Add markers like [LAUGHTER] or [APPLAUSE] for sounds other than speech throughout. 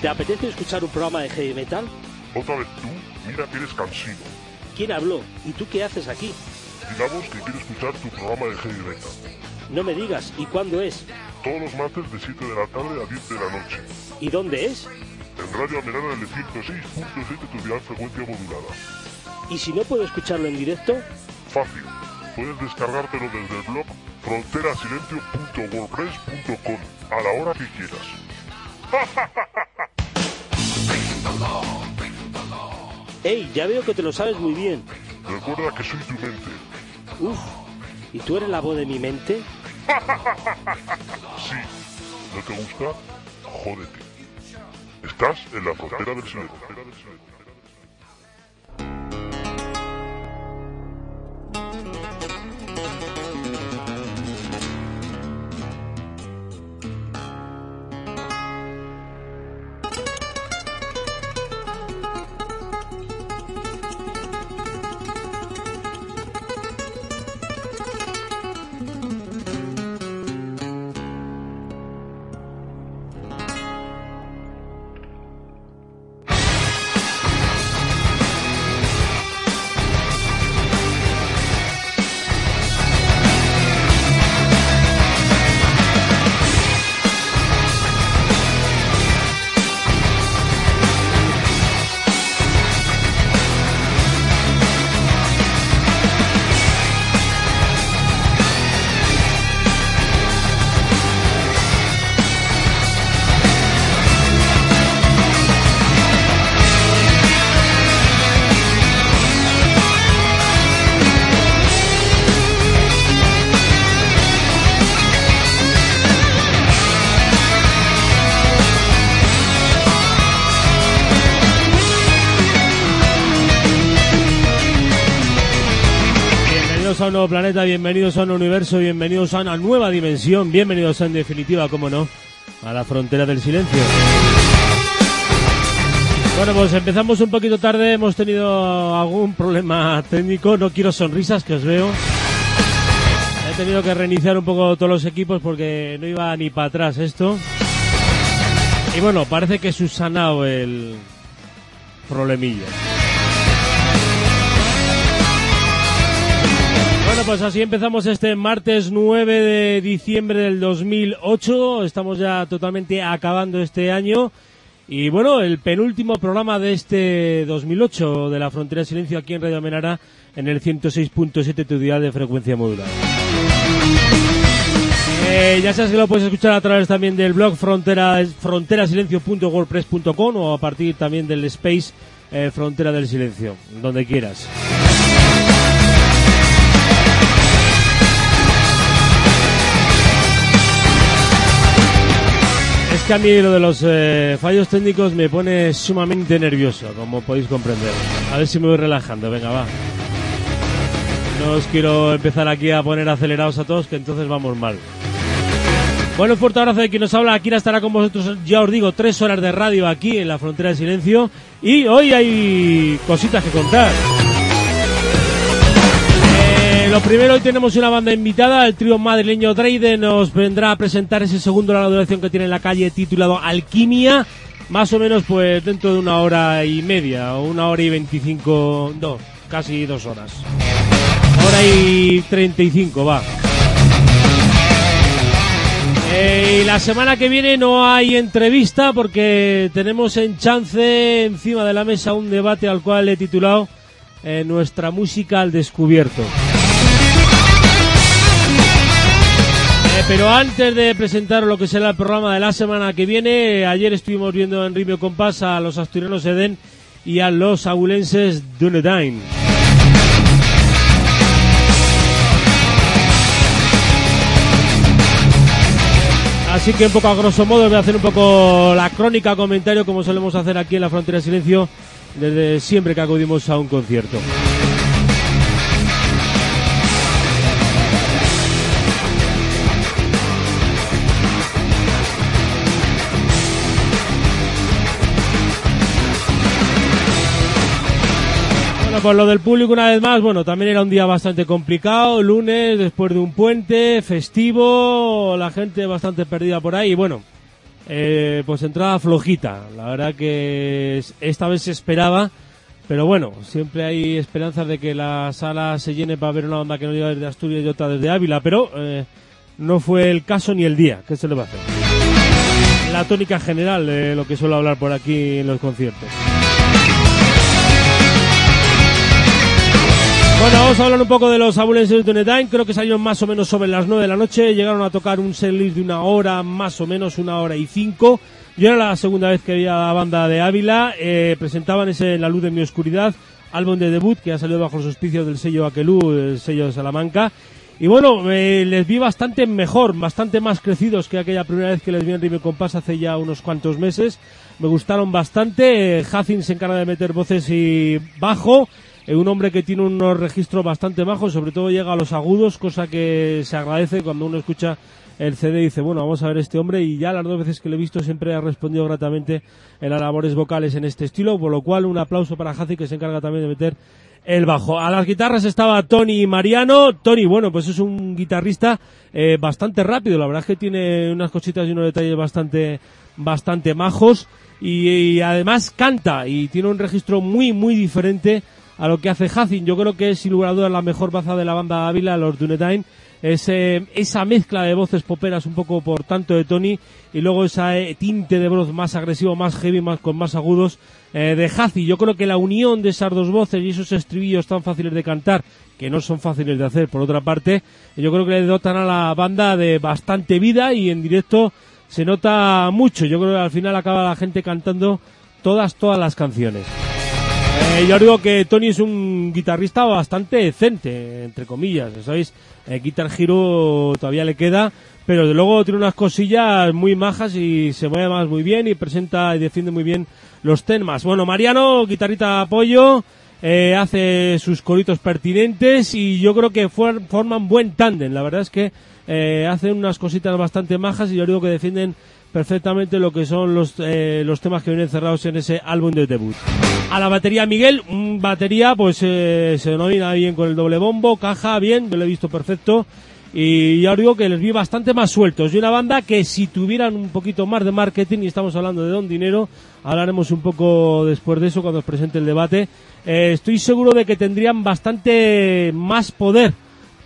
¿Te apetece escuchar un programa de heavy metal? Otra vez tú, mira que eres cansino. ¿Quién habló? ¿Y tú qué haces aquí? Digamos que quiero escuchar tu programa de heavy metal. No me digas, ¿y cuándo es? Todos los martes de 7 de la tarde a 10 de la noche. ¿Y dónde es? En Radio Amenana del 106.7 tu dial frecuencia modulada. ¿Y si no puedo escucharlo en directo? Fácil. Puedes descargártelo desde el blog fronterasilencio.wordpress.com a la hora que quieras. [LAUGHS] ¡Ey! Ya veo que te lo sabes muy bien. Recuerda que soy tu mente. Uf, ¿y tú eres la voz de mi mente? Sí. ¿No te gusta? Jódete. Estás en la frontera del silencio. Nuevo planeta, bienvenidos a un universo, bienvenidos a una nueva dimensión, bienvenidos en definitiva, como no, a la frontera del silencio. Bueno, pues empezamos un poquito tarde, hemos tenido algún problema técnico, no quiero sonrisas que os veo. He tenido que reiniciar un poco todos los equipos porque no iba ni para atrás esto. Y bueno, parece que subsanado el problemilla. Bueno, pues así empezamos este martes 9 de diciembre del 2008. Estamos ya totalmente acabando este año. Y bueno, el penúltimo programa de este 2008 de la Frontera de Silencio aquí en Radio Menara en el 106.7 tu dial de frecuencia modular. Eh, ya sabes que lo puedes escuchar a través también del blog frontera, fronterasilencio.wordpress.com o a partir también del space eh, Frontera del Silencio, donde quieras. A mí lo de los eh, fallos técnicos me pone sumamente nervioso, como podéis comprender. A ver si me voy relajando, venga, va. No os quiero empezar aquí a poner acelerados a todos, que entonces vamos mal. Bueno, fuerte abrazo de quien nos habla. Akira estará con vosotros, ya os digo, tres horas de radio aquí en la frontera de silencio. Y hoy hay cositas que contar. Lo primero, hoy tenemos una banda invitada, el trío madrileño Dreide nos vendrá a presentar ese segundo larga duración que tiene en la calle titulado Alquimia, más o menos pues dentro de una hora y media, o una hora y veinticinco, no, casi dos horas. Hora y treinta y cinco, va. Eh, y la semana que viene no hay entrevista porque tenemos en chance encima de la mesa un debate al cual he titulado eh, Nuestra música al descubierto. Eh, pero antes de presentar lo que será el programa de la semana que viene, ayer estuvimos viendo en Rimio Compás a los asturianos Eden y a los abulenses Dunedain. Así que un poco a grosso modo voy a hacer un poco la crónica, comentario como solemos hacer aquí en la Frontera Silencio desde siempre que acudimos a un concierto. Bueno, pues lo del público una vez más, bueno, también era un día bastante complicado, lunes, después de un puente, festivo, la gente bastante perdida por ahí, bueno, eh, pues entrada flojita. La verdad que es- esta vez se esperaba, pero bueno, siempre hay esperanzas de que la sala se llene para ver una banda que no llega desde Asturias y otra desde Ávila, pero eh, no fue el caso ni el día. ¿Qué se le va a hacer? La tónica general de lo que suelo hablar por aquí en los conciertos. Bueno, vamos a hablar un poco de los Abulenses de Unetime. Creo que salieron más o menos sobre las 9 de la noche. Llegaron a tocar un setlist de una hora, más o menos una hora y cinco. Yo era la segunda vez que veía la banda de Ávila. Eh, presentaban ese La luz de mi oscuridad, álbum de debut que ha salido bajo los auspicios del sello Aquelú, el sello de Salamanca. Y bueno, eh, les vi bastante mejor, bastante más crecidos que aquella primera vez que les vi en Rime Compás hace ya unos cuantos meses. Me gustaron bastante. Eh, Hacin se encarga de meter voces y bajo. Un hombre que tiene unos registros bastante bajos, sobre todo llega a los agudos, cosa que se agradece cuando uno escucha el CD y dice, bueno, vamos a ver este hombre y ya las dos veces que le he visto siempre ha respondido gratamente en las labores vocales en este estilo, por lo cual un aplauso para Hazi que se encarga también de meter el bajo. A las guitarras estaba Tony Mariano. Tony, bueno, pues es un guitarrista eh, bastante rápido. La verdad es que tiene unas cositas y unos detalles bastante, bastante majos. Y además canta y tiene un registro muy, muy diferente a lo que hace Hacin. Yo creo que es sin lugar la mejor baza de la banda Ávila, los Dunedain. Es, eh, esa mezcla de voces poperas un poco por tanto de Tony y luego esa eh, tinte de voz más agresivo, más heavy, más con más agudos eh, de Hazi. Yo creo que la unión de esas dos voces y esos estribillos tan fáciles de cantar, que no son fáciles de hacer por otra parte, yo creo que le dotan a la banda de bastante vida y en directo se nota mucho. Yo creo que al final acaba la gente cantando todas, todas las canciones. Eh, yo digo que Tony es un guitarrista bastante decente, entre comillas, ¿sabéis? Eh, Guitar Hero todavía le queda, pero de luego tiene unas cosillas muy majas y se mueve más muy bien y presenta y defiende muy bien los temas. Bueno, Mariano, guitarrita apoyo, eh, hace sus coritos pertinentes y yo creo que fuer- forman buen tándem. La verdad es que eh, hacen unas cositas bastante majas y yo digo que defienden perfectamente lo que son los, eh, los temas que vienen cerrados en ese álbum de debut. A la batería Miguel, batería pues eh, se denomina bien con el doble bombo, caja bien, yo lo he visto perfecto. Y ya os digo que les vi bastante más sueltos. Y una banda que si tuvieran un poquito más de marketing y estamos hablando de Don Dinero, hablaremos un poco después de eso cuando os presente el debate, eh, estoy seguro de que tendrían bastante más poder.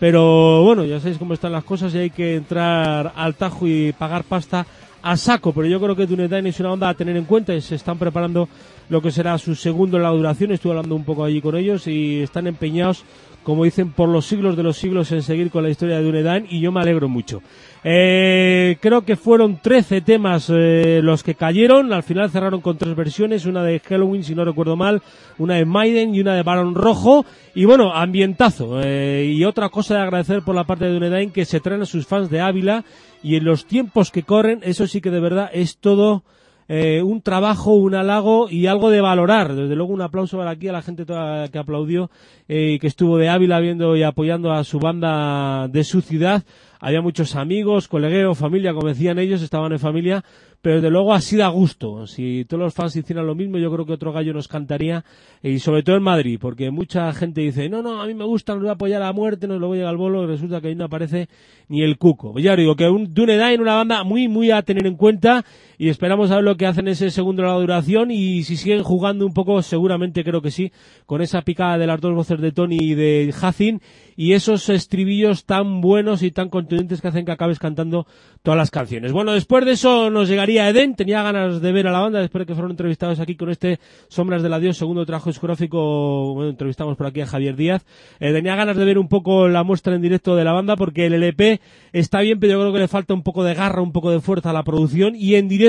Pero bueno, ya sabéis cómo están las cosas y hay que entrar al tajo y pagar pasta a saco. Pero yo creo que Dunedain es una onda a tener en cuenta y se están preparando lo que será su segundo en la duración. Estuve hablando un poco allí con ellos y están empeñados, como dicen, por los siglos de los siglos en seguir con la historia de Dunedain y yo me alegro mucho. Eh, creo que fueron 13 temas eh, los que cayeron. Al final cerraron con tres versiones, una de Halloween, si no recuerdo mal, una de Maiden y una de Barón Rojo. Y bueno, ambientazo. Eh, y otra cosa de agradecer por la parte de Dunedain que se traen a sus fans de Ávila y en los tiempos que corren, eso sí que de verdad es todo eh, un trabajo, un halago y algo de valorar. Desde luego un aplauso para aquí a la gente toda que aplaudió eh, que estuvo de Ávila viendo y apoyando a su banda de su ciudad. Había muchos amigos, colegueos, familia, como decían ellos, estaban en familia, pero desde luego así da gusto. Si todos los fans hicieran lo mismo, yo creo que otro gallo nos cantaría, y sobre todo en Madrid, porque mucha gente dice, no, no, a mí me gusta, nos voy a apoyar a muerte, nos lo voy a llegar al bolo, y resulta que ahí no aparece ni el cuco. Ya os digo que un Dunedain, una banda muy, muy a tener en cuenta, y esperamos a ver lo que hacen ese segundo de la duración, y si siguen jugando un poco, seguramente creo que sí, con esa picada de las dos voces de Tony y de Hacin, y esos estribillos tan buenos y tan contundentes que hacen que acabes cantando todas las canciones. Bueno, después de eso nos llegaría Eden, tenía ganas de ver a la banda después de que fueron entrevistados aquí con este Sombras del Adiós, segundo trabajo discográfico, bueno, entrevistamos por aquí a Javier Díaz, Eh, tenía ganas de ver un poco la muestra en directo de la banda porque el LP está bien, pero yo creo que le falta un poco de garra, un poco de fuerza a la producción y en directo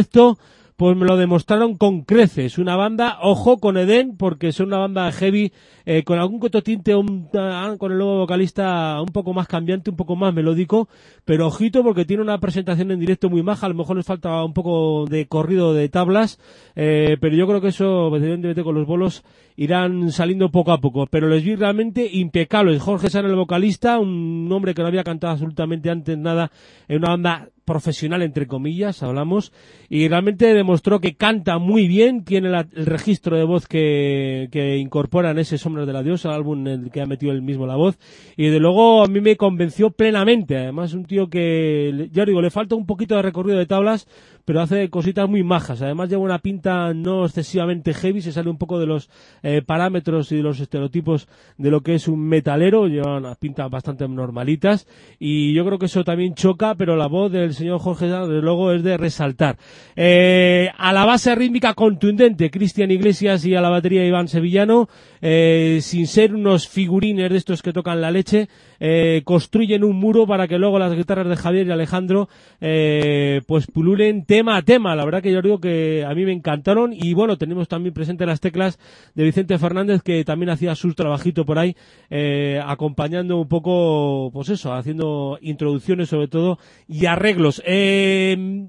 pues me lo demostraron con creces. Una banda, ojo con Eden, porque son una banda heavy, eh, con algún cototinte, un, ah, con el nuevo vocalista un poco más cambiante, un poco más melódico, pero ojito porque tiene una presentación en directo muy maja, a lo mejor les falta un poco de corrido de tablas, eh, pero yo creo que eso, evidentemente con los bolos, irán saliendo poco a poco, pero les vi realmente impecables. Jorge San, el vocalista, un hombre que no había cantado absolutamente antes nada en una banda profesional, entre comillas, hablamos, y realmente demostró que canta muy bien, tiene la- el registro de voz que, que incorpora en ese Sombras de la Diosa, el álbum en el que ha metido él mismo la voz, y de luego a mí me convenció plenamente, además un tío que, ya digo, le falta un poquito de recorrido de tablas, pero hace cositas muy majas. Además lleva una pinta no excesivamente heavy, se sale un poco de los eh, parámetros y de los estereotipos de lo que es un metalero, lleva unas pintas bastante normalitas y yo creo que eso también choca, pero la voz del señor Jorge desde luego es de resaltar. Eh, a la base rítmica contundente, Cristian Iglesias y a la batería Iván Sevillano, eh, sin ser unos figurines de estos que tocan la leche, eh, construyen un muro para que luego las guitarras de Javier y Alejandro eh, pues pululen tema a tema. La verdad que yo digo que a mí me encantaron y bueno, tenemos también presente las teclas de Vicente Fernández que también hacía su trabajito por ahí eh, acompañando un poco, pues eso, haciendo introducciones sobre todo y arreglos. Eh,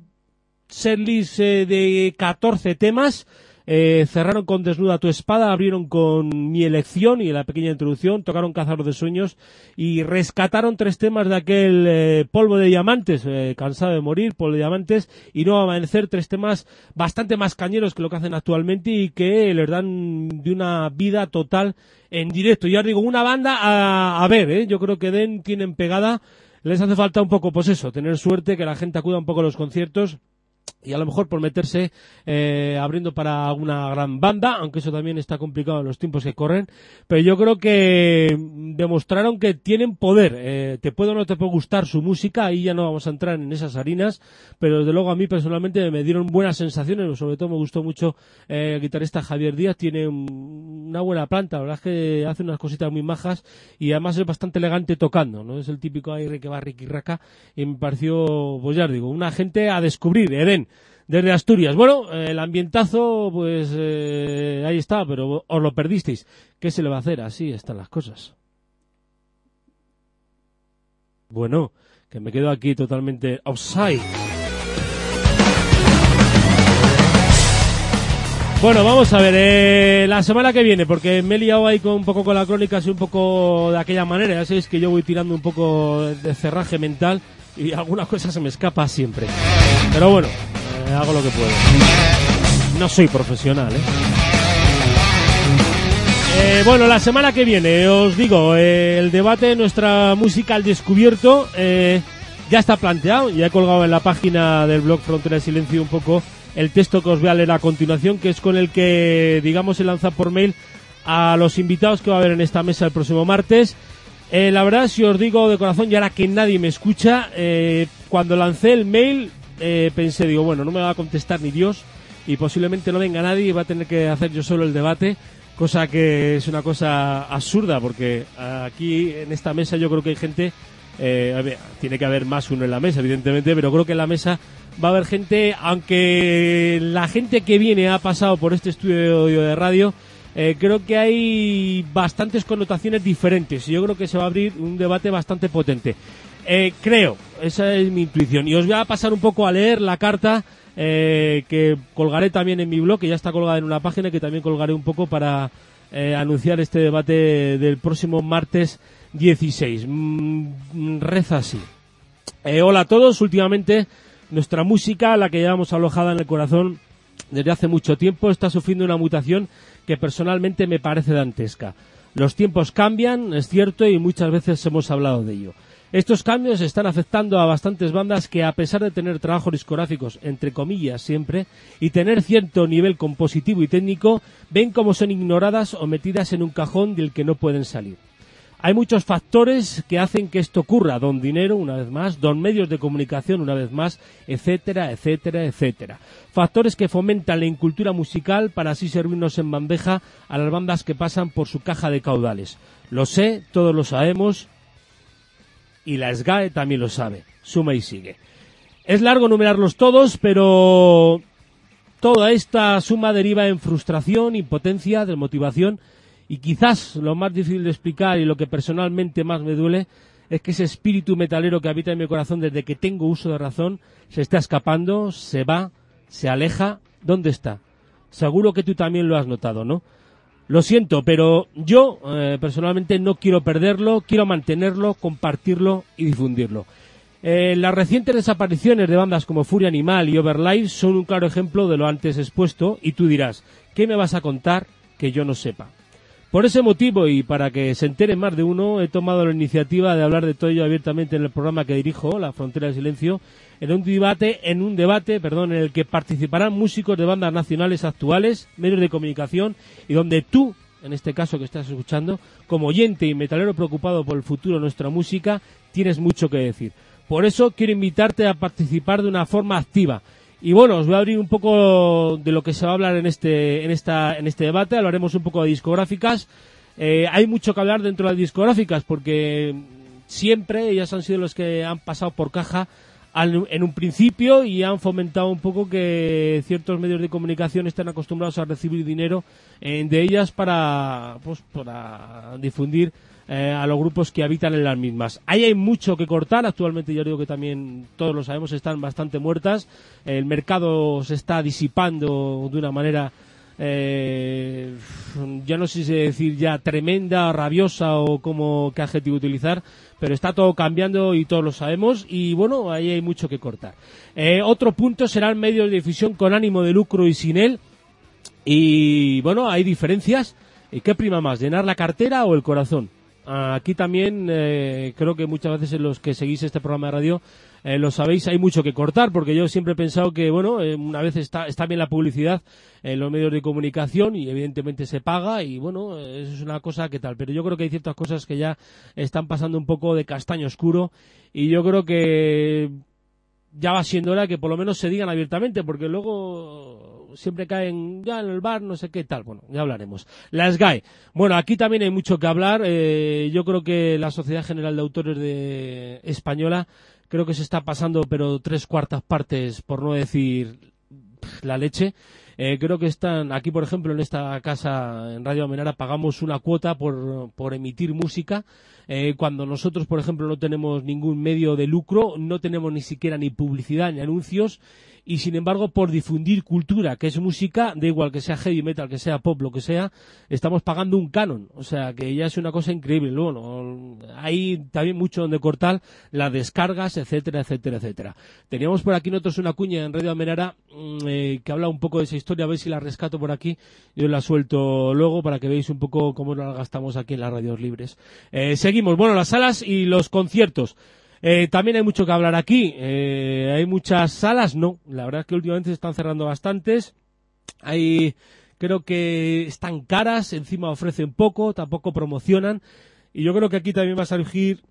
eh, de 14 temas. Eh, cerraron con Desnuda tu espada, abrieron con Mi elección y la pequeña introducción, tocaron Cazador de sueños y rescataron tres temas de aquel eh, polvo de diamantes, eh, cansado de morir, polvo de diamantes y no amanecer, tres temas bastante más cañeros que lo que hacen actualmente y que les dan de una vida total en directo. Ya os digo, una banda a, a ver, ¿eh? yo creo que Den tienen pegada, les hace falta un poco, pues eso, tener suerte, que la gente acuda un poco a los conciertos y a lo mejor por meterse eh, abriendo para una gran banda, aunque eso también está complicado en los tiempos que corren, pero yo creo que demostraron que tienen poder. Eh, te puede o no te puede gustar su música, ahí ya no vamos a entrar en esas harinas, pero desde luego a mí personalmente me dieron buenas sensaciones, sobre todo me gustó mucho eh, el guitarrista Javier Díaz, tiene un- una buena planta, la verdad es que hace unas cositas muy majas y además es bastante elegante tocando, no es el típico aire que va riqui raca y me pareció, pues ya digo, una gente a descubrir, Eden desde Asturias. Bueno, eh, el ambientazo, pues eh, ahí está, pero os lo perdisteis. ¿Qué se le va a hacer? Así están las cosas. Bueno, que me quedo aquí totalmente outside. Bueno, vamos a ver, eh, la semana que viene, porque me he liado ahí con, un poco con la crónica, así un poco de aquella manera, ya sabéis que yo voy tirando un poco de cerraje mental y [LAUGHS] alguna cosa se me escapa siempre. Pero bueno, hago lo que puedo. No soy profesional, ¿eh? Eh, bueno, la semana que viene, os digo, eh, el debate de nuestra música al descubierto eh, ya está planteado, ya he colgado en la página del blog Frontera de Silencio un poco el texto que os voy a leer a continuación, que es con el que, digamos, se lanza por mail a los invitados que va a haber en esta mesa el próximo martes. La verdad, si os digo de corazón, y ahora que nadie me escucha, cuando lancé el mail eh, pensé, digo, bueno, no me va a contestar ni Dios y posiblemente no venga nadie y va a tener que hacer yo solo el debate, cosa que es una cosa absurda porque aquí en esta mesa yo creo que hay gente, eh, tiene que haber más uno en la mesa, evidentemente, pero creo que en la mesa va a haber gente, aunque la gente que viene ha pasado por este estudio de radio, eh, creo que hay bastantes connotaciones diferentes y yo creo que se va a abrir un debate bastante potente. Eh, creo, esa es mi intuición. Y os voy a pasar un poco a leer la carta eh, que colgaré también en mi blog, que ya está colgada en una página, que también colgaré un poco para eh, anunciar este debate del próximo martes 16. Mm, reza así. Eh, hola a todos, últimamente nuestra música, la que llevamos alojada en el corazón desde hace mucho tiempo, está sufriendo una mutación que personalmente me parece dantesca. Los tiempos cambian, es cierto, y muchas veces hemos hablado de ello. Estos cambios están afectando a bastantes bandas que, a pesar de tener trabajos discográficos, entre comillas siempre, y tener cierto nivel compositivo y técnico, ven como son ignoradas o metidas en un cajón del que no pueden salir. Hay muchos factores que hacen que esto ocurra, don dinero, una vez más, don medios de comunicación, una vez más, etcétera, etcétera, etcétera. Factores que fomentan la incultura musical para así servirnos en bandeja a las bandas que pasan por su caja de caudales. Lo sé, todos lo sabemos, y la SGAE también lo sabe. Suma y sigue. Es largo numerarlos todos, pero toda esta suma deriva en frustración, impotencia, desmotivación y quizás lo más difícil de explicar y lo que personalmente más me duele es que ese espíritu metalero que habita en mi corazón desde que tengo uso de razón se está escapando, se va, se aleja. ¿Dónde está? Seguro que tú también lo has notado, ¿no? Lo siento, pero yo eh, personalmente no quiero perderlo, quiero mantenerlo, compartirlo y difundirlo. Eh, las recientes desapariciones de bandas como Furia Animal y Overlife son un claro ejemplo de lo antes expuesto y tú dirás, ¿qué me vas a contar que yo no sepa? Por ese motivo y para que se entere más de uno, he tomado la iniciativa de hablar de todo ello abiertamente en el programa que dirijo, La Frontera del Silencio, en un debate, en un debate, perdón, en el que participarán músicos de bandas nacionales actuales, medios de comunicación y donde tú, en este caso que estás escuchando, como oyente y metalero preocupado por el futuro de nuestra música, tienes mucho que decir. Por eso quiero invitarte a participar de una forma activa. Y bueno, os voy a abrir un poco de lo que se va a hablar en este, en esta, en este debate. Hablaremos un poco de discográficas. Eh, hay mucho que hablar dentro de las discográficas porque siempre ellas han sido los que han pasado por caja en un principio y han fomentado un poco que ciertos medios de comunicación estén acostumbrados a recibir dinero eh, de ellas para, pues, para difundir eh, a los grupos que habitan en las mismas. Ahí hay mucho que cortar. Actualmente yo digo que también todos lo sabemos están bastante muertas. El mercado se está disipando de una manera eh, ya no sé si decir ya tremenda, rabiosa o como qué adjetivo utilizar, pero está todo cambiando y todos lo sabemos y bueno, ahí hay mucho que cortar. Eh, otro punto será el medio de difusión con ánimo de lucro y sin él y bueno, hay diferencias. ¿Y qué prima más, llenar la cartera o el corazón? Aquí también eh, creo que muchas veces en los que seguís este programa de radio eh, lo sabéis, hay mucho que cortar, porque yo siempre he pensado que, bueno, eh, una vez está, está bien la publicidad en los medios de comunicación y evidentemente se paga y, bueno, eso es una cosa que tal. Pero yo creo que hay ciertas cosas que ya están pasando un poco de castaño oscuro y yo creo que ya va siendo hora que por lo menos se digan abiertamente, porque luego siempre caen ya en el bar, no sé qué tal. Bueno, ya hablaremos. La SGAE. Bueno, aquí también hay mucho que hablar. Eh, yo creo que la Sociedad General de Autores de Española creo que se está pasando, pero tres cuartas partes, por no decir la leche. Eh, creo que están aquí, por ejemplo, en esta casa, en Radio Amenara, pagamos una cuota por, por emitir música. Eh, cuando nosotros, por ejemplo, no tenemos ningún medio de lucro, no tenemos ni siquiera ni publicidad ni anuncios y sin embargo por difundir cultura, que es música, da igual que sea heavy metal, que sea pop, lo que sea, estamos pagando un canon, o sea que ya es una cosa increíble. Bueno, hay también mucho donde cortar las descargas, etcétera, etcétera, etcétera. Teníamos por aquí nosotros una cuña en Radio Amenara mm, eh, que habla un poco de esa historia, a ver si la rescato por aquí, yo la suelto luego para que veáis un poco cómo la gastamos aquí en las radios libres. Eh, seguimos, bueno, las salas y los conciertos. Eh, también hay mucho que hablar aquí. Eh, hay muchas salas, no. La verdad es que últimamente se están cerrando bastantes. Hay, creo que están caras, encima ofrecen poco, tampoco promocionan. Y yo creo que aquí también va a surgir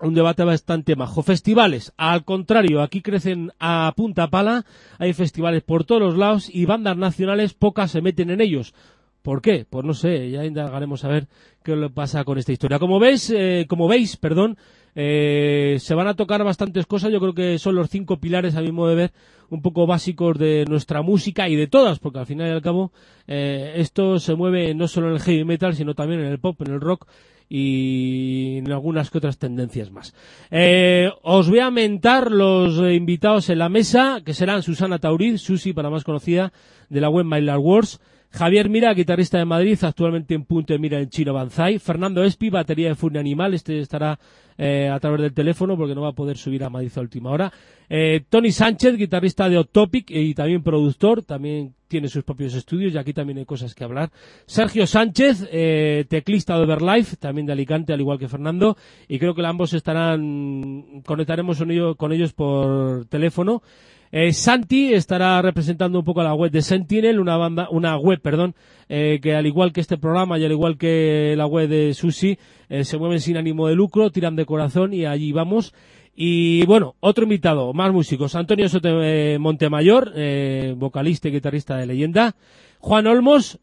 un debate bastante majo. Festivales, al contrario, aquí crecen a punta pala, hay festivales por todos los lados y bandas nacionales pocas se meten en ellos. ¿Por qué? Pues no sé, ya indagaremos a ver qué le pasa con esta historia. Como veis, eh, como veis, perdón, eh, se van a tocar bastantes cosas, yo creo que son los cinco pilares, a mi modo de ver, un poco básicos de nuestra música y de todas, porque al final y al cabo eh, esto se mueve no solo en el heavy metal, sino también en el pop, en el rock y en algunas que otras tendencias más. Eh, os voy a mentar los invitados en la mesa, que serán Susana Tauriz, Susi para más conocida, de la web Mylar Wars, Javier Mira, guitarrista de Madrid, actualmente en punto de mira en Chino Banzai. Fernando Espi, batería de Furia Animal, este estará eh, a través del teléfono porque no va a poder subir a Madrid a última hora. Eh, Tony Sánchez, guitarrista de Topic y también productor, también tiene sus propios estudios y aquí también hay cosas que hablar. Sergio Sánchez, eh, teclista de Overlife, también de Alicante, al igual que Fernando, y creo que ambos estarán, conectaremos con ellos, por teléfono. Eh, Santi estará representando un poco la web de Sentinel, una banda, una web, perdón, eh, que al igual que este programa y al igual que la web de Susi, eh, se mueven sin ánimo de lucro, tiran de corazón y allí vamos. Y bueno, otro invitado, más músicos, Antonio Sote Montemayor, vocalista y guitarrista de leyenda. Juan Olmos,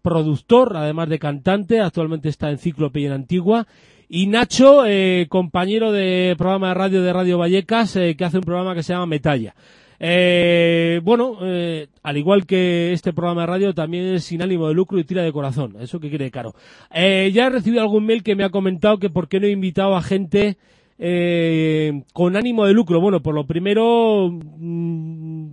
productor, además de cantante, actualmente está en Ciclope Antigua. Y Nacho, compañero de programa de radio de Radio Vallecas, que hace un programa que se llama Metalla. Eh, bueno, eh, al igual que este programa de radio, también es sin ánimo de lucro y tira de corazón. Eso que quiere caro. Eh, ya he recibido algún mail que me ha comentado que por qué no he invitado a gente eh, con ánimo de lucro. Bueno, por lo primero, mm,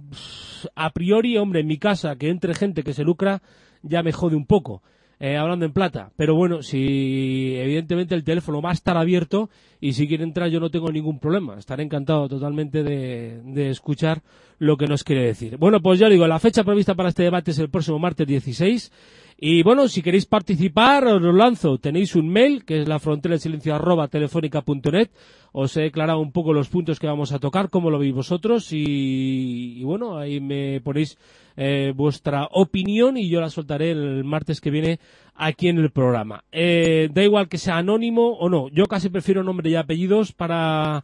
a priori, hombre, en mi casa, que entre gente que se lucra, ya me jode un poco eh, hablando en plata. Pero bueno, si evidentemente el teléfono va a estar abierto y si quiere entrar yo no tengo ningún problema. Estaré encantado totalmente de, de escuchar lo que nos quiere decir. Bueno, pues ya digo, la fecha prevista para este debate es el próximo martes 16 Y bueno, si queréis participar, os lo lanzo. Tenéis un mail, que es la frontera silencio arroba telefónica.net. Os he declarado un poco los puntos que vamos a tocar, cómo lo veis vosotros. Y, y bueno, ahí me ponéis eh, vuestra opinión y yo la soltaré el martes que viene aquí en el programa. Eh, da igual que sea anónimo o no. Yo casi prefiero nombre y apellidos para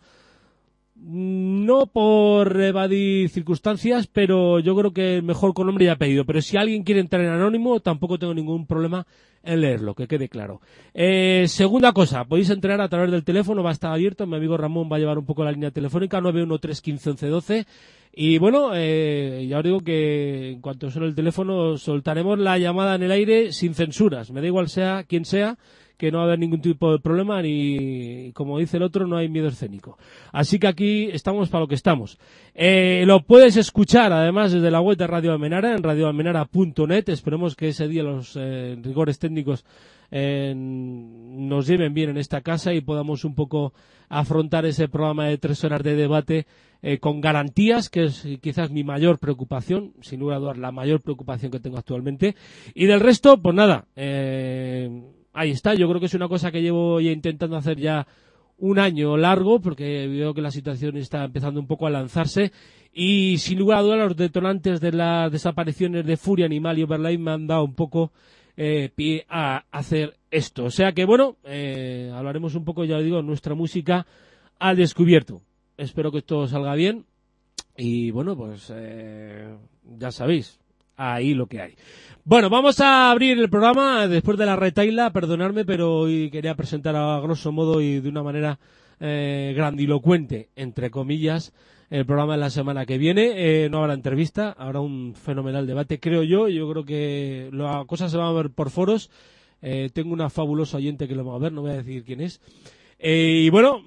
no por evadir circunstancias, pero yo creo que mejor con nombre y apellido. Pero si alguien quiere entrar en anónimo, tampoco tengo ningún problema en leerlo, que quede claro. Eh, segunda cosa, podéis entrar a través del teléfono, va a estar abierto. Mi amigo Ramón va a llevar un poco la línea telefónica, 913151112. Y bueno, eh, ya os digo que en cuanto suene el teléfono, soltaremos la llamada en el aire sin censuras. Me da igual sea quien sea que no va a haber ningún tipo de problema ni, como dice el otro, no hay miedo escénico. Así que aquí estamos para lo que estamos. Eh, lo puedes escuchar además desde la web de Radio Almenara en radioalmenara.net. Esperemos que ese día los eh, rigores técnicos eh, nos lleven bien en esta casa y podamos un poco afrontar ese programa de tres horas de debate eh, con garantías, que es quizás mi mayor preocupación, sin lugar a dudas la mayor preocupación que tengo actualmente. Y del resto, pues nada, eh, ahí está. Yo creo que es una cosa que llevo intentando hacer ya un año largo, porque veo que la situación está empezando un poco a lanzarse. Y sin lugar a dudas, los detonantes de las desapariciones de Furia Animal y Overlife me han dado un poco eh, pie a hacer esto. O sea que, bueno, eh, hablaremos un poco, ya lo digo, nuestra música al descubierto. Espero que esto salga bien. Y bueno, pues eh, ya sabéis, ahí lo que hay. Bueno, vamos a abrir el programa después de la retaila, perdonadme, pero hoy quería presentar a grosso modo y de una manera eh, grandilocuente, entre comillas, el programa de la semana que viene. Eh, no habrá entrevista, habrá un fenomenal debate, creo yo. Yo creo que la cosa se va a ver por foros. Eh, tengo una fabulosa oyente que lo va a ver, no voy a decir quién es. Y bueno,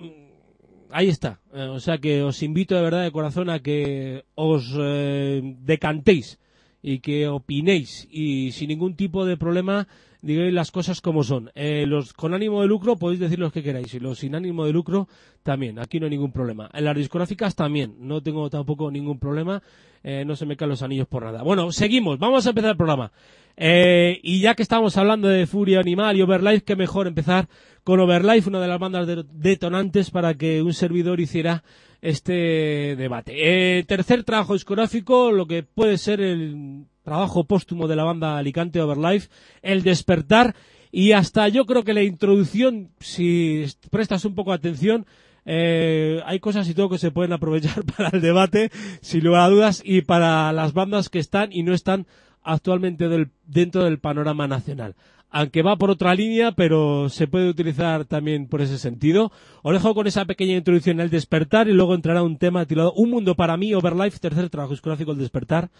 ahí está. O sea que os invito de verdad de corazón a que os decantéis y que opinéis. Y sin ningún tipo de problema digáis las cosas como son. Eh, los con ánimo de lucro podéis decir los que queráis y los sin ánimo de lucro también. Aquí no hay ningún problema. En las discográficas también. No tengo tampoco ningún problema. Eh, no se me caen los anillos por nada. Bueno, seguimos. Vamos a empezar el programa. Eh, y ya que estamos hablando de Furia Animal y Overlife, qué mejor empezar con Overlife, una de las bandas de- detonantes para que un servidor hiciera este debate. Eh, tercer trabajo discográfico, lo que puede ser el trabajo póstumo de la banda Alicante Overlife, El Despertar, y hasta yo creo que la introducción, si prestas un poco de atención, eh, hay cosas y todo que se pueden aprovechar [LAUGHS] para el debate, sin lugar a dudas, y para las bandas que están y no están actualmente del- dentro del panorama nacional. Aunque va por otra línea, pero se puede utilizar también por ese sentido. Os dejo con esa pequeña introducción El Despertar y luego entrará un tema titulado Un Mundo para mí, Overlife, tercer trabajo discográfico El Despertar.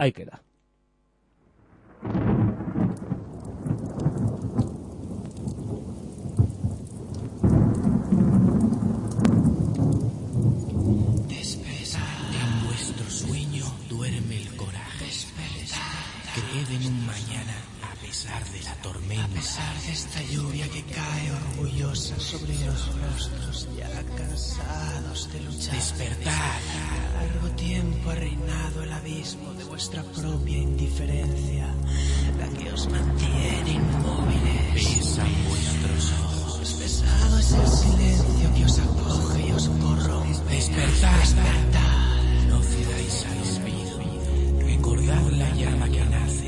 Ahí queda. Pesar de la tormenta. A pesar de esta lluvia que cae orgullosa sobre los rostros ya cansados de luchar. Despertad. Largo tiempo ha reinado el abismo de vuestra propia indiferencia, la que os mantiene inmóviles. Pesan vuestros ojos. Pesado es el silencio que os acoge y os corrompe. Despertad. No cedáis al olvido. Recordad la llama que nace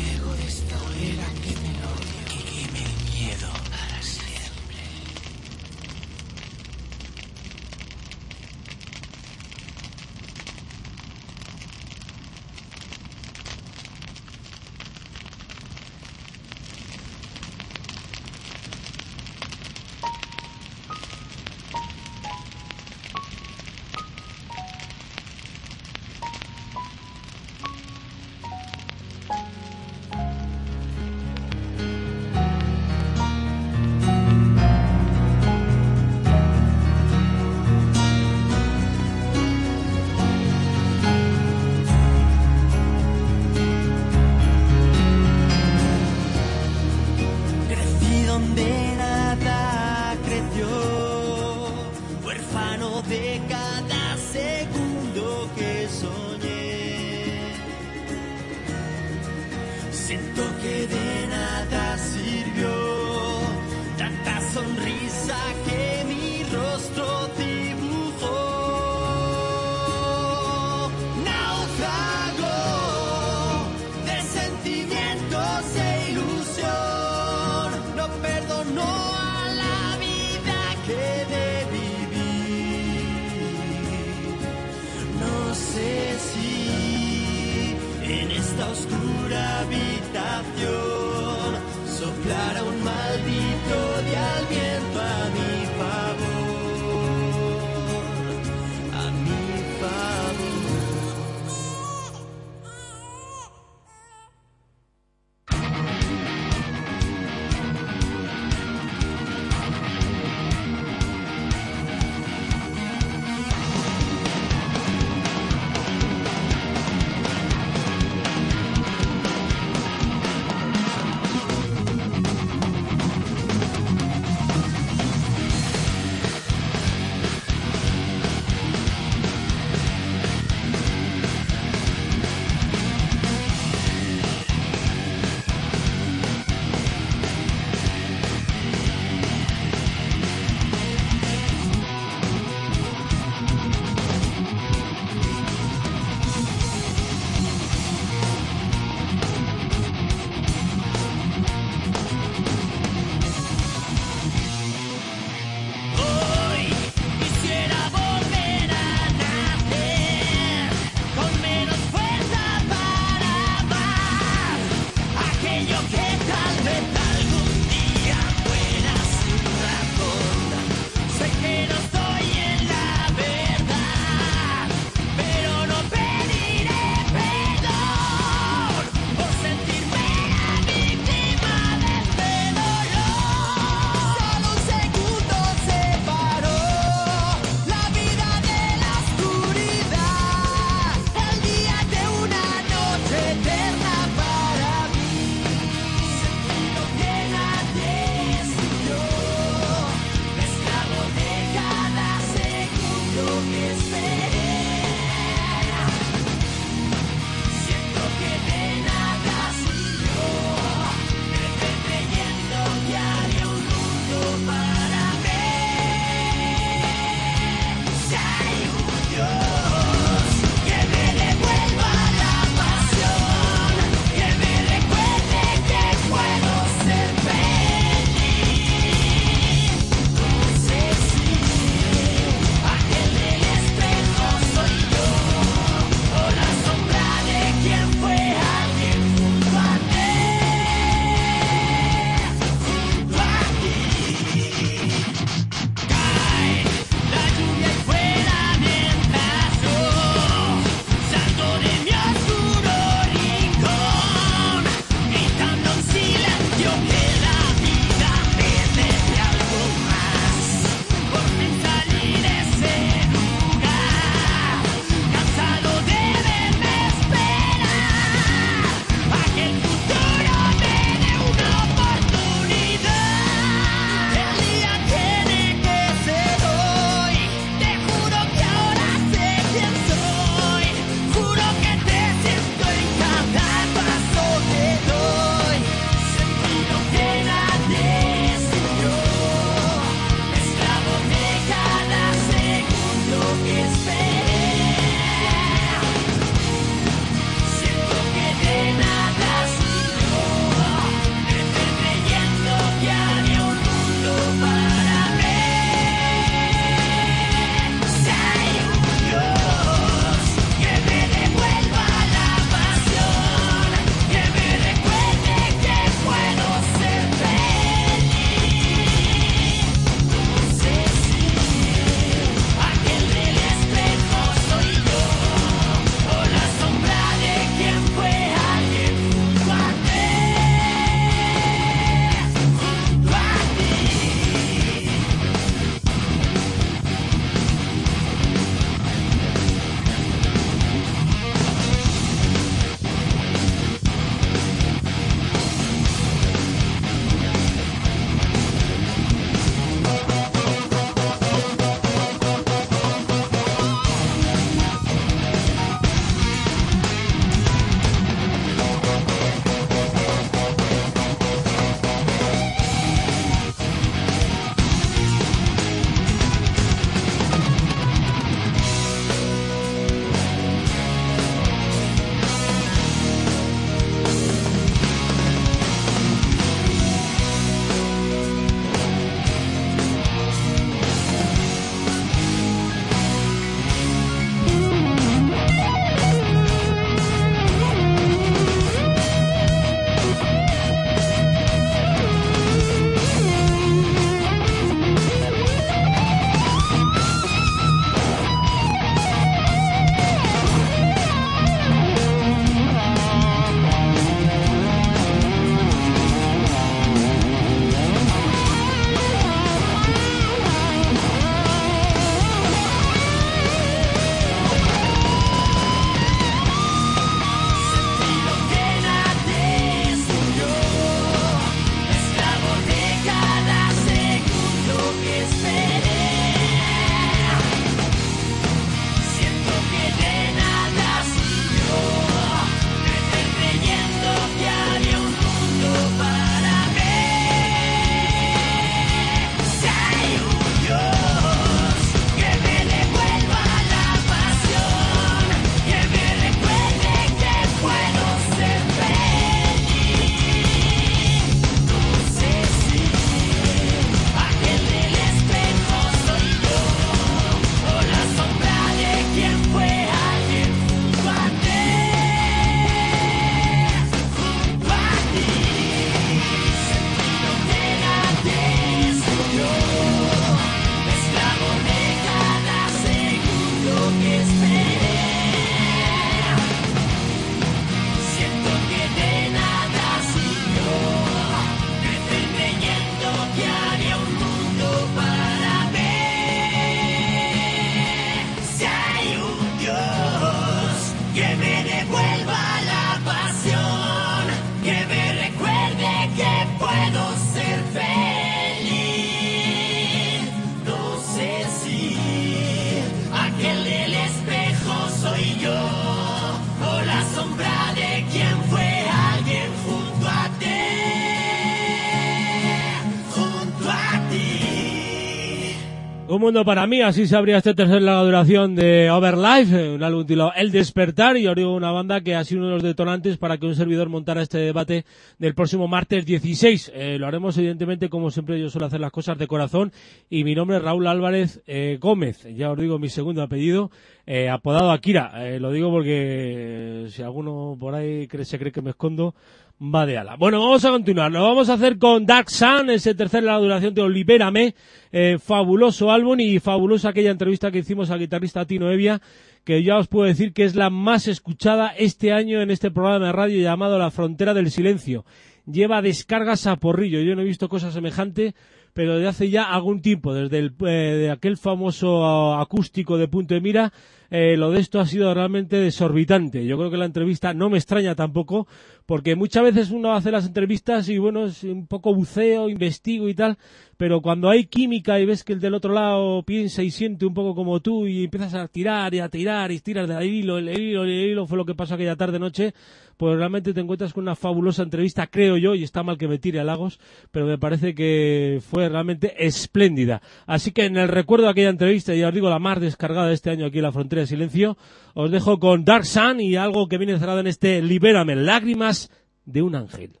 mundo para mí, así se abría este tercer larga duración de Overlife, un álbum titulado El Despertar, y digo una banda que ha sido uno de los detonantes para que un servidor montara este debate del próximo martes 16. Eh, lo haremos evidentemente como siempre yo suelo hacer las cosas de corazón, y mi nombre es Raúl Álvarez eh, Gómez, ya os digo mi segundo apellido, eh, apodado Akira, eh, lo digo porque si alguno por ahí cree, se cree que me escondo, de ala. Bueno, vamos a continuar. Lo vamos a hacer con Dark Sun, ese tercer la duración de Libérame. Eh, fabuloso álbum y fabulosa aquella entrevista que hicimos al guitarrista Tino Evia, que ya os puedo decir que es la más escuchada este año en este programa de radio llamado La Frontera del Silencio. Lleva descargas a porrillo. Yo no he visto cosa semejante, pero desde hace ya algún tiempo, desde el, eh, de aquel famoso acústico de punto de mira, eh, lo de esto ha sido realmente desorbitante. Yo creo que la entrevista no me extraña tampoco, porque muchas veces uno hace las entrevistas y bueno, es un poco buceo, investigo y tal, pero cuando hay química y ves que el del otro lado piensa y siente un poco como tú y empiezas a tirar y a tirar y tiras del hilo, el hilo, el hilo, fue lo que pasó aquella tarde noche, pues realmente te encuentras con una fabulosa entrevista, creo yo, y está mal que me tire a Lagos, pero me parece que fue realmente espléndida. Así que en el recuerdo de aquella entrevista, ya os digo, la más descargada de este año aquí en la frontera silencio, os dejo con Dark Sun y algo que viene cerrado en este Libérame, lágrimas de un ángel.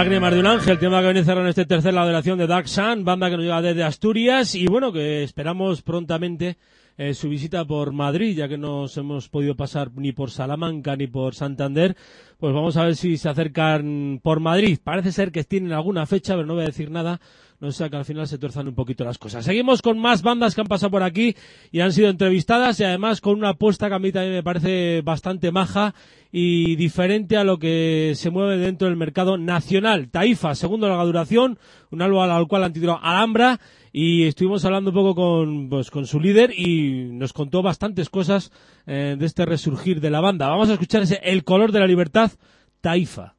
Lágrimas de un ángel, tema que viene cerrando este tercer la acción de Dark Sun, banda que nos llega desde Asturias y bueno, que esperamos prontamente eh, su visita por Madrid, ya que no hemos podido pasar ni por Salamanca ni por Santander, pues vamos a ver si se acercan por Madrid. Parece ser que tienen alguna fecha, pero no voy a decir nada, no sea que al final se tuerzan un poquito las cosas. Seguimos con más bandas que han pasado por aquí y han sido entrevistadas y además con una apuesta que a mí también me parece bastante maja y diferente a lo que se mueve dentro del mercado nacional. Taifa, segundo larga duración, un álbum al cual han titulado Alhambra y estuvimos hablando un poco con, pues, con su líder y nos contó bastantes cosas eh, de este resurgir de la banda. Vamos a escuchar ese El color de la libertad, Taifa.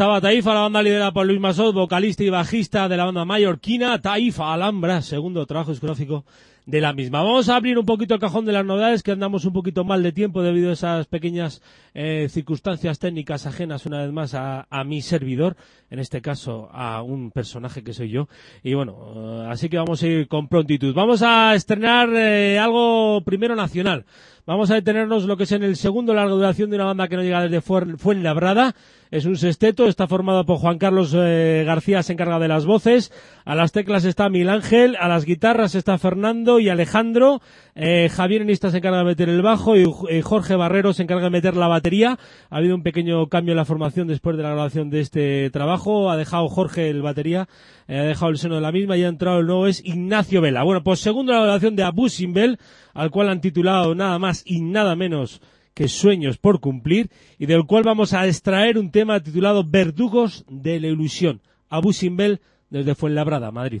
Estaba Taifa, la banda liderada por Luis Masot, vocalista y bajista de la banda mallorquina, Taifa Alhambra, segundo trabajo discográfico de la misma. Vamos a abrir un poquito el cajón de las novedades, que andamos un poquito mal de tiempo debido a esas pequeñas eh, circunstancias técnicas ajenas una vez más a, a mi servidor, en este caso a un personaje que soy yo. Y bueno, eh, así que vamos a ir con prontitud. Vamos a estrenar eh, algo primero nacional. Vamos a detenernos lo que es en el segundo larga duración de una banda que no llega desde Fuenlabrada. Es un sexteto, está formado por Juan Carlos eh, García, se encarga de las voces. A las teclas está Miguel Ángel, a las guitarras está Fernando y Alejandro. Eh, Javier Enista se encarga de meter el bajo y Jorge Barrero se encarga de meter la batería. Ha habido un pequeño cambio en la formación después de la grabación de este trabajo. Ha dejado Jorge el batería, eh, ha dejado el seno de la misma y ha entrado el nuevo es Ignacio Vela. Bueno, pues segundo la grabación de Abu Simbel, al cual han titulado nada más y nada menos que Sueños por cumplir y del cual vamos a extraer un tema titulado Verdugos de la ilusión. Abu Simbel desde Fuenlabrada, Madrid.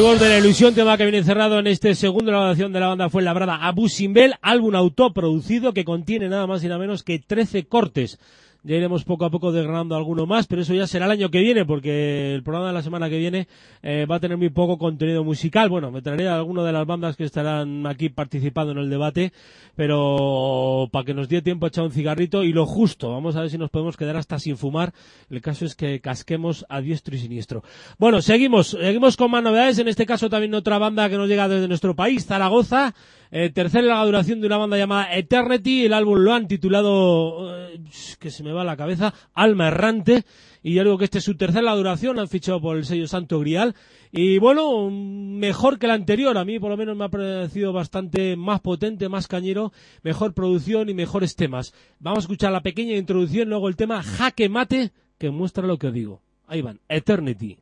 Verdugos de la ilusión, tema que viene encerrado en este segundo grabación de la banda fue labrada Abu Simbel, álbum autoproducido que contiene nada más y nada menos que 13 cortes. Ya iremos poco a poco desgranando alguno más, pero eso ya será el año que viene, porque el programa de la semana que viene eh, va a tener muy poco contenido musical. Bueno, me traeré a alguna de las bandas que estarán aquí participando en el debate, pero para que nos dé tiempo a echar un cigarrito y lo justo. Vamos a ver si nos podemos quedar hasta sin fumar. El caso es que casquemos a diestro y siniestro. Bueno, seguimos, seguimos con más novedades. En este caso también otra banda que nos llega desde nuestro país, Zaragoza. Eh, tercera larga duración de una banda llamada Eternity. El álbum lo han titulado, eh, que se me va la cabeza, Alma Errante. Y ya digo que este es su tercera duración. Han fichado por el sello Santo Grial. Y bueno, mejor que la anterior. A mí por lo menos me ha parecido bastante más potente, más cañero, mejor producción y mejores temas. Vamos a escuchar la pequeña introducción, luego el tema Jaque Mate, que muestra lo que os digo. Ahí van, Eternity.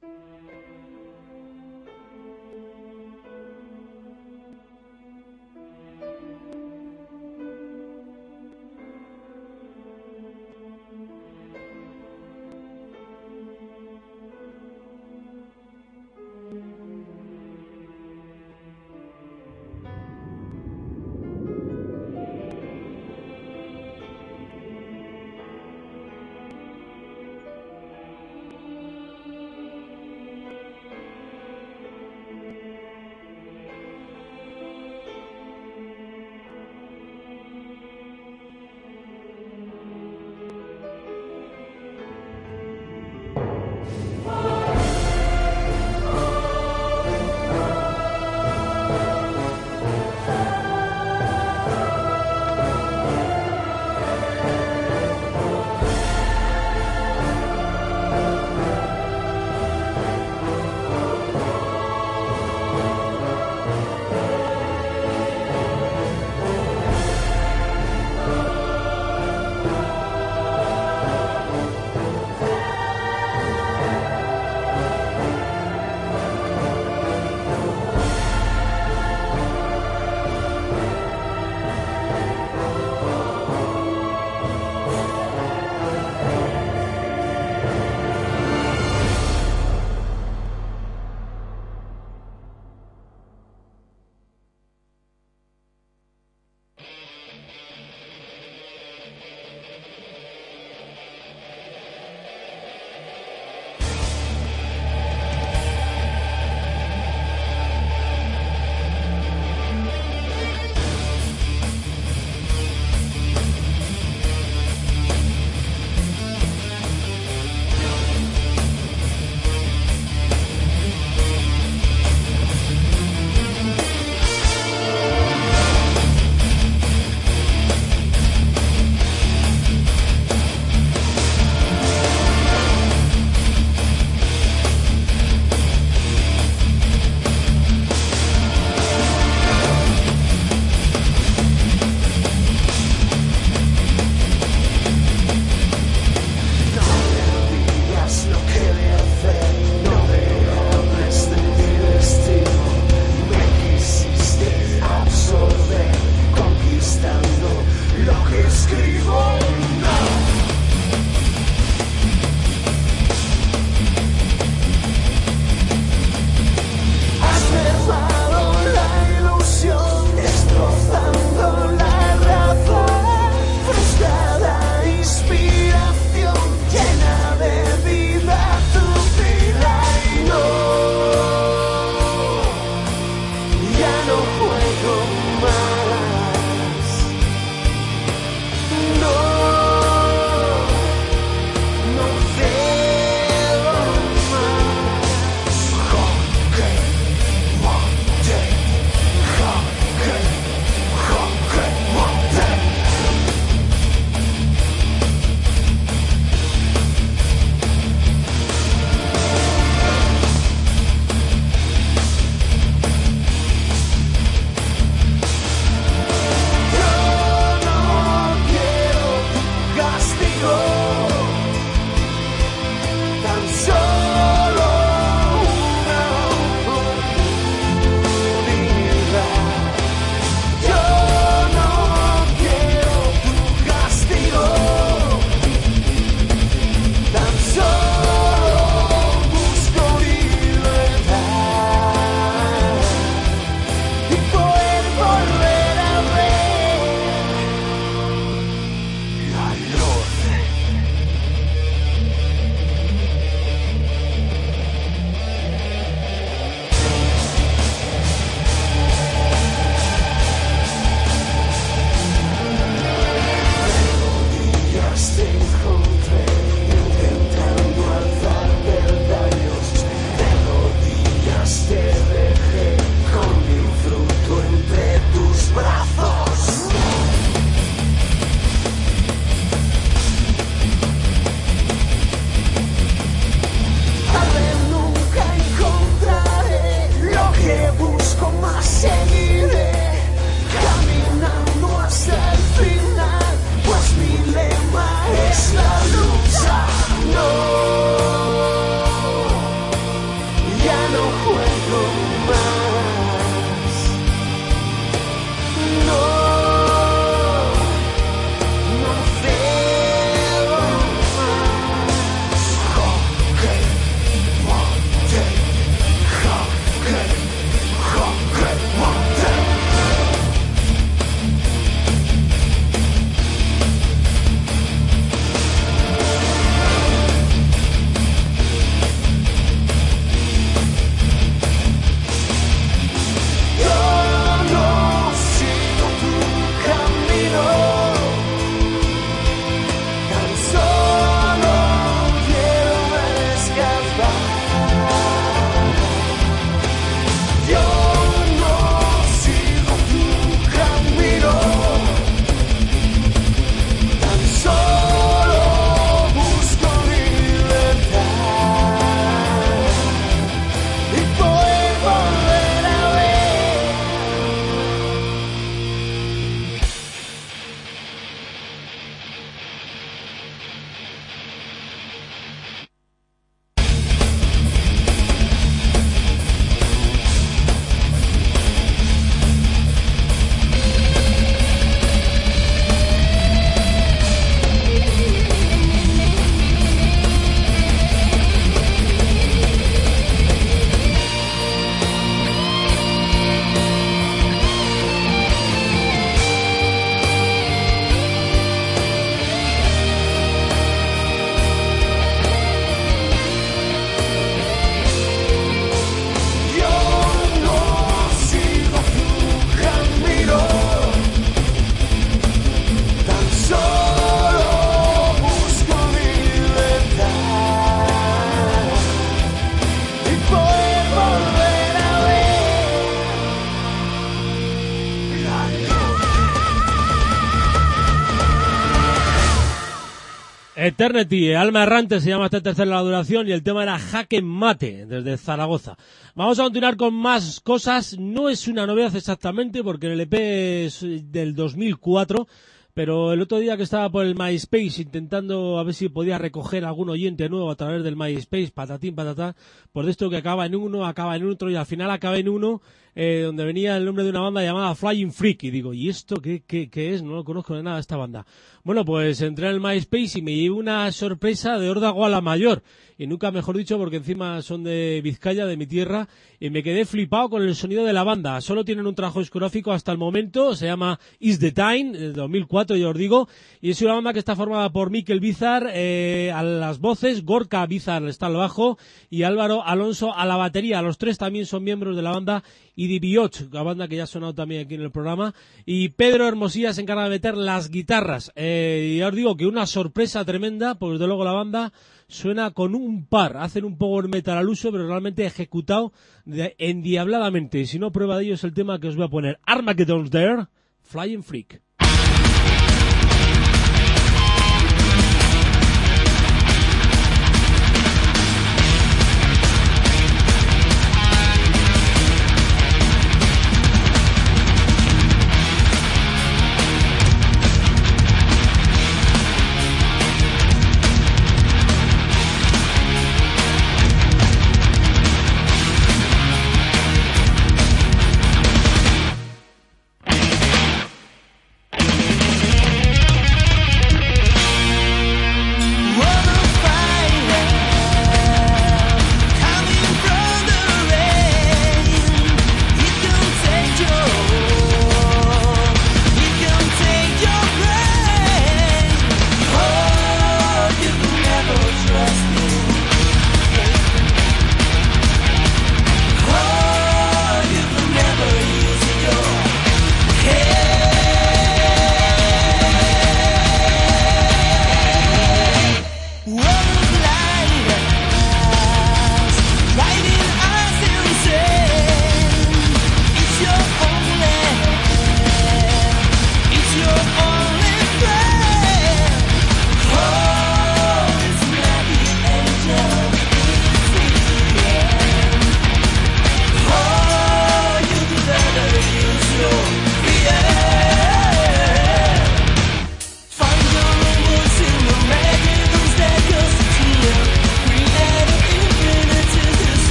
Eternity, Alma Errante se llama esta tercera duración y el tema era Jaque Mate desde Zaragoza. Vamos a continuar con más cosas. No es una novedad exactamente porque el EP es del 2004 pero el otro día que estaba por el MySpace intentando a ver si podía recoger algún oyente nuevo a través del MySpace, patatín, patatá, por esto que acaba en uno, acaba en otro y al final acaba en uno eh, donde venía el nombre de una banda llamada Flying Freak y digo, ¿y esto qué, qué, qué es? No lo conozco de nada esta banda. Bueno, pues entré en el MySpace y me llevé una sorpresa de Horda Guala Mayor y nunca mejor dicho porque encima son de Vizcaya, de mi tierra, y me quedé flipado con el sonido de la banda. Solo tienen un trabajo discográfico hasta el momento, se llama Is the Time, de 2004, ya os digo, y es una banda que está formada por Mikel Bizar eh, a las voces, Gorka Bizar está al bajo y Álvaro Alonso a la batería. Los tres también son miembros de la banda y Biot, la banda que ya ha sonado también aquí en el programa, y Pedro Hermosilla se encarga de meter las guitarras. Eh, y ya os digo que una sorpresa tremenda, porque desde luego la banda suena con un par, hacen un power metal al uso, pero realmente ejecutado endiabladamente. Y si no, prueba de ello es el tema que os voy a poner. Armageddon's There, Flying Freak.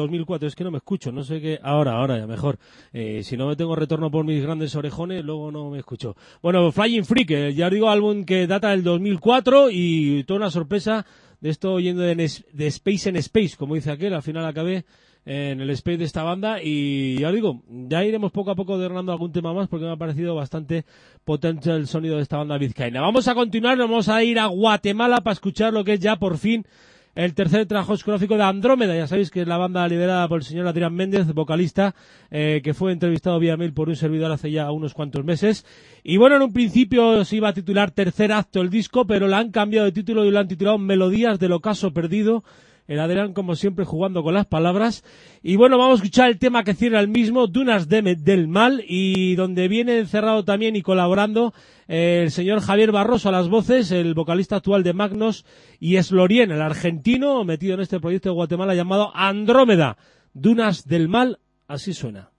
2004, es que no me escucho, no sé qué, ahora, ahora ya mejor. Eh, si no me tengo retorno por mis grandes orejones, luego no me escucho. Bueno, Flying Freak, eh, ya os digo, álbum que data del 2004 y toda una sorpresa de esto yendo de, de Space en Space, como dice aquel, al final acabé en el Space de esta banda y ya os digo, ya iremos poco a poco derramando algún tema más porque me ha parecido bastante potente el sonido de esta banda vizcaína. Vamos a continuar, nos vamos a ir a Guatemala para escuchar lo que es ya por fin el tercer trabajo discográfico de Andrómeda. Ya sabéis que es la banda liderada por el señor Adrián Méndez, vocalista, eh, que fue entrevistado vía mail por un servidor hace ya unos cuantos meses. Y bueno, en un principio se iba a titular Tercer Acto el disco, pero le han cambiado de título y lo han titulado Melodías del Ocaso Perdido. El Adrián, como siempre, jugando con las palabras. Y bueno, vamos a escuchar el tema que cierra el mismo, Dunas de- del Mal, y donde viene encerrado también y colaborando eh, el señor Javier Barroso a las voces, el vocalista actual de Magnos, y Eslorien, el argentino, metido en este proyecto de Guatemala llamado Andrómeda. Dunas del Mal, así suena.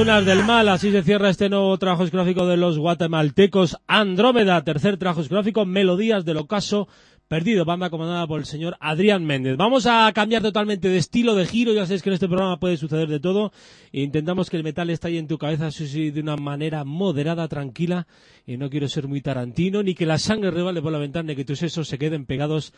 Dunas del Mal, así se cierra este nuevo trabajo discográfico de los guatemaltecos Andrómeda, tercer trabajo discográfico, Melodías del Ocaso Perdido, banda comandada por el señor Adrián Méndez. Vamos a cambiar totalmente de estilo, de giro, ya sabéis que en este programa puede suceder de todo. Intentamos que el metal esté ahí en tu cabeza, sí, sí, de una manera moderada, tranquila, y no quiero ser muy tarantino, ni que la sangre rebale por la ventana, ni que tus sesos se queden pegados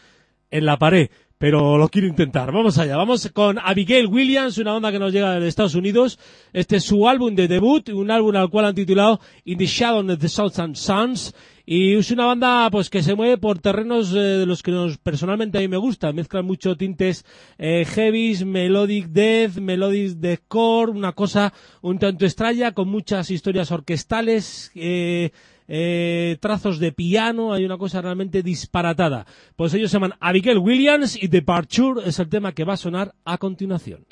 en la pared, pero lo quiero intentar. Vamos allá, vamos con Abigail Williams, una banda que nos llega de Estados Unidos. Este es su álbum de debut, un álbum al cual han titulado In the Shadow of the Southern Suns. Y es una banda pues que se mueve por terrenos eh, de los que nos, personalmente a mí me gusta. Mezclan mucho tintes eh, heavies, melodic death, melodic deathcore, una cosa un tanto extraña con muchas historias orquestales. Eh, eh, trazos de piano, hay una cosa realmente disparatada. Pues ellos se llaman Abigail Williams y Departure es el tema que va a sonar a continuación.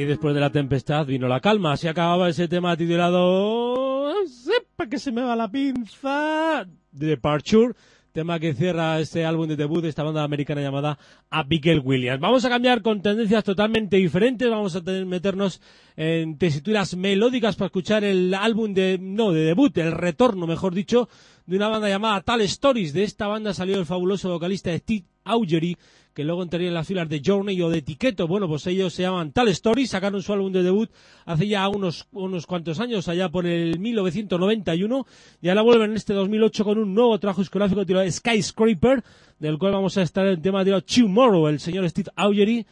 Y después de la tempestad vino la calma. Así acababa ese tema titulado Sepa que se me va la pinza. Departure. Tema que cierra este álbum de debut de esta banda americana llamada Abigail Williams. Vamos a cambiar con tendencias totalmente diferentes. Vamos a tener- meternos en tesituras melódicas para escuchar el álbum de, no, de debut, el retorno, mejor dicho, de una banda llamada Tal Stories. De esta banda salió el fabuloso vocalista Steve Augery, que luego entraría en las filas de Journey o de Etiqueto. Bueno, pues ellos se llaman Tal Stories, sacaron su álbum de debut hace ya unos, unos cuantos años, allá por el 1991, y ahora vuelven en este 2008 con un nuevo trabajo discográfico titulado Skyscraper, del cual vamos a estar en el tema de Tomorrow, el señor Steve Augery,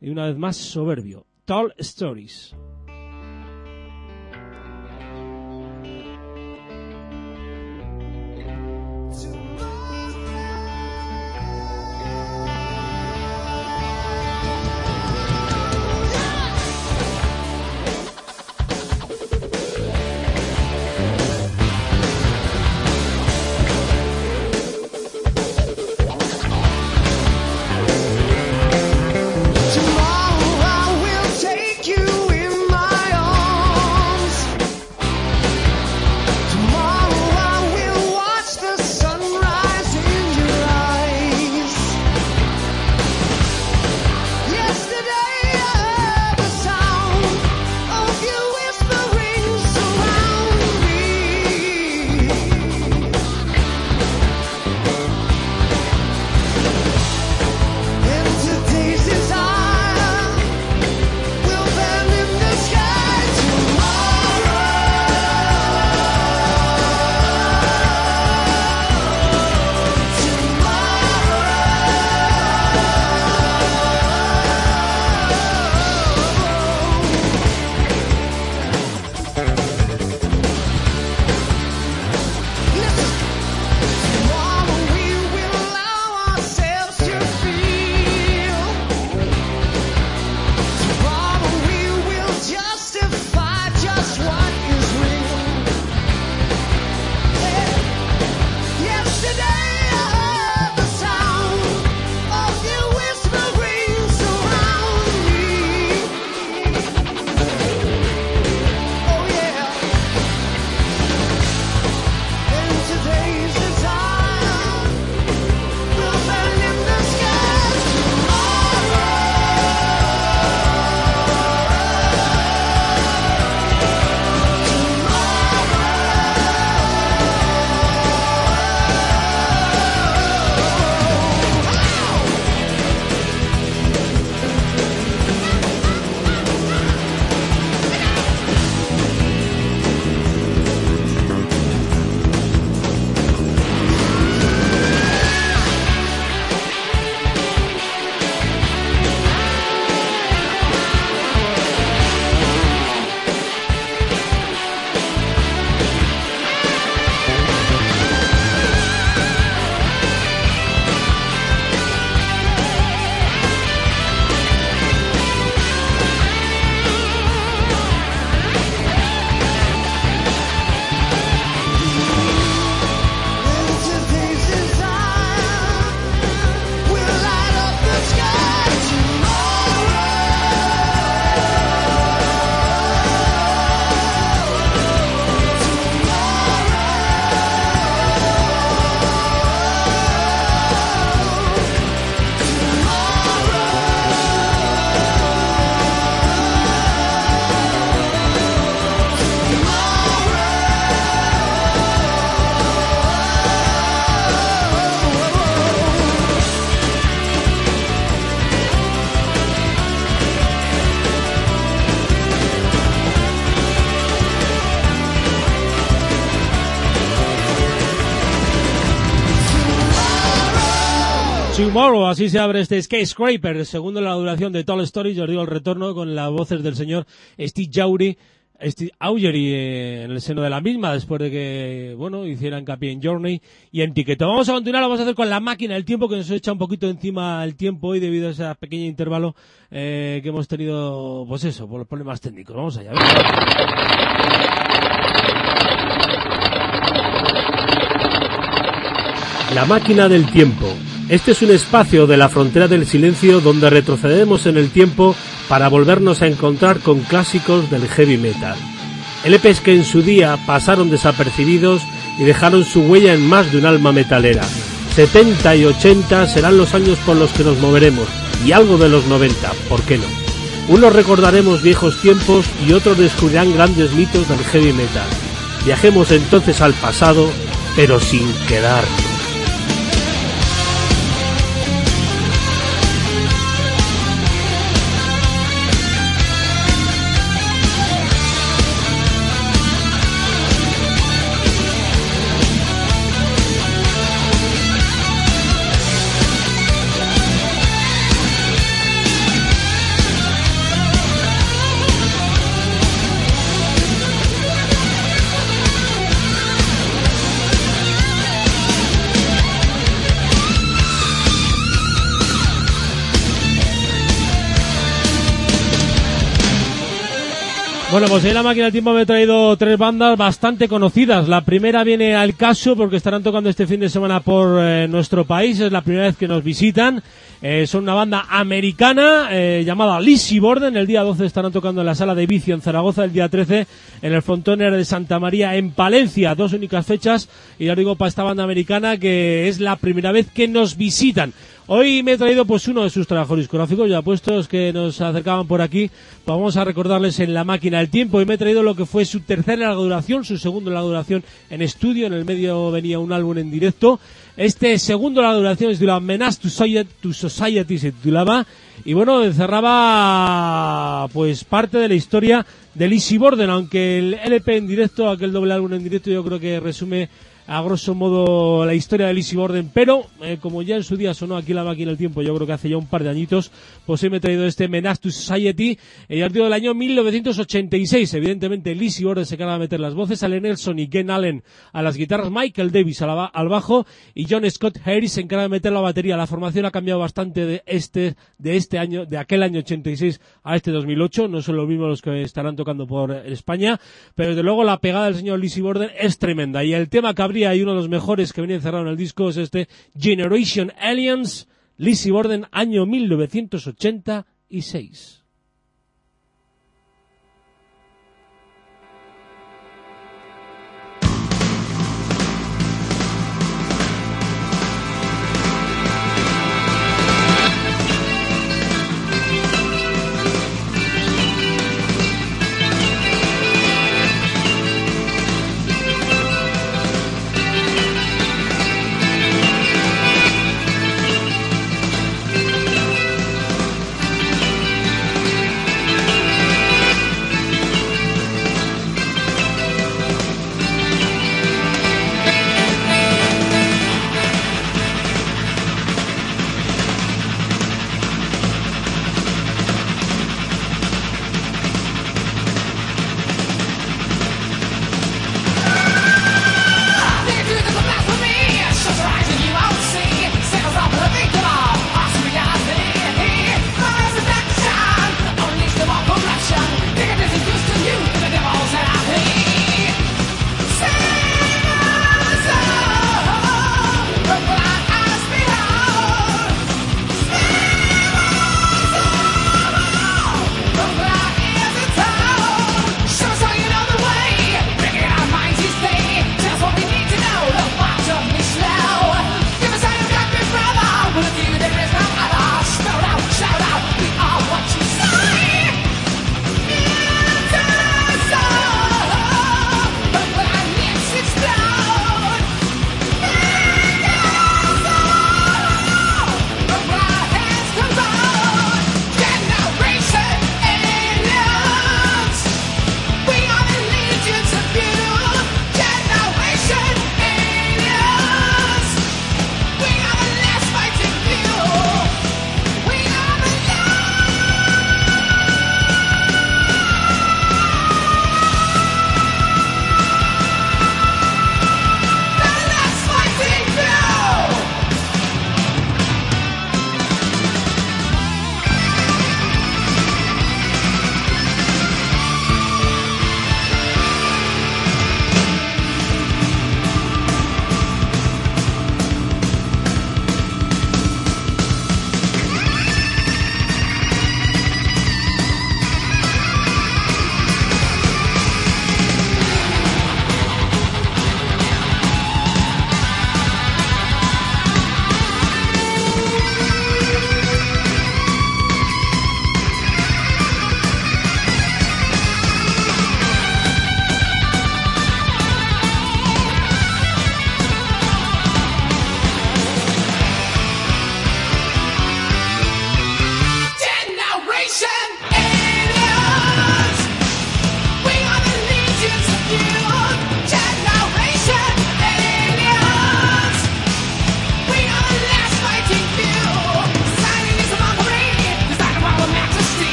y una vez más soberbio. Tall Stories. Tomorrow, así se abre este Skyscraper, segundo en la duración de Tall Stories, os digo el retorno con las voces del señor Steve Jaury, Steve Augery eh, en el seno de la misma, después de que, bueno, hiciera hincapié en Journey y en Tiqueto. Vamos a continuar, lo vamos a hacer con la máquina del tiempo, que nos echa un poquito encima el tiempo hoy debido a ese pequeño intervalo eh, que hemos tenido, pues eso, por los problemas técnicos. Vamos allá. La máquina del tiempo. Este es un espacio de la frontera del silencio donde retrocedemos en el tiempo para volvernos a encontrar con clásicos del heavy metal. LPs que en su día pasaron desapercibidos y dejaron su huella en más de un alma metalera. 70 y 80 serán los años con los que nos moveremos y algo de los 90, ¿por qué no? Unos recordaremos viejos tiempos y otros descubrirán grandes mitos del heavy metal. Viajemos entonces al pasado, pero sin quedarnos. Bueno, pues en la máquina del tiempo me he traído tres bandas bastante conocidas. La primera viene al caso porque estarán tocando este fin de semana por eh, nuestro país. Es la primera vez que nos visitan. Eh, son una banda americana eh, llamada Lizzy Borden. El día 12 estarán tocando en la sala de vicio en Zaragoza. El día 13 en el Frontoner de Santa María en Palencia. Dos únicas fechas. Y ya digo para esta banda americana que es la primera vez que nos visitan. Hoy me he traído pues uno de sus trabajos discográficos, ya puestos que nos acercaban por aquí, vamos a recordarles en la máquina el tiempo y me he traído lo que fue su tercera larga duración, su segundo larga duración en estudio, en el medio venía un álbum en directo. Este segundo larga duración se titulaba Menace to Society, to Society se titulaba. Y bueno, encerraba pues parte de la historia de Lizzy Borden, aunque el LP en directo, aquel doble álbum en directo yo creo que resume a grosso modo la historia de Lizzy Borden, pero eh, como ya en su día sonó aquí la máquina del tiempo, yo creo que hace ya un par de añitos, pues he traído este Menace to Society, os digo, del año 1986. Evidentemente, Lizzy Borden se encarga de meter las voces, Ale Nelson y Ken Allen a las guitarras, Michael Davis al bajo y John Scott Harris se encarga de meter la batería. La formación ha cambiado bastante de este, de este año, de aquel año 86 a este 2008. No son los mismos los que estarán tocando por España, pero desde luego la pegada del señor Lizzy Borden es tremenda. Y el tema que y uno de los mejores que venía encerrado en el disco es este Generation Aliens, Lizzy Borden, año 1986.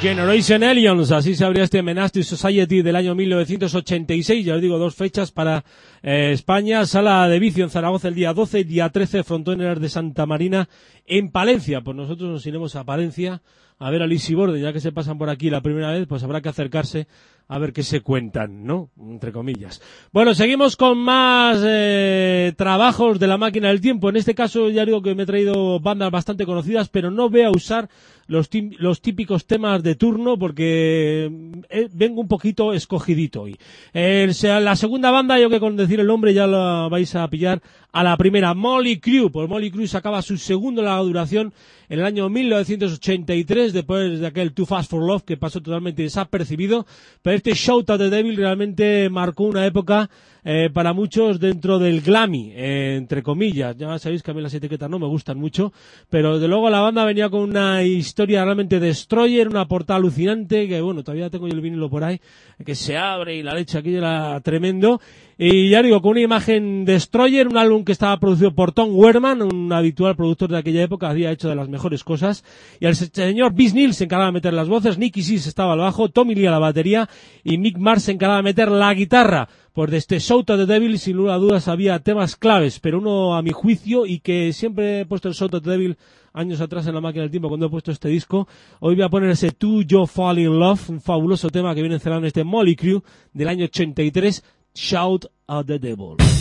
Generation Aliens, así se abría este Menastic Society del año 1986, ya os digo, dos fechas para eh, España, sala de vicio en Zaragoza el día 12, día 13, Frontoneras de Santa Marina en Palencia, pues nosotros nos iremos a Palencia a ver a Lisi Borde, ya que se pasan por aquí la primera vez, pues habrá que acercarse a ver qué se cuentan, ¿no? Entre comillas. Bueno, seguimos con más eh, trabajos de la máquina del tiempo. En este caso ya digo que me he traído bandas bastante conocidas, pero no voy a usar los, los típicos temas de turno porque eh, vengo un poquito escogidito hoy. Se- la segunda banda, yo que con decir el nombre ya la vais a pillar a la primera, Molly Crew. Pues Molly Crew sacaba su segundo larga duración en el año 1983, después de aquel Too Fast for Love que pasó totalmente desapercibido. Pero este Shout at the Devil realmente marcó una época eh, para muchos dentro del glammy, eh, entre comillas. Ya sabéis que a mí las etiquetas no me gustan mucho, pero de luego la banda venía con una historia realmente destroyer, una portada alucinante, que bueno, todavía tengo yo el vinilo por ahí, que se abre y la leche aquí era tremendo. Y ya digo, con una imagen destroyer, un álbum que estaba producido por Tom Werman, un habitual productor de aquella época, había hecho de las mejores cosas. Y el señor Bis Neal se encargaba de meter las voces, Nicky Sis estaba al bajo, Tommy Lee a la batería y Mick Mars se encargaba de meter la guitarra. Pues de este Shout of the Devil, sin lugar a dudas, había temas claves, pero uno a mi juicio y que siempre he puesto el Shout of the Devil años atrás en la máquina del tiempo cuando he puesto este disco. Hoy voy a poner ese To Yo Fall in Love, un fabuloso tema que viene encerrado en este Molly Crew del año 83, Shout at the Devil.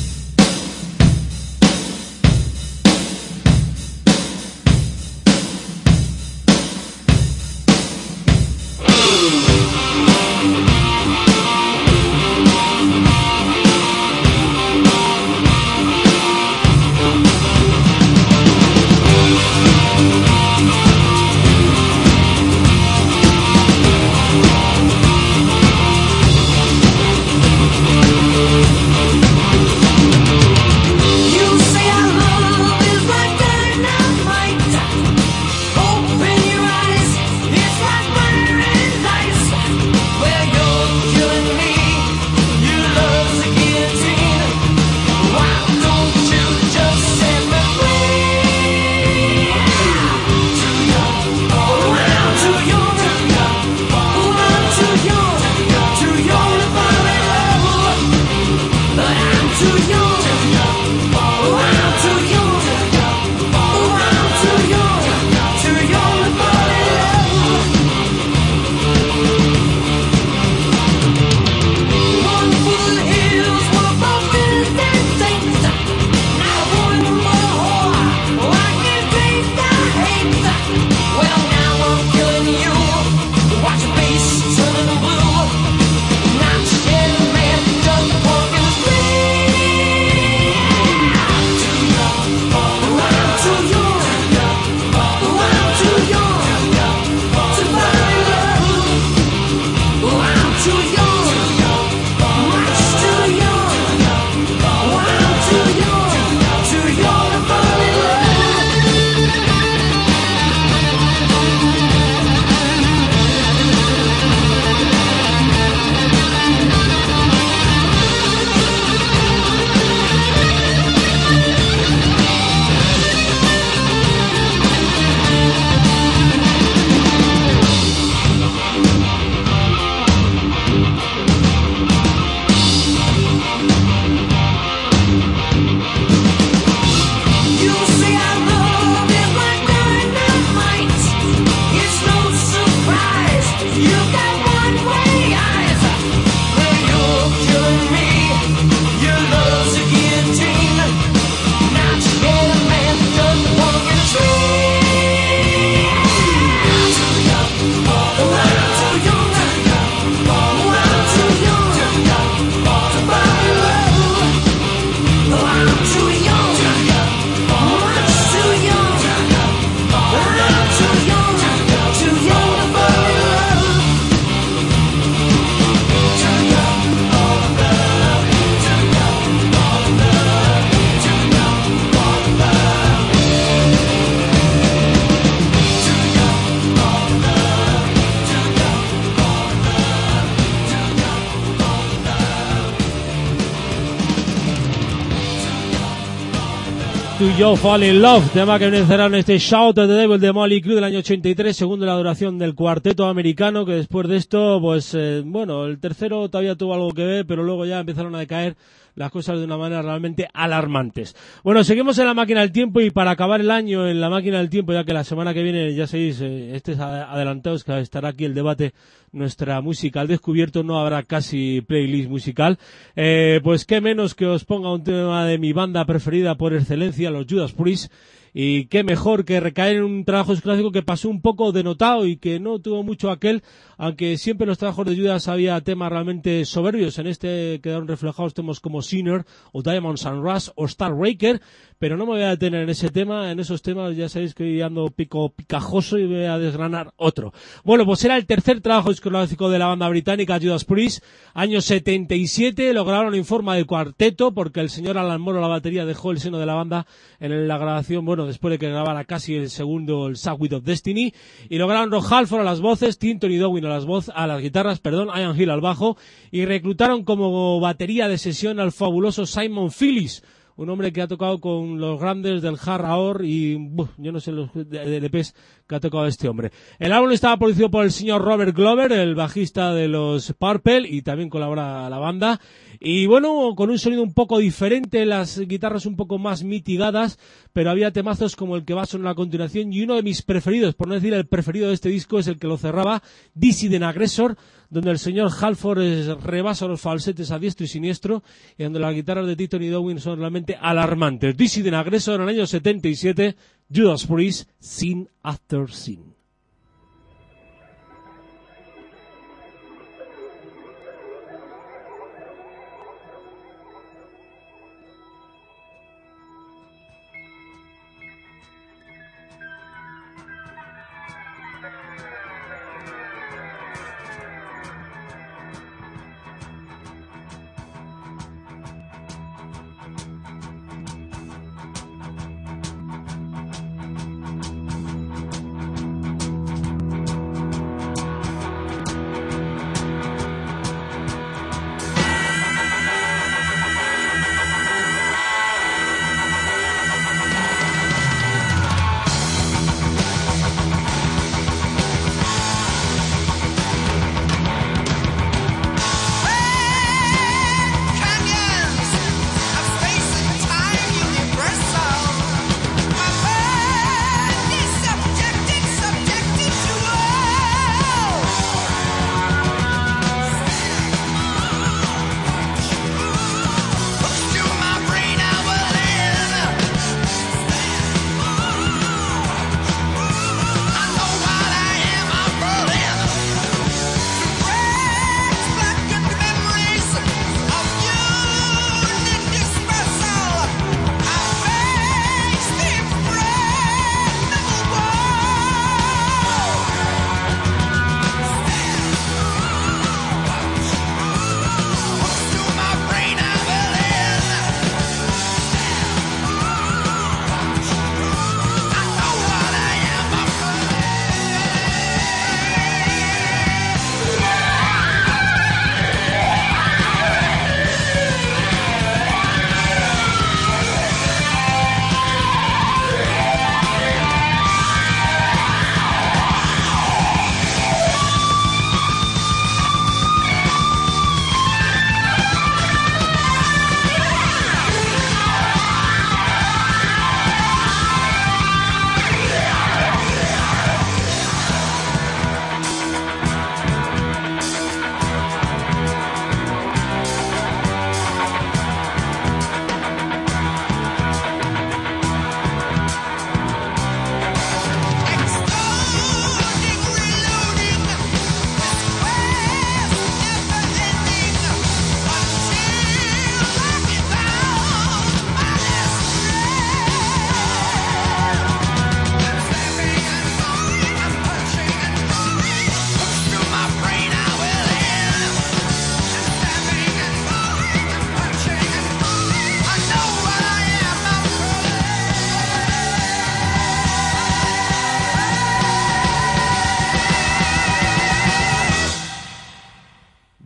Fall in Love, tema que en este Shout at the Devil de Molly Crew del año 83, segundo la duración del cuarteto americano, que después de esto, pues eh, bueno, el tercero todavía tuvo algo que ver, pero luego ya empezaron a decaer las cosas de una manera realmente alarmantes. Bueno, seguimos en la máquina del tiempo y para acabar el año en la máquina del tiempo, ya que la semana que viene, ya sabéis, eh, este es adelantados que estará aquí el debate nuestra música al descubierto, no habrá casi playlist musical, eh, pues qué menos que os ponga un tema de mi banda preferida por excelencia, los Judas Priest, y qué mejor que recaer en un trabajo clásico que pasó un poco denotado y que no tuvo mucho aquel, aunque siempre en los trabajos de Judas había temas realmente soberbios. En este quedaron reflejados temas como Sinner o Diamonds and Rust o Starbreaker, pero no me voy a detener en ese tema, en esos temas ya sabéis que hoy ando pico picajoso y voy a desgranar otro. Bueno, pues era el tercer trabajo discográfico de la banda británica Judas Priest, año 77, lo grabaron en forma de cuarteto porque el señor Alan Moro la batería dejó el seno de la banda en la grabación, bueno, después de que grabara casi el segundo el Sad of Destiny y lo grabaron Rob a las voces, Tinton y Dowin a las voz, a las guitarras, perdón, Ian Hill al bajo y reclutaron como batería de sesión al fabuloso Simon Phillips un hombre que ha tocado con los grandes del hard rock y buf, yo no sé los LPs que ha tocado este hombre. El álbum estaba producido por el señor Robert Glover, el bajista de los Purple y también colabora la banda. Y bueno, con un sonido un poco diferente, las guitarras un poco más mitigadas, pero había temazos como el que va a sonar a continuación y uno de mis preferidos, por no decir el preferido de este disco, es el que lo cerraba, Dissident Aggressor, donde el señor Halford rebasa los falsetes a diestro y siniestro y donde las guitarras de Titon y Dowin son realmente alarmantes. Dissident Aggressor en el año 77, Judas Priest, Sin After Sin.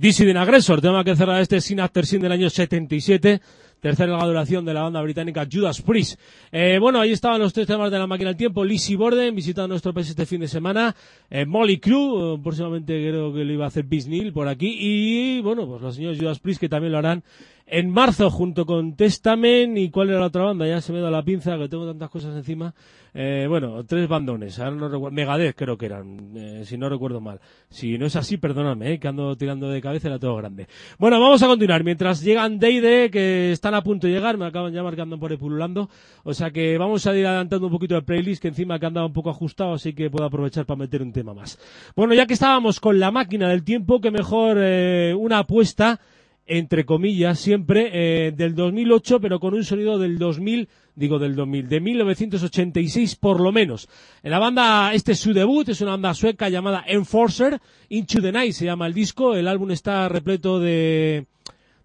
Dissident Aggressor, tema que cerra este Sin After Sin del año 77, tercera larga duración de la banda británica Judas Priest. Eh, bueno, ahí estaban los tres temas de la máquina del tiempo. Lizzie Borden visitando nuestro país este fin de semana. Eh, Molly Crew, eh, próximamente creo que lo iba a hacer Bisnil por aquí. Y bueno, pues los señores Judas Priest que también lo harán en marzo junto con Testament. ¿Y cuál era la otra banda? Ya se me da la pinza que tengo tantas cosas encima. Eh, bueno, tres bandones. Ahora no recuerdo. Megadeth creo que eran, eh, si no recuerdo mal. Si no es así, perdóname, eh, que ando tirando de cabeza la tengo grande. Bueno, vamos a continuar. Mientras llegan Deide, que están a punto de llegar, me acaban ya marcando por ahí pululando. O sea que vamos a ir adelantando un poquito el playlist, que encima que andaba un poco ajustado, así que puedo aprovechar para meter un tema más. Bueno, ya que estábamos con la máquina del tiempo, que mejor eh, una apuesta entre comillas, siempre eh, del 2008, pero con un sonido del 2000, digo del 2000, de 1986 por lo menos. En la banda, este es su debut, es una banda sueca llamada Enforcer, Into the Night se llama el disco, el álbum está repleto de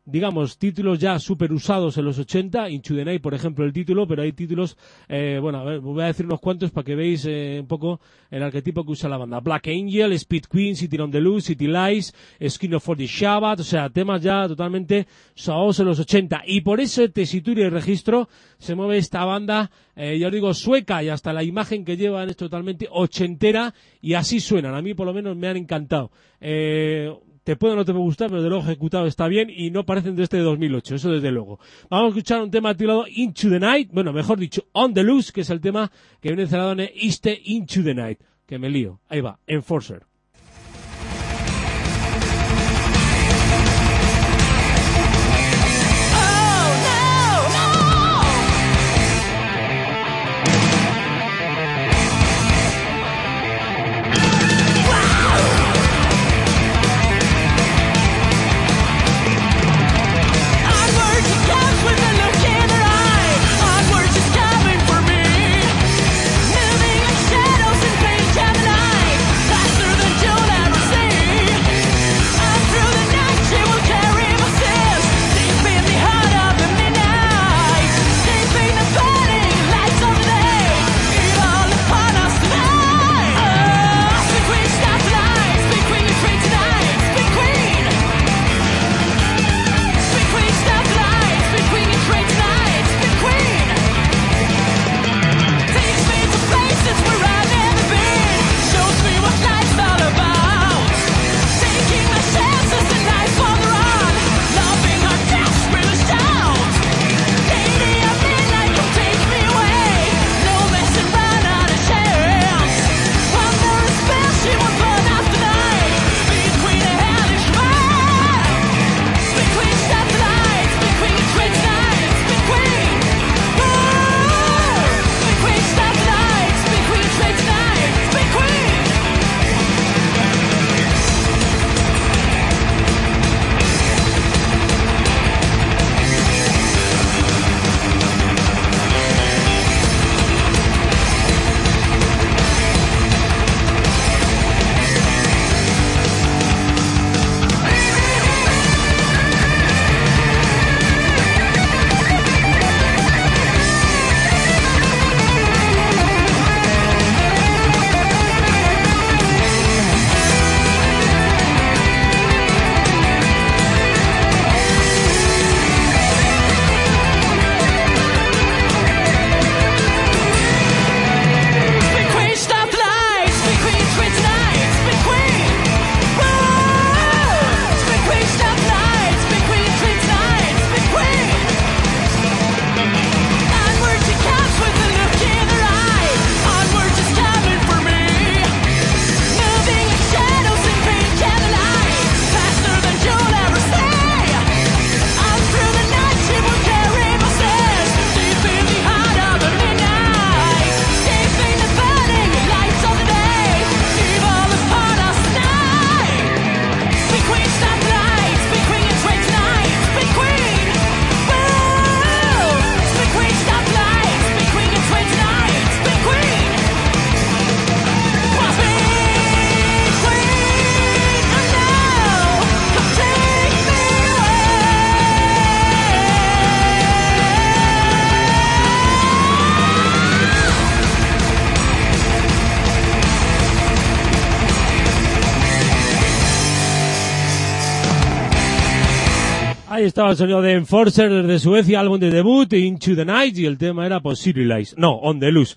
digamos, títulos ya super usados en los 80, Into the Night, por ejemplo, el título, pero hay títulos, eh, bueno, a ver, voy a decir unos cuantos para que veáis eh, un poco el arquetipo que usa la banda. Black Angel, Speed Queen, City on the Loose, City Lies, Skin of the Shabbat, o sea, temas ya totalmente usados en los 80. Y por ese tesitura y registro se mueve esta banda, eh, ya os digo, sueca, y hasta la imagen que llevan es totalmente ochentera, y así suenan. A mí, por lo menos, me han encantado. Eh, te puede o no te puede gustar, pero de luego ejecutado está bien y no parecen de este de 2008, eso desde luego. Vamos a escuchar un tema titulado Into the Night, bueno, mejor dicho, On the Loose, que es el tema que viene encerrado en Este Into the Night, que me lío. Ahí va, Enforcer. Estaba el sonido de Enforcer desde Suecia, álbum de debut, Into the Night, y el tema era pues. No, On the Loose.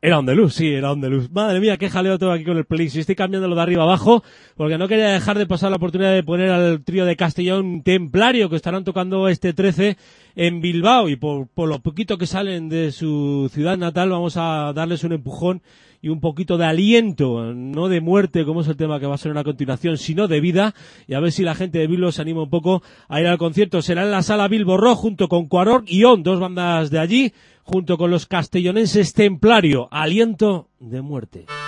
Era On the Loose, sí, era On the Loose. Madre mía, qué jaleo todo aquí con el playlist. Estoy cambiándolo de arriba abajo, porque no quería dejar de pasar la oportunidad de poner al trío de Castellón Templario, que estarán tocando este 13 en Bilbao, y por, por lo poquito que salen de su ciudad natal, vamos a darles un empujón y un poquito de aliento, no de muerte, como es el tema que va a ser a continuación, sino de vida, y a ver si la gente de Bilbo se anima un poco a ir al concierto. Será en la sala Bilbo Rock junto con Cuaror y On, dos bandas de allí, junto con los castellonenses Templario, aliento de muerte.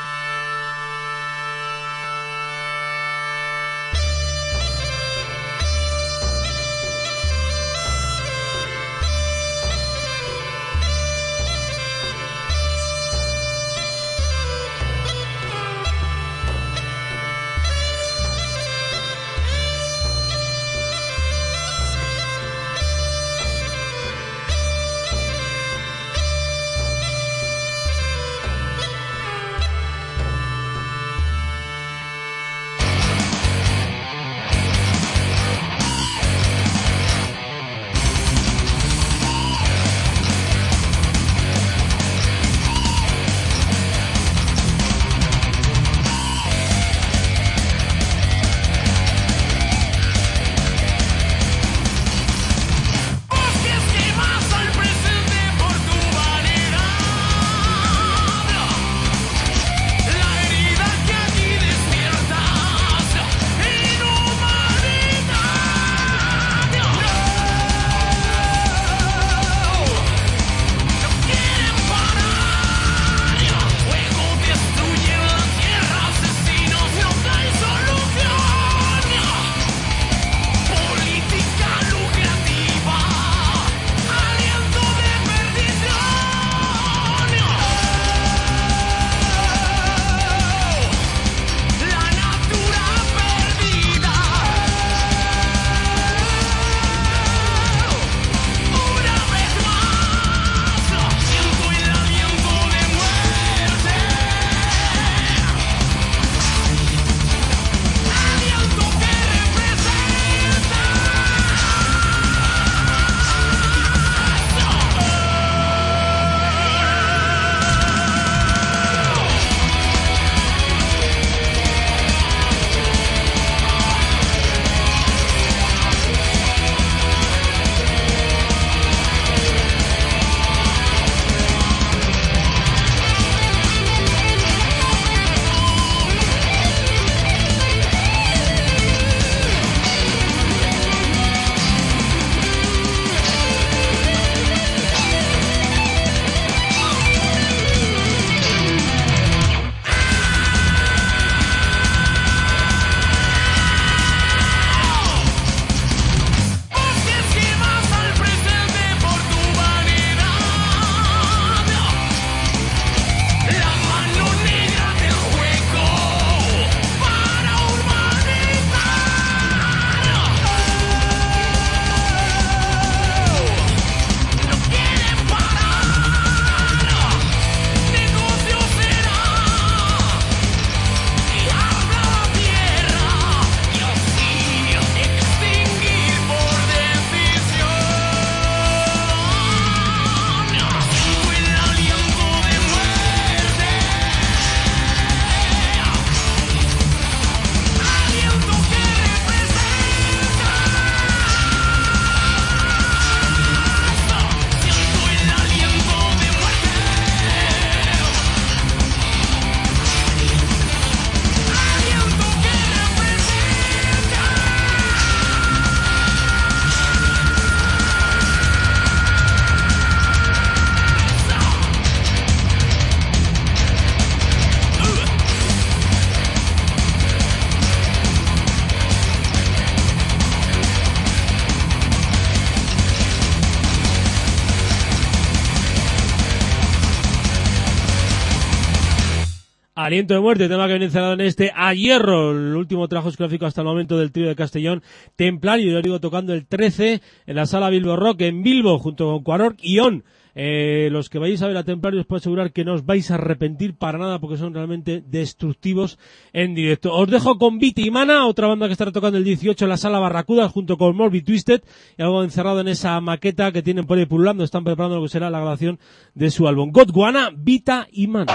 Aliento de muerte, tema que viene encerrado en este A el último trabajo discográfico hasta el momento del trío de Castellón, Templario, yo digo tocando el 13 en la sala Bilbo Rock en Bilbo, junto con Cuaror y On. Eh, los que vayáis a ver a Templario os puedo asegurar que no os vais a arrepentir para nada porque son realmente destructivos en directo. Os dejo con Viti y Mana, otra banda que estará tocando el 18 en la sala Barracuda junto con Morbid Twisted y algo encerrado en esa maqueta que tienen por ahí pululando, están preparando lo que será la grabación de su álbum. Godwana, Vita y Mana.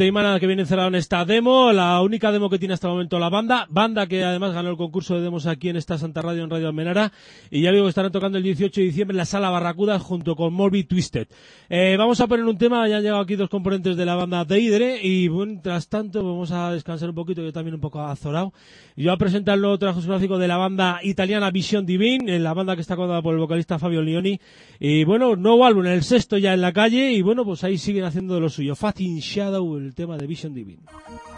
Está el encerrado en esta demo, la única demo que tiene hasta el momento la banda, banda que además ganó el concurso de demos aquí en esta Santa Radio, en Radio Almenara, y ya digo que estarán tocando el 18 de diciembre en la Sala Barracuda junto con Morbid Twisted. Eh, vamos a poner un tema, ya han llegado aquí dos componentes de la banda Deidre, y mientras tanto vamos a descansar un poquito, yo también un poco azorado. Yo voy a presentar el nuevo trabajo discográfico de la banda italiana Vision Divine, la banda que está comandada por el vocalista Fabio Leoni, y bueno, nuevo álbum, el sexto ya en la calle, y bueno, pues ahí siguen haciendo lo suyo. Fatin Shadow, el tema de Vision Divine.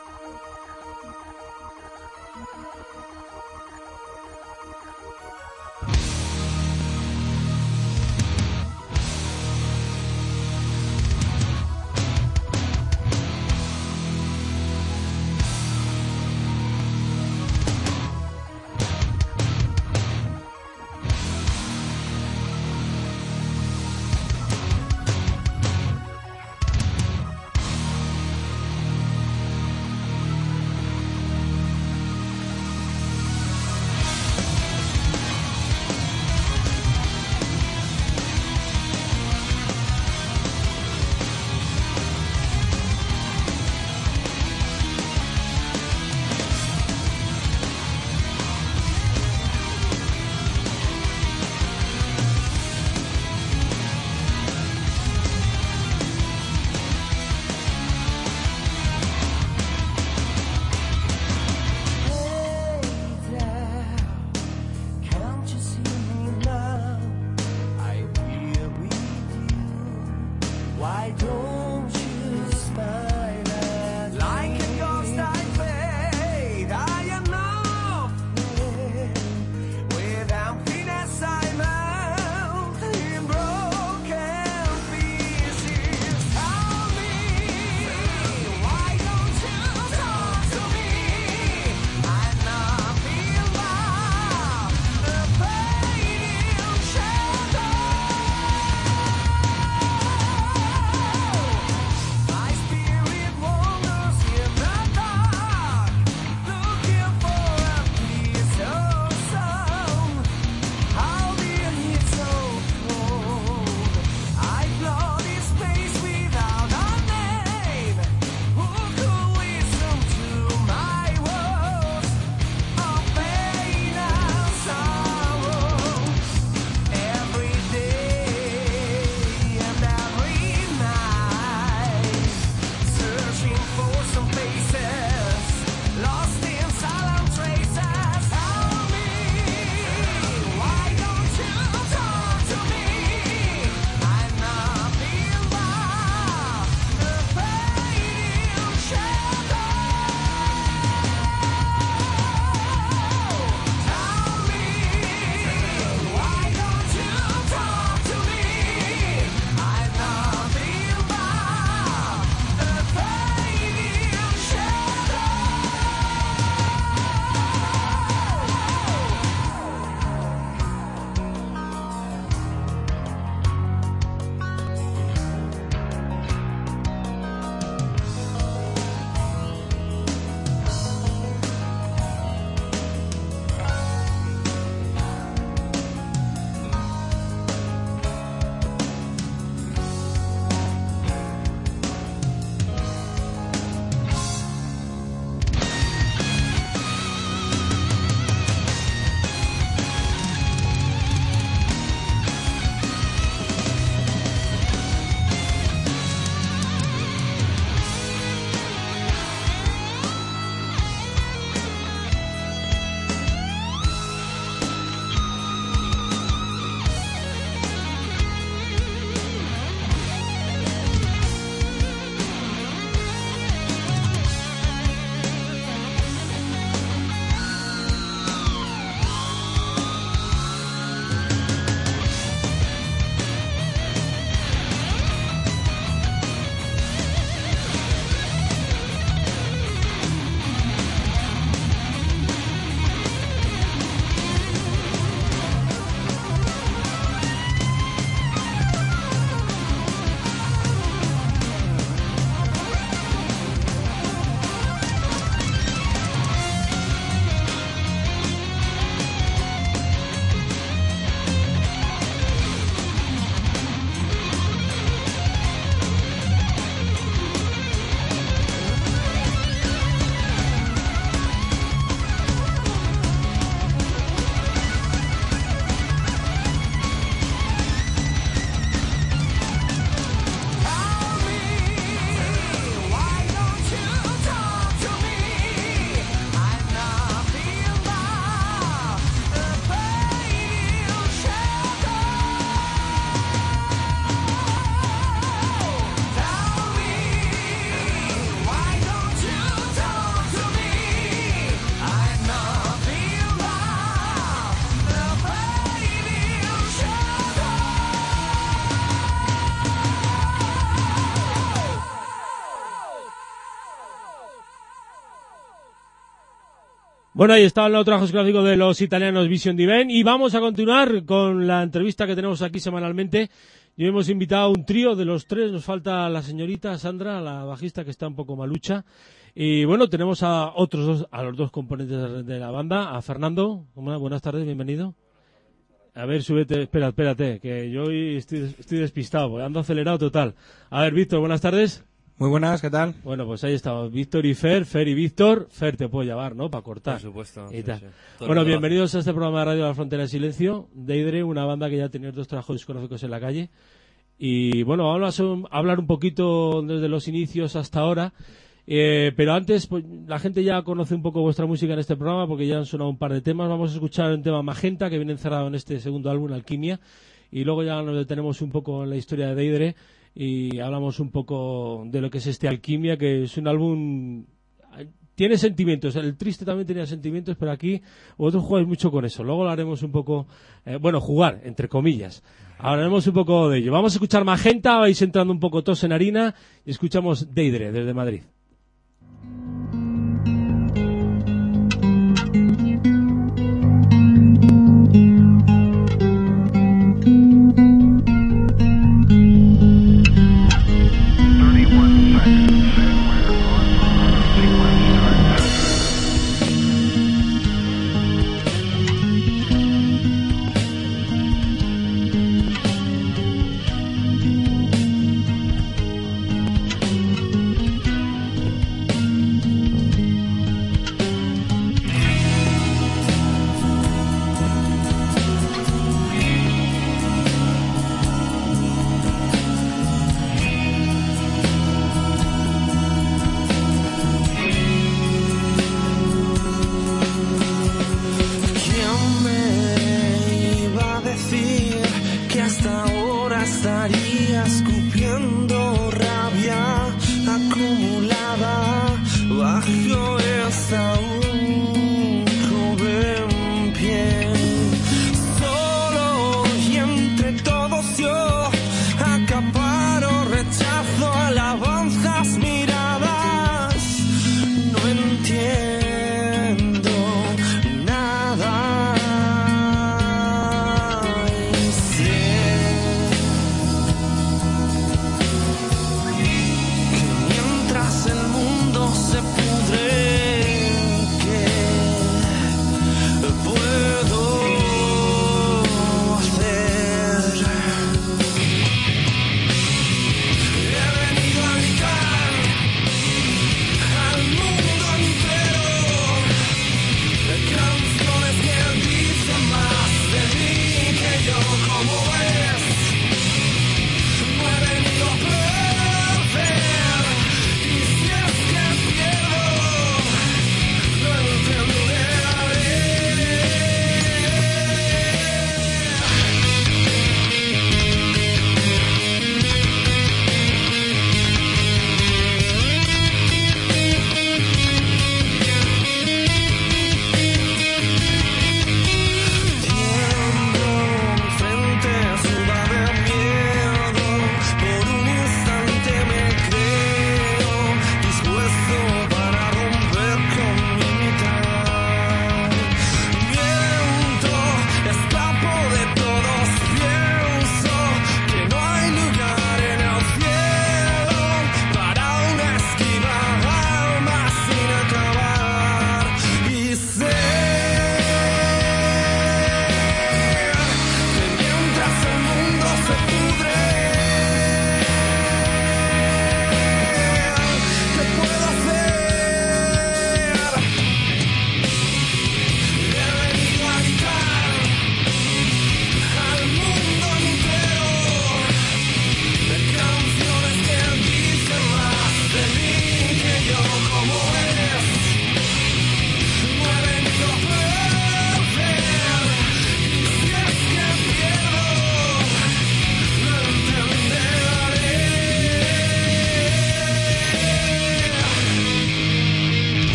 Bueno, ahí está el otro trabajo discográfico de los italianos Vision Divine y vamos a continuar con la entrevista que tenemos aquí semanalmente. Y hemos invitado a un trío de los tres, nos falta la señorita Sandra, la bajista que está un poco malucha. Y bueno, tenemos a otros dos, a los dos componentes de la banda, a Fernando. Buenas tardes, bienvenido. A ver, súbete, espera, espérate, que yo estoy, estoy despistado, ando acelerado total. A ver, Víctor, buenas tardes. Muy buenas, ¿qué tal? Bueno, pues ahí estamos, Víctor y Fer, Fer y Víctor. Fer te puedo llevar, ¿no? Para cortar. Por supuesto. Y sí, tal. sí. Todo Bueno, bienvenidos a este programa de Radio La Frontera de Silencio, Deidre, una banda que ya ha tenido dos trabajos discográficos en la calle. Y bueno, vamos a hablar un poquito desde los inicios hasta ahora. Eh, pero antes, pues, la gente ya conoce un poco vuestra música en este programa porque ya han sonado un par de temas. Vamos a escuchar un tema Magenta que viene encerrado en este segundo álbum, Alquimia. Y luego ya nos detenemos un poco en la historia de Deidre y hablamos un poco de lo que es este Alquimia, que es un álbum tiene sentimientos, el triste también tenía sentimientos, pero aquí vosotros jugáis mucho con eso. Luego lo haremos un poco, eh, bueno, jugar, entre comillas. Hablaremos un poco de ello. Vamos a escuchar Magenta, vais entrando un poco tos en harina y escuchamos Deidre desde Madrid.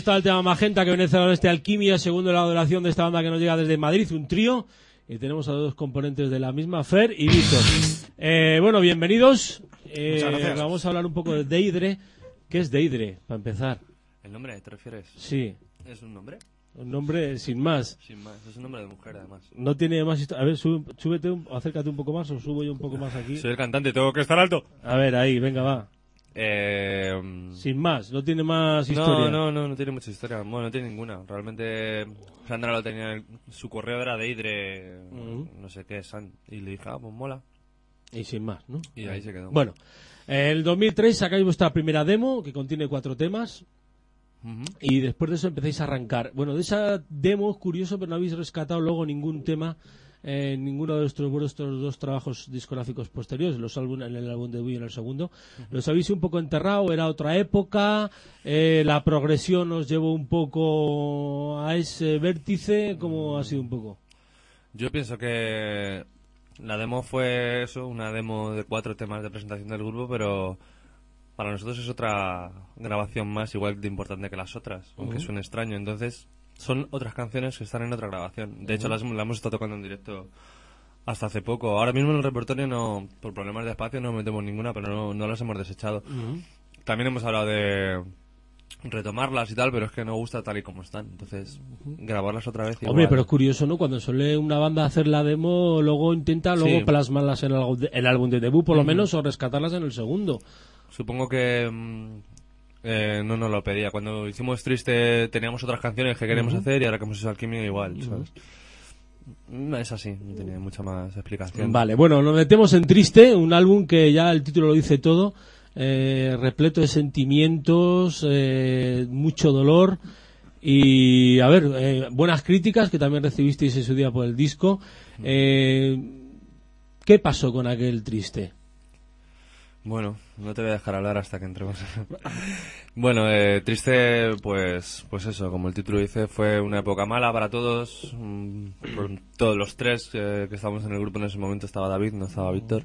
Está el tema Magenta que viene cerrado este Alquimia, segundo la adoración de esta banda que nos llega desde Madrid, un trío. Y tenemos a dos componentes de la misma, Fer y Víctor. Eh, bueno, bienvenidos. Eh, Muchas gracias. Vamos a hablar un poco de Deidre. ¿Qué es Deidre, para empezar? ¿El nombre te refieres? Sí, ¿Es un nombre? un nombre sin más. Sin más, es un nombre de mujer además. No tiene más historia. A ver, sube- súbete, un- acércate un poco más o subo yo un poco más aquí. Soy el cantante, tengo que estar alto. A ver, ahí, venga, va. Eh, Sin más, no tiene más historia. no, no, no, no tiene mucha historia. Bueno, no tiene ninguna. Realmente Sandra lo tenía, su correo era de Idre, no sé qué, San. Y le dije, ah, pues mola. Y sin más, ¿no? Y ahí se quedó. Bueno, el 2003 sacáis vuestra primera demo que contiene cuatro temas y después de eso empezáis a arrancar. Bueno, de esa demo es curioso, pero no habéis rescatado luego ningún tema eh, en ninguno de vuestros, vuestros dos trabajos discográficos posteriores, los álbum, en el álbum debut y en el segundo. Los habéis un poco enterrado, era otra época, eh, la progresión os llevó un poco a ese vértice, ¿cómo ha sido un poco? Yo pienso que la demo fue eso, una demo de cuatro temas de presentación del grupo, pero para nosotros es otra grabación más igual de importante que las otras, aunque suene extraño. Entonces, son otras canciones que están en otra grabación. De hecho, las, las hemos estado tocando en directo hasta hace poco. Ahora mismo en el repertorio, no por problemas de espacio, no metemos ninguna, pero no, no las hemos desechado. También hemos hablado de retomarlas y tal, pero es que no gusta tal y como están. Entonces, grabarlas otra vez. Hombre, pero es curioso, ¿no? Cuando suele una banda hacer la demo, luego intenta luego Sí. plasmarlas en el, álbum de- el álbum de debut, por lo menos, o rescatarlas en el segundo. Supongo que mm, eh, no nos lo pedía. Cuando hicimos Triste teníamos otras canciones que queríamos hacer y ahora que hemos hecho Alquimia igual, ¿sabes? Es así, no tiene mucha más explicación. Vale, bueno, nos metemos en Triste, un álbum que ya el título lo dice todo, eh, repleto de sentimientos, eh, mucho dolor y, a ver, eh, buenas críticas que también recibisteis en su día por el disco. Eh, ¿Qué pasó con aquel Triste? Bueno, no te voy a dejar hablar hasta que entremos. [LAUGHS] bueno, eh, Triste, pues, pues eso, como el título dice, fue una época mala para todos. mm, por todos los tres eh, que estábamos en el grupo en ese momento estaba David, no estaba Víctor.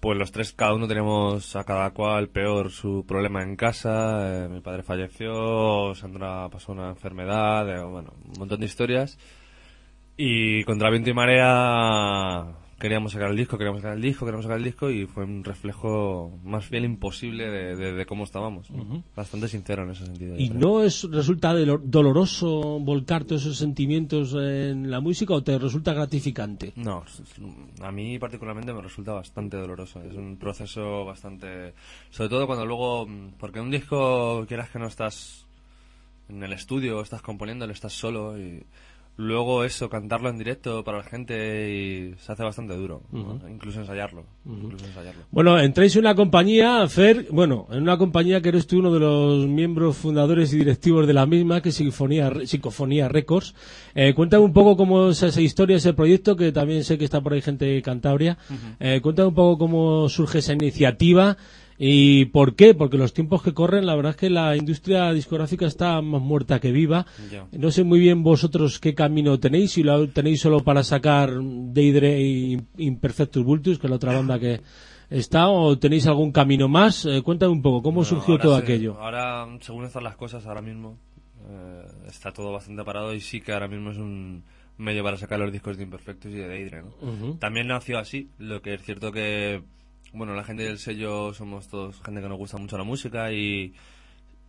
Pues los tres, cada uno teníamos a cada cual peor su problema en casa. eh, mi padre falleció, Sandra pasó una enfermedad, eh, bueno, un montón de historias. Y contra viento y marea queríamos sacar el disco, queríamos sacar el disco, queríamos sacar el disco y fue un reflejo más fiel imposible de, de- de cómo estábamos. Bastante sincero en ese sentido. ¿Y no es resulta dolo- doloroso volcar todos esos sentimientos en la música o te resulta gratificante? No, a mí particularmente me resulta bastante doloroso. Es un proceso bastante... Sobre todo cuando luego... mm, Porque un disco, quieras que no estás en el estudio, estás componiendo, estás solo y luego eso, cantarlo en directo para la gente y se hace bastante duro. ¿no? Incluso ensayarlo. Incluso ensayarlo. Bueno, entráis en una compañía, Fer, bueno, en una compañía que eres tú uno de los miembros fundadores y directivos de la misma, que es Psicofonía, Psicofonía Records. Eh, cuéntame un poco cómo es esa historia, ese proyecto, que también sé que está por ahí gente de Cantabria. Eh, cuéntame un poco cómo surge esa iniciativa y por qué, porque los tiempos que corren, la verdad es que la industria discográfica está más muerta que viva. No sé muy bien vosotros qué camino tenéis, si lo tenéis solo para sacar Deidre y Imperfectus Vultus, que es la otra banda que está, o tenéis algún camino más. Eh, cuéntame un poco, ¿cómo Bueno, surgió todo se- aquello? Ahora, según están las cosas, ahora mismo eh, está todo bastante parado y sí que ahora mismo es un medio para sacar los discos de Imperfectus y de Deidre, ¿no? También nació así, lo que es cierto que, bueno, la gente del sello somos todos gente que nos gusta mucho la música y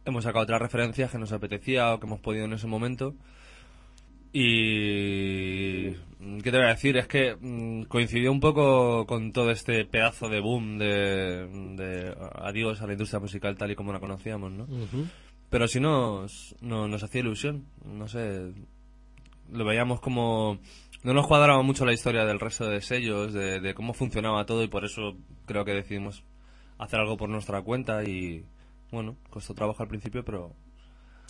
hemos sacado otras referencias que nos apetecía o que hemos podido en ese momento. Y... ¿Qué te voy a decir? Es que mm, coincidió un poco con todo este pedazo de boom de, de adiós a la industria musical tal y como la conocíamos, ¿no? Ujú. Pero sí nos, no- nos hacía ilusión, no sé, lo veíamos como... No nos cuadraba mucho la historia del resto de sellos, de, de cómo funcionaba todo y por eso creo que decidimos hacer algo por nuestra cuenta y bueno, costó trabajo al principio, pero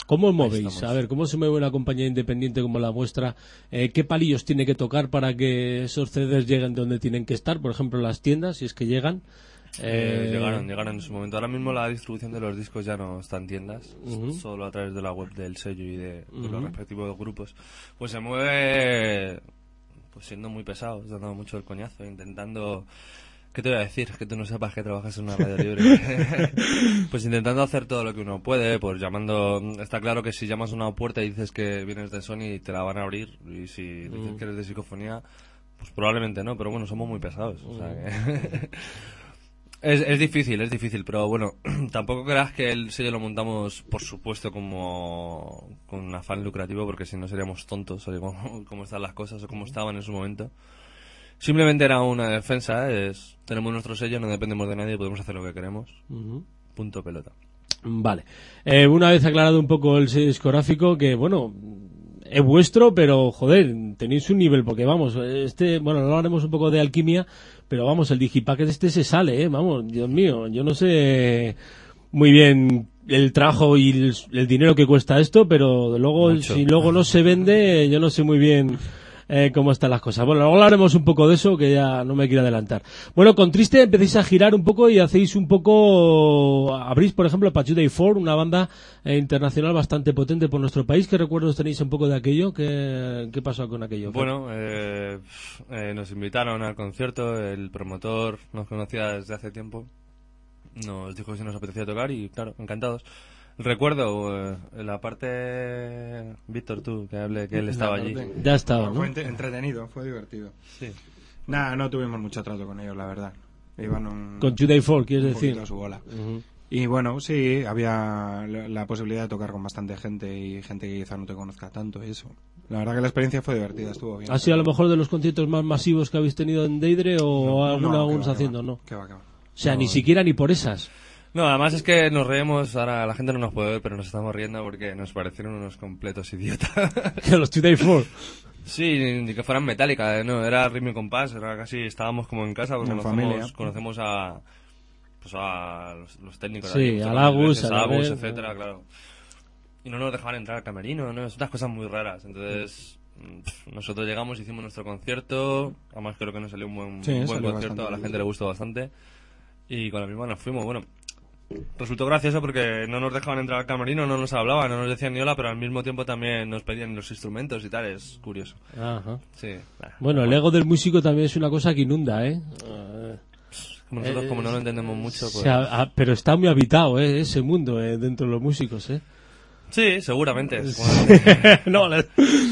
¿Cómo os movéis? A ver, ¿cómo se mueve una compañía independiente como la vuestra? Eh, ¿Qué palillos tiene que tocar para que esos CDs lleguen donde tienen que estar? Por ejemplo, las tiendas, si es que llegan. eh, Eh, llegaron, llegaron en su momento. Ahora mismo la distribución de los discos ya no está en tiendas, solo a través de la web del sello y de, de los respectivos grupos. Pues se mueve pues siendo muy pesados, dando mucho el coñazo, intentando ¿Qué te voy a decir? Que tú no sepas que trabajas en una radio libre. [LAUGHS] pues intentando hacer todo lo que uno puede, pues llamando... Está claro que si llamas a una puerta y dices que vienes de Sony, te la van a abrir. Y si dices que eres de psicofonía, pues probablemente no, pero bueno, somos muy pesados. O sea que... [LAUGHS] es, es difícil, es difícil, pero bueno, [CLEARS THROAT] tampoco creas que el sello lo montamos, por supuesto, como con un afán lucrativo, porque si no seríamos tontos, o como, [LAUGHS] como están las cosas o como estaban en su momento. Simplemente era una defensa, es tenemos nuestro sello, no dependemos de nadie, podemos hacer lo que queremos. Punto pelota. Vale. Eh, una vez aclarado un poco el sello discográfico, que bueno, es vuestro, pero joder, tenéis un nivel, porque vamos, este, bueno, ahora hablaremos un poco de alquimia, pero vamos, el digipacket este se sale, eh, vamos, Dios mío, yo no sé muy bien el trabajo y el, el dinero que cuesta esto, pero luego, Mucho. si luego no se vende, yo no sé muy bien eh, cómo están las cosas. Bueno, luego hablaremos un poco de eso, que ya no me quiero adelantar. Bueno, con Triste empecéis a girar un poco y hacéis un poco, abrís por ejemplo Pachuday Four, una banda eh, internacional bastante potente por nuestro país. ¿Qué recuerdos tenéis un poco de aquello? ¿Qué, qué pasó con aquello? Bueno, eh, eh, nos invitaron al concierto, el promotor nos conocía desde hace tiempo, nos dijo si nos apetecía tocar y claro, encantados. Recuerdo eh, la parte, Víctor, tú, que hablé que él estaba allí. Ya estaba, ¿no? Fue ent- entretenido, fue divertido. Sí. Nada, no tuvimos mucho trato con ellos, la verdad. Iban un, Con Today Four, quieres un decir. a su bola. Y bueno, sí, había la, la posibilidad de tocar con bastante gente y gente que quizá no te conozca tanto y eso. La verdad que la experiencia fue divertida, estuvo bien. ¿Ha sido a lo mejor de los conciertos más masivos que habéis tenido en Deidre o No, aún haciendo? va. No. Que va, que va. O sea, No, ni siquiera ni por esas. No, además es que nos reímos, ahora la gente no nos puede ver, pero nos estamos riendo porque nos parecieron unos completos idiotas. [LAUGHS] Que los Today Four. Sí, ni, que fueran metálica, no, era ritmo y compás, era casi, estábamos como en casa, porque En conocemos, familia. conocemos a, pues a los, los técnicos. Sí, de allí, al muchas Agus, veces, al a Agus, Abel, etcétera, ¿no? claro. Y no nos dejaban entrar al camerino, ¿no? Es unas cosas muy raras, entonces... Nosotros llegamos, hicimos nuestro concierto, además creo que nos salió un buen, Sí, un buen salió concierto, a la bien. gente le gustó bastante. Y con la misma nos fuimos, bueno, Resultó gracioso porque no nos dejaban entrar al camerino, no nos hablaban, no nos decían ni hola, pero al mismo tiempo también nos pedían los instrumentos y tal, es curioso. Ajá. Sí. Bueno, el ego del músico también es una cosa que inunda, ¿eh? Eh, Como nosotros eh, como no lo entendemos mucho, o pues... pero está muy habitado, ¿eh? Ese mundo eh, dentro de los músicos, ¿eh? Sí, seguramente. [LAUGHS] No,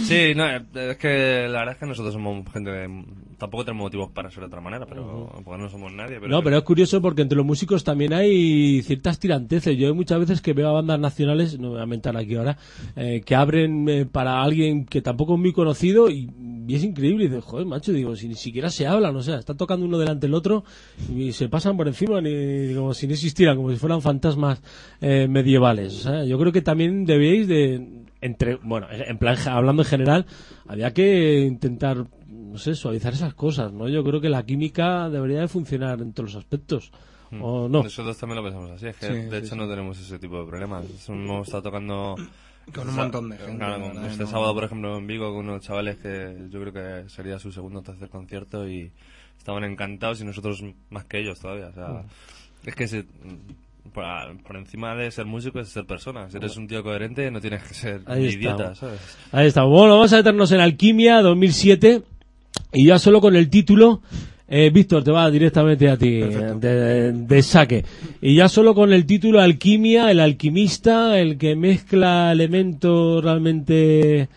sí, no, eh, es que la verdad es que nosotros somos gente de... Tampoco tenemos motivos para ser de otra manera, pero no somos nadie. Pero no, pero es curioso porque entre los músicos también hay ciertas tiranteces. Yo hay muchas veces que veo a bandas nacionales, no voy a mentar aquí ahora, eh, que abren eh, para alguien que tampoco es muy conocido y, y es increíble. Y dices, joder, macho, digo, si ni siquiera se hablan, o sea, está tocando uno delante del otro y se pasan por encima ni, como si no existieran, como si fueran fantasmas eh, medievales. O sea, yo creo que también debíais de, entre, bueno, en plan, hablando en general, había que intentar no sé, suavizar esas cosas, ¿no? Yo creo que la química debería de funcionar en todos los aspectos. ¿O no? Nosotros también lo pensamos así, es que Sí, de sí, hecho no tenemos ese tipo de problemas. Hemos estado tocando... Con un montón de gente. Claro, este no- sábado, por ejemplo, en Vigo con unos chavales que yo creo que sería su segundo o tercer concierto y estaban encantados y nosotros más que ellos todavía. O sea, Mm. es que se- por, por encima de ser músico es ser persona. Si eres un tío coherente no tienes que ser Ahí idiota, estamos. ¿sabes? Ahí está. Bueno, vamos a meternos en Alquimia 2007 y ya solo con el título, eh, Víctor, te va directamente a ti, de, de saque. Y ya solo con el título Alquimia, el alquimista, el que mezcla elementos realmente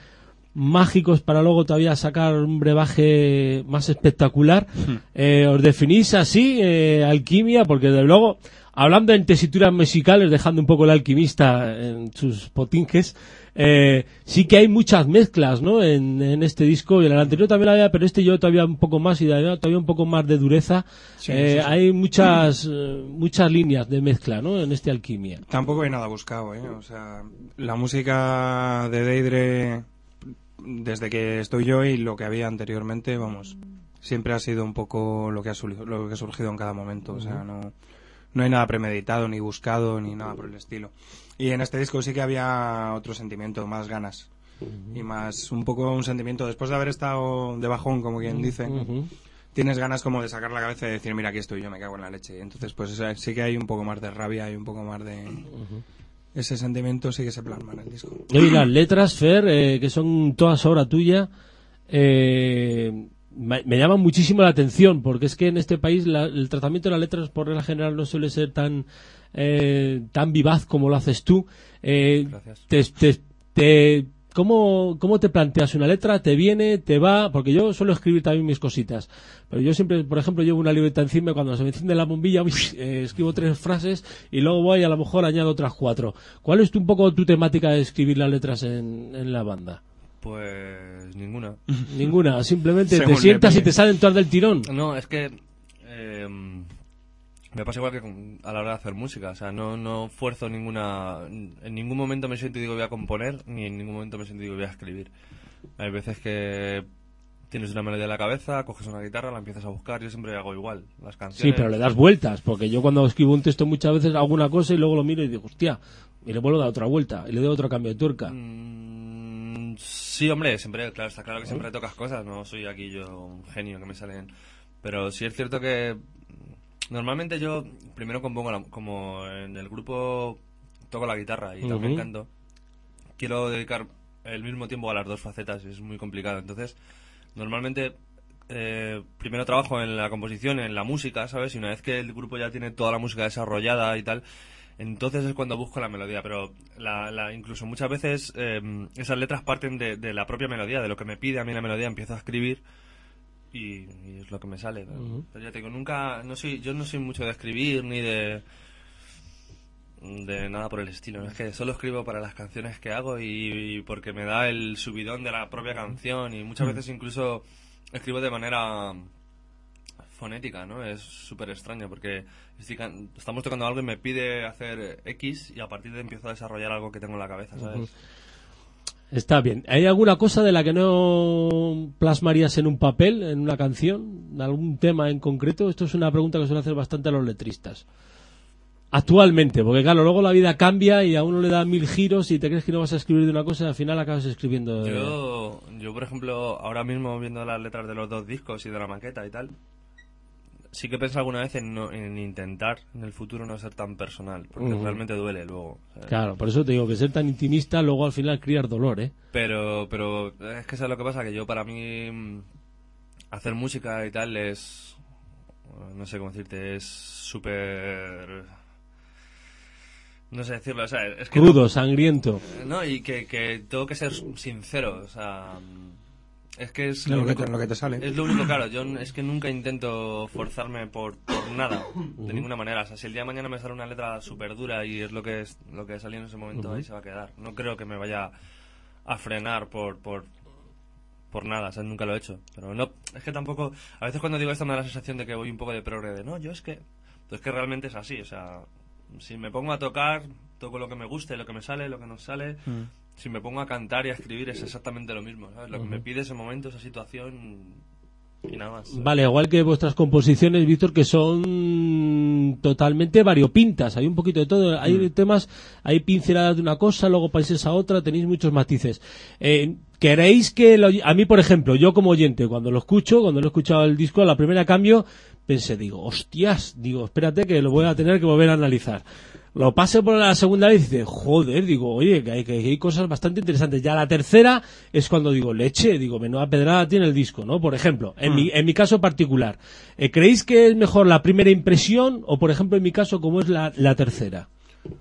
mágicos para luego todavía sacar un brebaje más espectacular. Eh, os definís así, eh, alquimia, porque desde luego, hablando en tesituras musicales, dejando un poco el alquimista en sus potinques, eh, sí que hay muchas mezclas, ¿no? En, en este disco y en el anterior también había, pero este yo todavía un poco más y todavía, un poco más de dureza. Sí, Eh, sí, sí. Hay muchas, eh, muchas líneas de mezcla, ¿no? En este alquimia. Tampoco hay nada buscado, ¿eh? O sea, la música de Deidre, desde que estoy yo y lo que había anteriormente, vamos, siempre ha sido un poco lo que ha, surgi- lo que ha surgido en cada momento. O sea, no, no hay nada premeditado, ni buscado, ni nada por el estilo. Y en este disco sí que había otro sentimiento, más ganas. Y más, un poco un sentimiento, después de haber estado de bajón, como quien dice, tienes ganas como de sacar la cabeza y decir, mira, aquí estoy yo, me cago en la leche. Entonces, pues o sea, sí que hay un poco más de rabia y un poco más de... Ese sentimiento sí que se plasma en el disco. Y las letras, Fer, eh, que son todas obra tuya, eh, me, me llaman muchísimo la atención, porque es que en este país la- el tratamiento de las letras por regla general no suele ser tan, eh, tan vivaz como lo haces tú. Eh, Gracias. te, te- te- ¿cómo, ¿Cómo te planteas una letra? ¿Te viene? ¿Te va? Porque yo suelo escribir también mis cositas. Pero yo siempre, por ejemplo, llevo una libreta encima y cuando se me enciende la bombilla, uy, eh, escribo tres frases y luego voy y a lo mejor añado otras cuatro. ¿Cuál es tu, un poco tu temática de escribir las letras en, en la banda? Pues ninguna. Ninguna, simplemente [LAUGHS] Según te sientas y te salen todas del tirón. No, es que eh, me pasa igual que con- a la hora de hacer música. O sea, no, no fuerzo ninguna. En ningún momento me siento y digo voy a componer, ni en ningún momento me siento y digo voy a escribir. Hay veces que tienes una melodía en la cabeza, coges una guitarra, la empiezas a buscar. Yo siempre hago igual. Las Sí, canciones. pero le das vueltas, porque yo cuando escribo un texto muchas veces hago una cosa y luego lo miro y digo, hostia, y le vuelvo a dar otra vuelta, y le doy otro cambio de tuerca. Mm, sí, hombre, siempre, claro, está claro que siempre tocas cosas, no soy aquí yo un genio que me salen. Pero sí es cierto que normalmente yo primero compongo, la- como en el grupo toco la guitarra y también canto. Quiero dedicar el mismo tiempo a las dos facetas es muy complicado. Entonces, normalmente eh, primero trabajo en la composición, en la música, ¿sabes? Y una vez que el grupo ya tiene toda la música desarrollada y tal, entonces es cuando busco la melodía. Pero la, la- incluso muchas veces eh, esas letras parten de, de la propia melodía, de lo que me pide a mí la melodía, empiezo a escribir y, y es lo que me sale. Pero ya te digo, nunca, no soy, yo no soy mucho de escribir ni de de nada por el estilo. Es que solo escribo para las canciones que hago y, y porque me da el subidón de la propia canción y muchas veces incluso escribo de manera fonética, ¿no? Es súper extraño porque estoy estamos tocando algo y me pide hacer X y a partir de empiezo a desarrollar algo que tengo en la cabeza, ¿sabes? Está bien. ¿Hay alguna cosa de la que no plasmarías en un papel, en una canción? ¿Algún tema en concreto? Esto es una pregunta que suele hacer bastante a los letristas. Actualmente, porque claro, luego la vida cambia y a uno le da mil giros y te crees que no vas a escribir de una cosa y al final acabas escribiendo de... Yo, yo, por ejemplo, ahora mismo viendo las letras de los dos discos y de la maqueta y tal, sí que pensé alguna vez en, no- en intentar en el futuro no ser tan personal, porque realmente duele luego. ¿sabes? Claro, por eso te digo que ser tan intimista luego al final criar dolor, ¿eh? Pero, pero es que sabes lo que pasa, que yo para mí mm, hacer música y tal es, no sé cómo decirte, es súper... No sé decirlo, o sea, es que... Crudo, sangriento. No, y que, que tengo que ser sincero, o sea... Es que es Lo que único- te- lo que te sale. Es lo único, claro. Yo es que nunca intento forzarme por, por nada, de ninguna manera. O sea, si el día de mañana me sale una letra súper dura y es lo que es lo que salió en ese momento, ahí se va a quedar. No creo que me vaya a frenar por, por, por nada, o sea, nunca lo he hecho. Pero no, es que tampoco... A veces cuando digo esto me da la sensación de que voy un poco de progre, de no, yo es que... pues Es que realmente es así, o sea... Si me pongo a tocar, toco lo que me guste, lo que me sale, lo que no sale. Si me pongo a cantar y a escribir es exactamente lo mismo, ¿sabes? Lo que me pide ese momento, esa situación y nada más. Vale, igual que vuestras composiciones, Víctor, que son totalmente variopintas. Hay un poquito de todo. Hay temas, hay pinceladas de una cosa, luego países a otra, tenéis muchos matices. Eh, ¿Queréis que lo- a mí, por ejemplo, yo como oyente, cuando lo escucho, cuando lo he escuchado el disco, a la primera cambio, pensé, digo, hostias, digo, espérate que lo voy a tener que volver a analizar. Lo pasé por la segunda vez y dice, joder, digo, oye, que hay, que hay cosas bastante interesantes. Ya la tercera es cuando digo, leche, digo, menuda pedrada tiene el disco, ¿no? Por ejemplo, en, mi, en mi caso particular, eh, ¿creéis que es mejor la primera impresión o, por ejemplo, en mi caso, como es la, la tercera?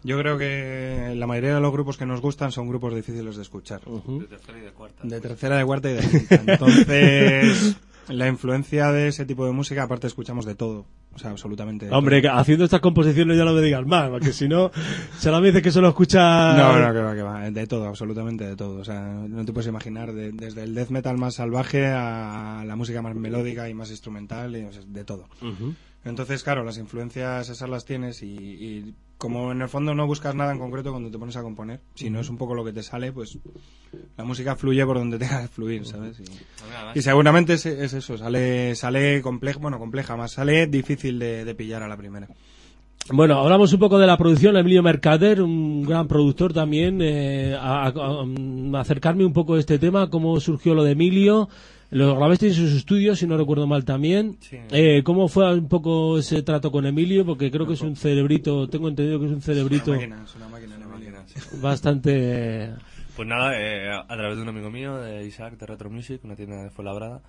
Yo creo que la mayoría de los grupos que nos gustan son grupos difíciles de escuchar. De tercera y de cuarta. De tercera, de cuarta y de quinta. [LAUGHS] Entonces, la influencia de ese tipo de música, aparte escuchamos de todo. O sea, absolutamente Hombre, que haciendo estas composiciones ya no me digas más, porque si no, será me dice que solo escucha... No, no, que va, que va. De todo, absolutamente de todo. O sea, no te puedes imaginar, de- desde el death metal más salvaje a la música más melódica y más instrumental, y, o sea, de todo. Entonces, claro, las influencias esas las tienes y, y como en el fondo no buscas nada en concreto cuando te pones a componer, si no es un poco lo que te sale, pues la música fluye por donde [LAUGHS] tenga que fluir, ¿sabes? Y, seguramente es, es eso, sale sale compleja, bueno, compleja, más sale difícil de, de pillar a la primera. Bueno, hablamos un poco de la producción. Emilio Mercader, un gran productor también. eh, a, a- a- acercarme un poco a este tema, cómo surgió lo de Emilio. Lo grabasteis en sus estudios, si no recuerdo mal también. Sí. Eh, ¿Cómo fue un poco ese trato con Emilio? Porque creo que es un cerebrito, tengo entendido que es un cerebrito Una máquina, es una máquina, una máquina. bastante... Pues nada, eh, a través de un amigo mío, de Isaac, de Retro Music, una tienda de Fuenlabrada,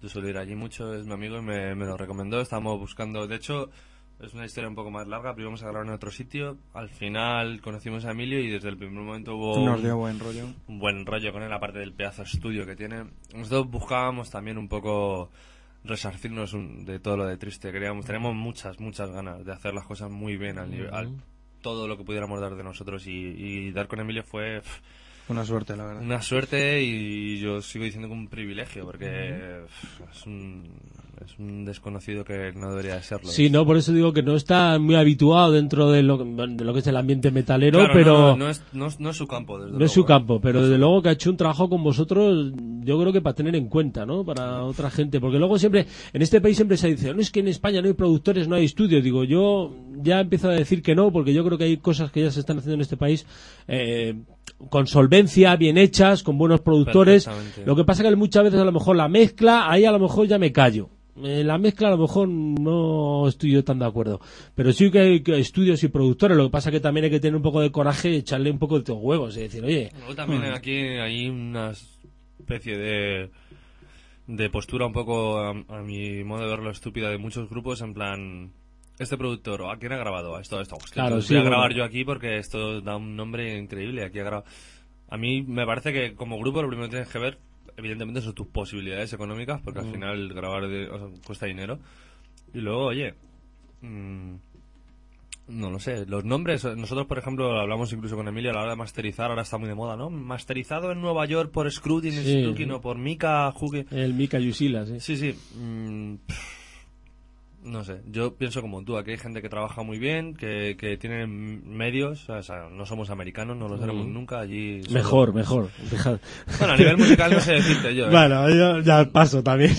Yo suelo ir allí mucho, es mi amigo y me, me lo recomendó. Estábamos buscando, de hecho, es una historia un poco más larga, pero íbamos a grabar en otro sitio. Al final conocimos a Emilio y desde el primer momento hubo Nos un- dio buen rollo. un buen rollo con él, aparte del pedazo estudio que tiene. Nosotros buscábamos también un poco resarcirnos un- de todo lo de triste. Queríamos, tenemos muchas, muchas ganas de hacer las cosas muy bien al nivel, al- todo lo que pudiéramos dar de nosotros y, y dar con Emilio fue pff, Una suerte, la verdad. una suerte y yo sigo diciendo que un privilegio porque es un, es un desconocido que no debería de serlo. Sí, no, por eso digo que no está muy habituado dentro de lo, de lo que es el ambiente metalero, Claro, pero no, no, no es, no, es- no es su campo, desde no es su ¿eh? campo, pero desde luego que ha hecho un trabajo con vosotros, yo creo que para tener en cuenta, ¿no? Para otra gente, porque luego siempre, en este país siempre se dice, no es que en España no hay productores, no hay estudios. Digo, yo ya empiezo a decir que no, porque yo creo que hay cosas que ya se están haciendo en este país eh, con solvencia, bien hechas, con buenos productores. Lo que pasa que muchas veces a lo mejor la mezcla, ahí a lo mejor ya me callo. En la mezcla a lo mejor no estoy yo tan de acuerdo. Pero sí que hay estudios y productores. Lo que pasa que también hay que tener un poco de coraje y echarle un poco de tus huevos y decir, oye, Luego también aquí hay una especie de de postura un poco a, a mi modo de verlo estúpida de muchos grupos en plan este productor o a quién ha grabado esto esto Hostia, Claro, sí, voy a bueno. grabar yo aquí porque esto da un nombre increíble aquí ha grabado a mí me parece que como grupo lo primero que tienes que ver evidentemente son tus posibilidades económicas porque al final grabar de- o sea, cuesta dinero y luego oye mm, no lo sé, los nombres, nosotros por ejemplo hablamos incluso con Emilio a la hora de masterizar, ahora está muy de moda, ¿no? Masterizado en Nueva York por Scrutiny, Sí. O por Mika Huge. el Mika Yusila, sí. Sí, sí. mm, pff, no sé, yo pienso como tú, aquí hay gente que trabaja muy bien, que, que tiene medios, o sea, no somos americanos, no lo seremos nunca, allí... solo- Mejor, mejor. Dejad. Bueno, a nivel musical no sé decirte yo. ¿eh? Bueno, yo ya paso también.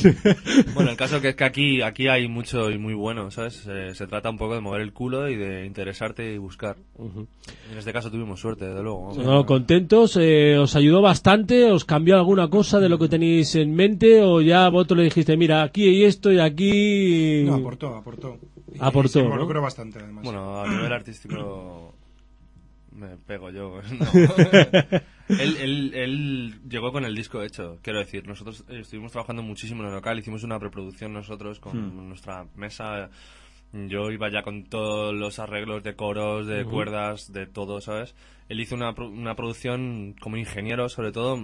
Bueno, el caso que es que aquí, aquí hay mucho y muy bueno, ¿sabes? Se, se trata un poco de mover el culo y de interesarte y buscar. En este caso tuvimos suerte, desde luego. No, contentos, eh, os ayudó bastante, os cambió alguna cosa de lo que tenéis en mente o ya vosotros le dijiste, mira, aquí hay esto y aquí... No, aportó, aportó. Y Aportó, se ¿no? involucró bastante, además. Bueno, a nivel [CLEARS THROAT] artístico me pego yo. [LAUGHS] ¿no? [LAUGHS] él, él, él llegó con el disco hecho, quiero decir. Nosotros estuvimos trabajando muchísimo en el local, hicimos una preproducción nosotros con nuestra mesa. Yo iba ya con todos los arreglos de coros, de cuerdas, de todo, ¿sabes? Él hizo una, una producción como ingeniero, sobre todo,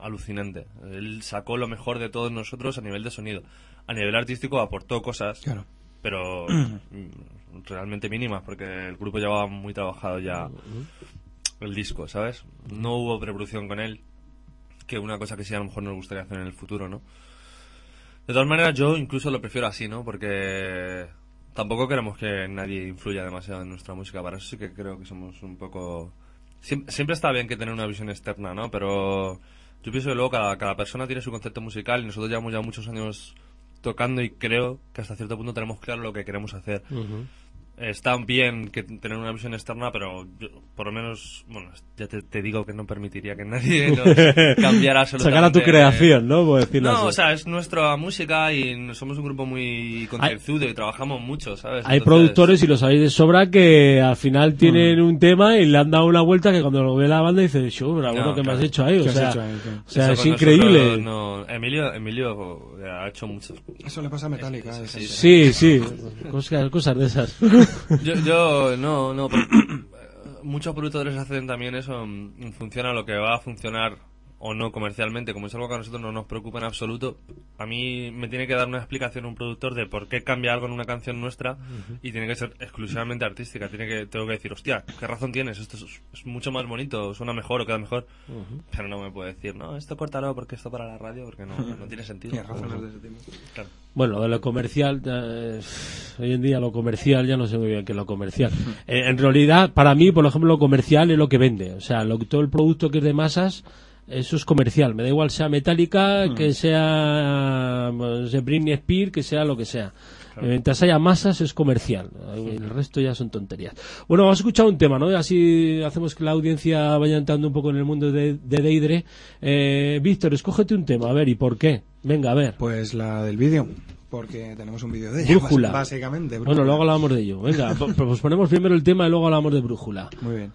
alucinante. Él sacó lo mejor de todos nosotros a nivel de sonido. A nivel artístico aportó cosas Claro. pero [CLEARS THROAT] realmente mínimas porque el grupo llevaba muy trabajado ya el disco, ¿sabes? No hubo preproducción con él, que una cosa que sí a lo mejor nos gustaría hacer en el futuro, ¿no? De todas maneras, yo incluso lo prefiero así, ¿no? Porque tampoco queremos que nadie influya demasiado en nuestra música. Para eso sí que creo que somos un poco... Siem- Siempre está bien que tener una visión externa, ¿no? Pero yo pienso que luego cada, cada persona tiene su concepto musical y nosotros llevamos ya muchos años tocando y creo que hasta cierto punto tenemos claro lo que queremos hacer. Está bien que tener una visión externa, pero yo, por lo menos, bueno, ya te, te digo que no permitiría que nadie [LAUGHS] nos cambiara absolutamente. Sacar a tu creación, ¿no? Por decirlo No, así. o sea, es nuestra música y somos un grupo muy concienzudo y trabajamos mucho, ¿sabes? Hay Entonces- productores, y lo sabéis de sobra, que al final tienen un tema y le han dado una vuelta que cuando lo ve la banda dice, "Shu, pero bueno, No, que me has hecho ahí? O ¿Qué has sea, hecho ahí, qué? o sea Eso es increíble. nosotros no- Emilio, Emilio ha hecho mucho. Eso le pasa a Metallica. Sí, eh, sí. Sí, sí, cosas, cosas de esas. [LAUGHS] Yo, yo no, no. eh, muchos productores hacen también eso en función a lo que va a funcionar o no comercialmente. Como es algo que a nosotros no nos preocupa en absoluto, a mí me tiene que dar una explicación un productor de por qué cambia algo en una canción nuestra y tiene que ser exclusivamente artística. Tiene que, tengo que decir, hostia, ¿qué razón tienes? Esto es, es mucho más bonito, suena mejor o queda mejor. Pero no me puede decir, no, esto córtalo porque esto para la radio, porque no, no tiene sentido. Tienes razones de ese tipo. Claro. Bueno, de lo comercial, eh, hoy en día lo comercial, ya no sé muy bien qué es lo comercial. Eh, en realidad, para mí, por ejemplo, lo comercial es lo que vende. O sea, lo, todo el producto que es de masas, eso es comercial. Me da igual sea metálica, que sea pues, Britney Spears, que sea lo que sea. Mientras haya masas es comercial. El resto ya son tonterías. Bueno, vamos a escuchar un tema, ¿no? Así hacemos que la audiencia vaya entrando un poco en el mundo de, de Deidre. Eh, Víctor, escógete un tema, a ver, ¿y por qué? Venga, a ver. Pues la del vídeo. Porque tenemos un vídeo de ella. Brújula. Básicamente. Bueno, luego hablamos de ello. Venga, [LAUGHS] pues ponemos primero el tema y luego hablamos de brújula. Muy bien.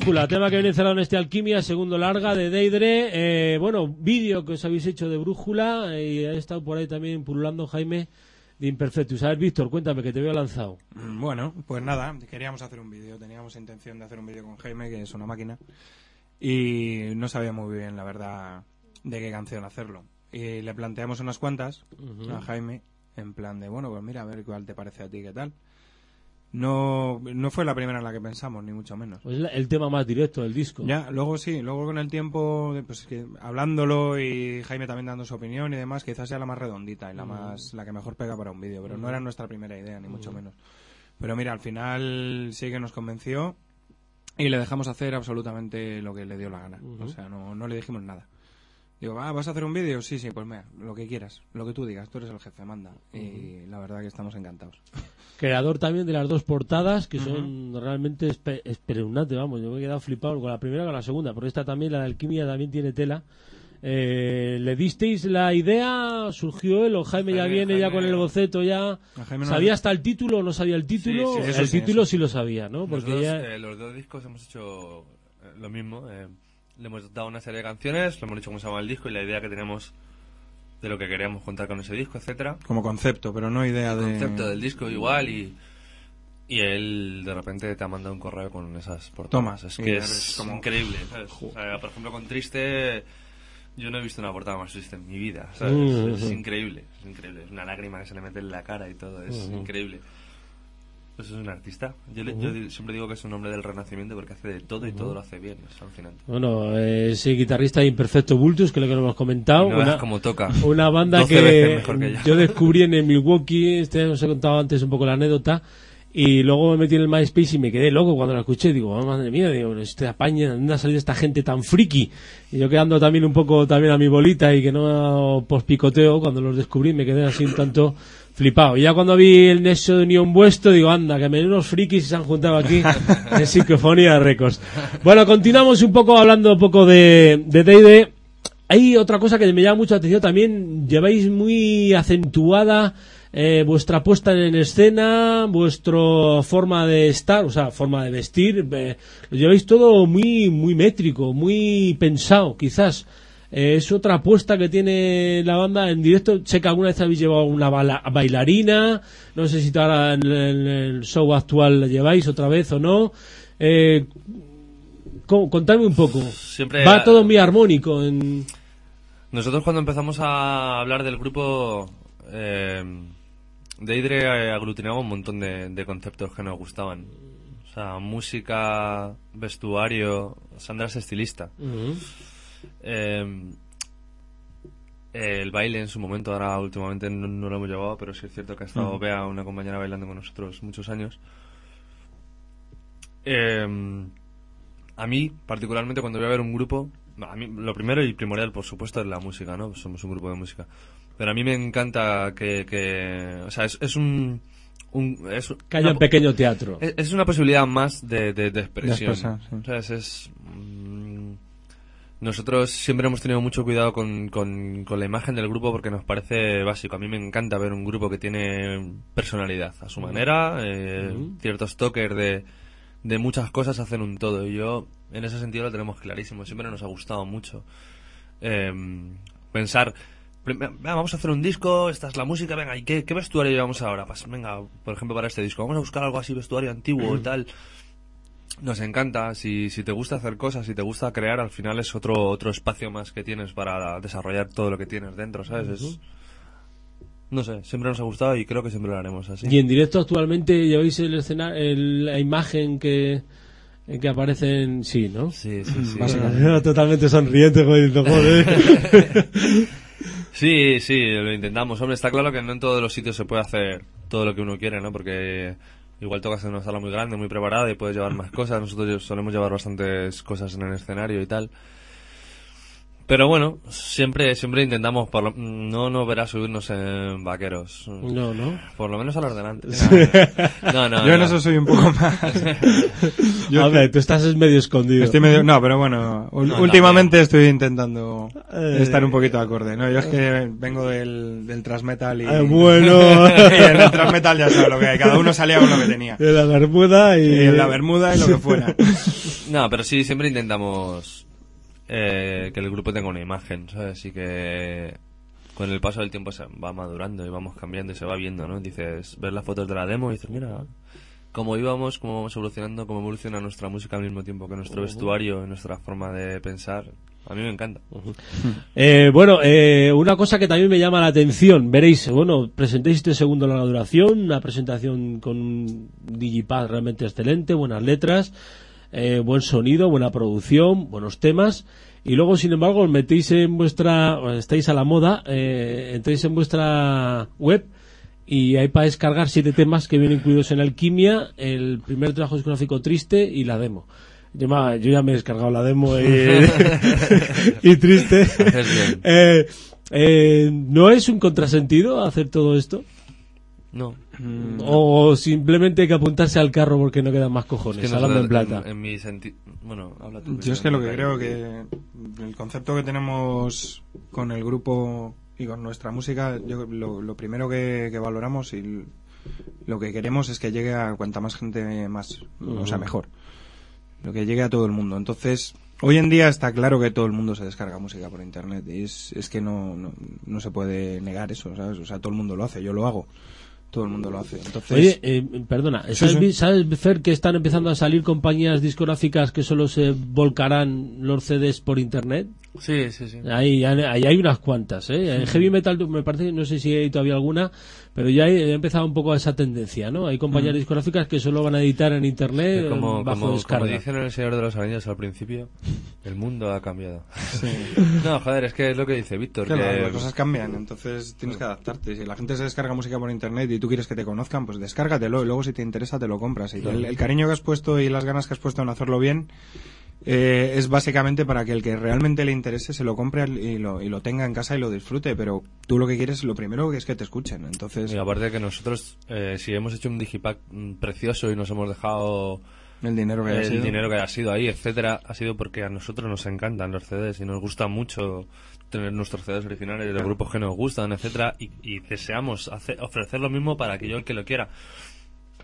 Brújula, tema que viene cerrado en este Alquimia, segundo larga de Deidre. Eh, bueno, vídeo que os habéis hecho de Brújula y ha estado por ahí también pululando Jaime de Imperfectus. A ver, Víctor, cuéntame que te veo lanzado. Mm, Bueno, pues nada, queríamos hacer un vídeo, teníamos intención de hacer un vídeo con Jaime, que es una máquina, y no sabía muy bien, la verdad, de qué canción hacerlo. Y le planteamos unas cuantas a Jaime, en plan de, bueno, pues mira, a ver cuál te parece a ti, qué tal. No, no fue la primera en la que pensamos, ni mucho menos. Pues la- el tema más directo del disco. Ya, luego sí, luego con el tiempo, pues que hablándolo y Jaime también dando su opinión y demás, quizás sea la más redondita y la más, la que mejor pega para un vídeo, pero no era nuestra primera idea, ni mucho menos. Pero mira, al final sí que nos convenció y le dejamos hacer absolutamente lo que le dio la gana. O sea, no, no le dijimos nada. Digo, ah, ¿vas a hacer un vídeo? Sí, sí, pues mira, lo que quieras, lo que tú digas, tú eres el jefe, manda. Y la verdad que estamos encantados. Creador también de las dos portadas, que son realmente espe- espeluznantes, vamos. Yo me he quedado flipado con la primera y con la segunda, pero esta también, la de Alquimia, también tiene tela. Eh, ¿Le disteis la idea? ¿Surgió él o Jaime, ya Jaime- viene ya Jaime- con el boceto ya? No ¿Sabía le- hasta el título o no sabía el título? sí, eso el sí, título eso sí lo sabía, ¿no? Porque Nosotros, ya... eh, los dos discos hemos hecho eh, lo mismo. eh, le hemos dado una serie de canciones, le hemos dicho cómo se llama el disco y la idea que tenemos de lo que queríamos contar con ese disco, etcétera. Como concepto, pero no idea de... concepto del disco igual y y él de repente te ha mandado un correo con esas portadas. Es que es es como- increíble. ¿sabes? O sea, por ejemplo, con Triste yo no he visto una portada más triste en mi vida. ¿sabes? Mm, es, increíble, es increíble. Es una lágrima que se le mete en la cara y todo, es increíble. Pues es un artista. Yo, le- yo di- siempre digo que es un hombre del renacimiento porque hace de todo y todo lo hace bien. Es alucinante. Bueno, eh, ese guitarrista Imperfecto Bultus, que es lo que nos hemos comentado. No una, cómo toca. una banda 12 veces que, yo. descubrí en el Milwaukee, este os he contado antes un poco la anécdota, y luego me metí en el MySpace y me quedé loco cuando la escuché. Digo, oh, madre mía, digo, este apaña, ¿dónde ha salido esta gente tan friki? Y yo quedando también un poco también a mi bolita y que no pospicoteo, cuando los descubrí me quedé así un tanto flipado. Y ya cuando vi el nexo de unión vuestro, digo, anda, que menudos frikis se han juntado aquí [LAUGHS] en Psicofonía Records. Bueno, continuamos un poco hablando un poco de de D&D. Hay otra cosa que me llama mucho la atención también, lleváis muy acentuada eh, vuestra puesta en escena, vuestra forma de estar, o sea, forma de vestir, eh, lo lleváis todo muy, muy métrico, muy pensado, quizás. Eh, es otra apuesta que tiene la banda en directo. Sé que alguna vez habéis llevado una bala- bailarina, no sé si ahora en, el show actual la lleváis otra vez o no. Eh, contadme un poco. Siempre Va todo muy armónico en... Nosotros cuando empezamos a hablar del grupo, eh, Deidre eh, aglutinaba un montón de, de conceptos que nos gustaban. O sea, música, vestuario, Sandra es estilista. Eh, el baile en su momento, ahora últimamente no, no lo hemos llevado, pero sí es cierto que ha estado Bea, una compañera bailando con nosotros muchos años. Eh, a mí, particularmente, cuando voy a ver un grupo, a mí lo primero y primordial, por supuesto, es la música, ¿no? Somos un grupo de música. Pero a mí me encanta que, que o sea, es, es un, un es Que haya una un pequeño teatro. es, es una posibilidad más de, de, de expresión. expresar, sí. ¿Sabes? Es, mm, nosotros siempre hemos tenido mucho cuidado con, con, con la imagen del grupo porque nos parece básico. A mí me encanta ver un grupo que tiene personalidad a su manera, eh, ciertos toques de, de muchas cosas hacen un todo. Y yo, en ese sentido, lo tenemos clarísimo. Siempre nos ha gustado mucho eh, pensar. vamos a hacer un disco, esta es la música, venga, ¿y qué, qué vestuario llevamos ahora? Pues venga, por ejemplo, para este disco, vamos a buscar algo así, vestuario antiguo y tal. Nos encanta, si, si te gusta hacer cosas, si te gusta crear, al final es otro, otro espacio más que tienes para desarrollar todo lo que tienes dentro, ¿sabes? Es, no sé, siempre nos ha gustado y creo que siempre lo haremos así. Y en directo actualmente lleváis el escena, el- la imagen que, que aparece en... Sí, ¿no? Sí, sí, sí. [LAUGHS] [LAUGHS] Totalmente sonriente, joder, joder. [LAUGHS] Sí, sí, lo intentamos. Hombre, está claro que no en todos los sitios se puede hacer todo lo que uno quiere, ¿no? Porque igual tocas en una sala muy grande, muy preparada y puedes llevar más cosas. Nosotros solemos llevar bastantes cosas en el escenario y tal. Pero bueno, siempre siempre intentamos, por lo- no nos verás subirnos en vaqueros. No, no. Por lo menos a los delante. No, no, Yo en no. eso soy un poco más. [LAUGHS] Yo a ver, tú estás medio escondido. Estoy medio- no, pero bueno, No, últimamente estoy intentando Eh. estar un poquito acorde, ¿no? Yo es que vengo del, del transmetal y, Ah, bueno. [LAUGHS] y en el transmetal ya sabes lo que hay, cada uno salía con lo que tenía. De la bermuda y... Y en la bermuda y lo que fuera. [LAUGHS] No, pero sí, siempre intentamos eh, que el grupo tenga una imagen, ¿sabes? Y que con el paso del tiempo se va madurando y vamos cambiando y se va viendo, ¿no? Dices, ves las fotos de la demo y dices, mira, cómo íbamos, cómo vamos evolucionando, cómo evoluciona nuestra música al mismo tiempo que nuestro vestuario, nuestra forma de pensar. A mí me encanta. [LAUGHS] Eh, bueno, eh, una cosa que también me llama la atención, veréis, bueno, presentéis este segundo larga duración, una presentación con un digipad realmente excelente, buenas letras, eh, buen sonido, buena producción, buenos temas, y luego, sin embargo, os metéis en vuestra, estáis a la moda, eh, entréis en vuestra web y hay para descargar siete temas que vienen incluidos en Alquimia, el primer trabajo discográfico triste y la demo. Yo, yo ya me he descargado la demo y, [LAUGHS] y triste. Eh, eh, ¿No es un contrasentido hacer todo esto? No. ¿O simplemente hay que apuntarse al carro porque no quedan más cojones? Es que hablando en plata. En, en mi sentido. Bueno, habla tú. Yo es que lo que creo que el concepto que tenemos con el grupo y con nuestra música, yo lo, lo primero que, que valoramos y lo que queremos es que llegue a cuanta más gente más, o sea, mejor. Lo que llegue a todo el mundo. Entonces, hoy en día está claro que todo el mundo se descarga música por internet y es, es que no, no, no se puede negar eso, ¿sabes? O sea, todo el mundo lo hace, yo lo hago. Todo el mundo lo hace. Entonces, Oye, eh, perdona, ¿sabes, ¿sabes, Fer, que están empezando a salir compañías discográficas que solo se volcarán los CDs por internet? Sí, sí, sí. Ahí, ahí hay unas cuantas, ¿eh? En heavy metal me parece, no sé si hay todavía alguna, pero ya he empezado un poco esa tendencia, ¿no? Hay compañías discográficas que solo van a editar en internet como, bajo como, descarga. como dicen en El Señor de los Anillos al principio, el mundo ha cambiado. [LAUGHS] no, joder, es que es lo que dice Víctor. Que que- la- las cosas cambian, entonces tienes que adaptarte. Si la gente se descarga música por internet y tú quieres que te conozcan, pues descárgatelo y luego si te interesa te lo compras. Y el, el cariño que has puesto y las ganas que has puesto en hacerlo bien eh, es básicamente para que el que realmente le interese se lo compre y lo, y lo tenga en casa y lo disfrute. Pero tú lo que quieres, lo primero es que te escuchen. Entonces, Y aparte de que nosotros, eh, si hemos hecho un digipack mm, precioso y nos hemos dejado el dinero que haya el sido. dinero que haya sido ahí, etcétera, ha sido porque a nosotros nos encantan los CDs y nos gusta mucho tener nuestros CDs originales de los grupos que nos gustan, etcétera, y, y deseamos hacer- ofrecer lo mismo para que yo el que lo quiera.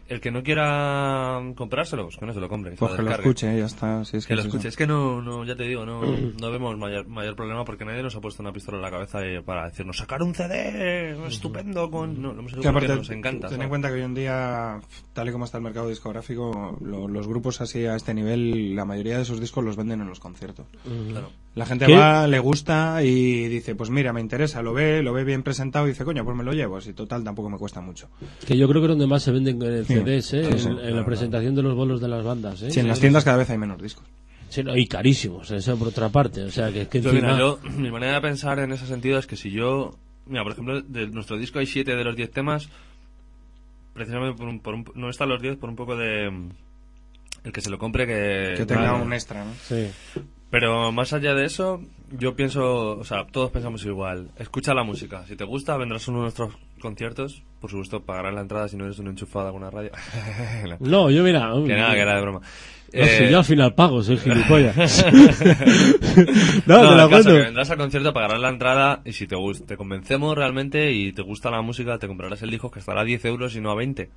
El que no quiera comprárselo, pues que no se lo compre. Pues que lo escuche, ya está. Si es que Que lo es eso. escuche. Es que no, no, ya te digo, no, [CLEARS THROAT] no vemos mayor, mayor problema porque nadie nos ha puesto una pistola en la cabeza para decirnos sacar un CD estupendo con. No, lo hemos hecho Que aparte, nos encanta. ten en cuenta que hoy en día, tal y como está el mercado discográfico, lo- los grupos así a este nivel, la mayoría de esos discos los venden en los conciertos. Claro. La gente ¿Qué? va, le gusta y dice, pues mira, me interesa, lo ve, lo ve bien presentado y dice, coño, pues me lo llevo. Si total tampoco me cuesta mucho. Que yo creo que es donde más se venden eh, CDs, ¿eh? Sí, sí, en, en la presentación de los bolos de las bandas, ¿eh? Si en las tiendas cada vez hay menos discos. Sí, no, y carísimos, eso por otra parte. O sea, que, es que Yo, encima- mira, yo, mi manera de pensar en ese sentido es que si yo. Mira, por ejemplo, de nuestro disco hay 7 de los 10 temas. Precisamente por un, por un- no están los 10 por un poco de. mm, El que se lo compre que. Que tenga Vale. un extra, ¿no? Sí. Pero más allá de eso, yo pienso, o sea, todos pensamos igual. Escucha la música. Si te gusta, vendrás a uno de nuestros conciertos. Por supuesto, pagarás la entrada si no eres un enchufado de alguna radio. No. [LAUGHS] No, yo mira... que nada, que era de broma. No Eh, yo al final pago, soy gilipollas. [LAUGHS] No, [LAUGHS] no, te la caso cuento. que vendrás al concierto, pagarás la entrada y si te gusta, te convencemos realmente y te gusta la música, te comprarás el disco que estará a 10 euros y no a 20.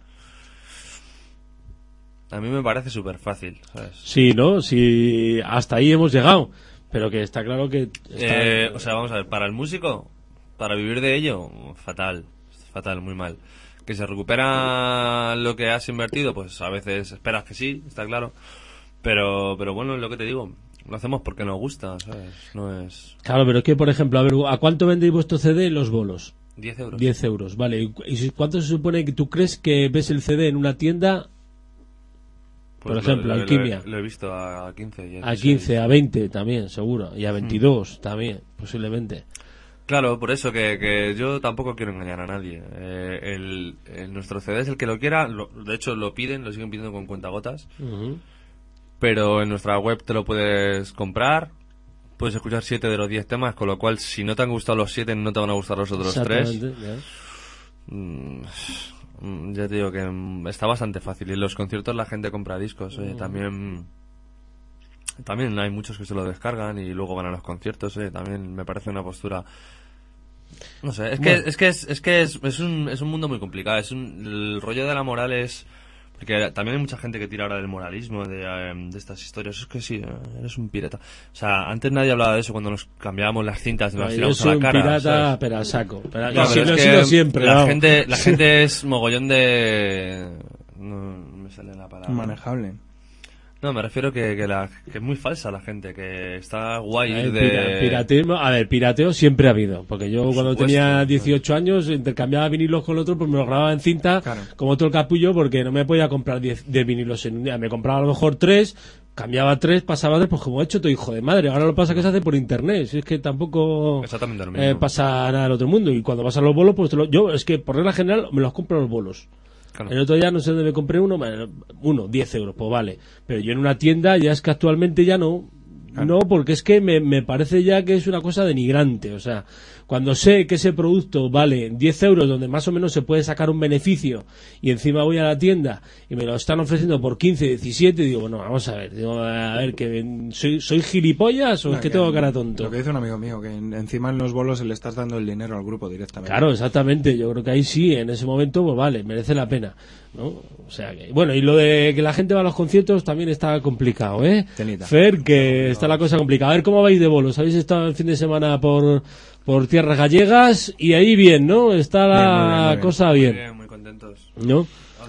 A mí me parece súper fácil, ¿sabes? Sí, ¿no? Sí, hasta ahí hemos llegado. Pero que está claro que... está- Eh, o sea, vamos a ver, para el músico, para vivir de ello, fatal, fatal, muy mal. Que se recupera lo que has invertido, pues a veces esperas que sí, está claro. Pero, pero bueno, es lo que te digo, lo hacemos porque nos gusta, ¿sabes? No es Claro, pero es que, por ejemplo, a ver, ¿a cuánto vendéis vuestro CD en los bolos? 10 euros. 10 euros, vale. ¿Y cu- ¿Y si- cuánto se supone que tú crees que ves el CD en una tienda Pues por lo- ejemplo, lo- lo- Alquimia. Lo, he visto a 15 y a 16. 15, a 20 también, seguro? Y a 22 Hmm. también, posiblemente. Claro, por eso que, que yo tampoco quiero engañar a nadie. Eh, el, el- nuestro CD es el que lo quiera, lo- de hecho lo piden, lo siguen pidiendo con cuentagotas, Ujú. pero en nuestra web te lo puedes comprar, puedes escuchar 7 de los 10 temas, con lo cual si no te han gustado los 7 no te van a gustar los otros 3. Exactamente, ya. Mm, ya te digo que mm, está bastante fácil y en los conciertos la gente compra discos, oye, también... También hay muchos que se lo descargan y luego van a los conciertos, eh, también me parece una postura No sé, es que, es, que es, es que es, es un, es un mundo muy complicado. Es un, el rollo de la moral es, Porque también hay mucha gente que tira ahora del moralismo, de, eh, de estas historias. Es que sí, eh, eres un pirata. O sea, antes nadie hablaba de eso cuando nos cambiábamos las cintas y nos tiramos soy a la un cara. pirata, ¿sabes? pero a saco. Pero, sí, pero lo he es sido que siempre. la gente, la [LAUGHS] gente es mogollón de... No, no me sale la palabra. Manejable. No, me refiero que, que, la, que es muy falsa la gente, que está guay Eh, de... pira- piratismo, a ver, pirateo siempre ha habido. Porque yo cuando supuesto. tenía 18 años intercambiaba vinilos con el otro, pues me los grababa en cinta, Claro. como todo el capullo, porque no me podía comprar 10 10 vinilos en un día. Me compraba a lo mejor 3, cambiaba 3, pasaba 3, pues como he hecho todo hijo de madre. Ahora lo pasa que se hace por internet. Si es que tampoco Exactamente lo mismo. eh, pasa nada del otro mundo. Y cuando pasan los bolos, pues te lo- yo es que por regla general me los compro los bolos. Claro. El otro día no sé dónde me compré uno, uno, 10 euros, pues vale. Pero yo en una tienda ya es que actualmente ya no. No, porque es que me, me parece ya que es una cosa denigrante. O sea, cuando sé que ese producto vale 10 euros, donde más o menos se puede sacar un beneficio, y encima voy a la tienda y me lo están ofreciendo por 15, 17, digo, bueno, vamos a ver, digo, a ver, que soy, soy gilipollas o es que tengo cara tonto. Lo que dice un amigo mío, que en- encima en los bolos le estás dando el dinero al grupo directamente. Claro, exactamente. Yo creo que ahí sí, en ese momento, pues vale, merece la pena. ¿no? O sea que, bueno, y lo de que la gente va a los conciertos también está complicado, ¿eh? Telita. Fer, que está la cosa complicada. A ver cómo vais de bolos. Habéis estado el fin de semana por, por tierras gallegas y ahí bien, ¿no? Está la Bien, muy bien, muy bien. cosa Muy bien, bien, muy contentos. ¿no?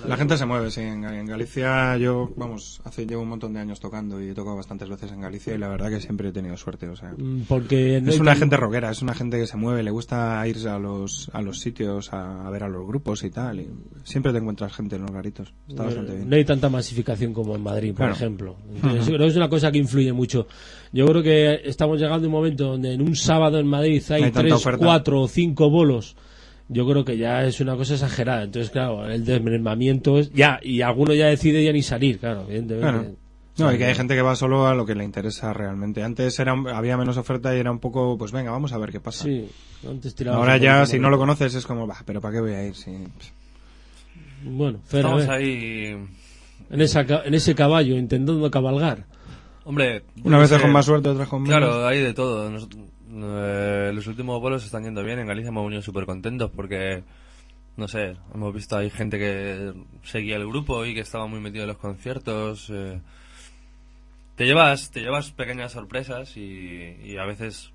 La gente se mueve, sí. En, en Galicia yo, vamos, hace llevo un montón de años tocando y he tocado bastantes veces en Galicia y la verdad que siempre he tenido suerte, o sea... Mm, Porque no Es una gente rockera, es una gente que se mueve, le gusta ir a los, a los sitios a, a ver a los grupos y tal. Y siempre te encuentras gente en los garitos. Está bastante bien. No hay tanta masificación como en Madrid, por Claro. ejemplo. [LAUGHS] Entonces, creo que es una cosa que influye mucho. Yo creo que estamos llegando a un momento donde en un sábado en Madrid hay, Hay tres, cuatro o cinco bolos. Yo creo que ya es una cosa exagerada. Entonces, claro, el desmermamiento es ya y alguno ya decide ya ni salir, claro, evidentemente. Claro. No, y que hay gente que va solo a lo que le interesa realmente. Antes era, había menos oferta y era un poco, pues venga, vamos a ver qué pasa. Sí, antes Ahora ya, si no lo conoces, es como, bah, pero ¿para qué voy a ir? Sí. Bueno, Fer, a Estamos ver, ahí... en, esa, ca- en ese caballo intentando cabalgar. Hombre... Una vez sé, con más suerte, otras con menos. Claro, hay de todo. Nos- eh, los últimos bolos están yendo bien. En Galicia hemos venido súper contentos porque, no sé, hemos visto ahí gente que seguía el grupo y que estaba muy metido en los conciertos. eh. Te llevas te llevas pequeñas sorpresas y, y a veces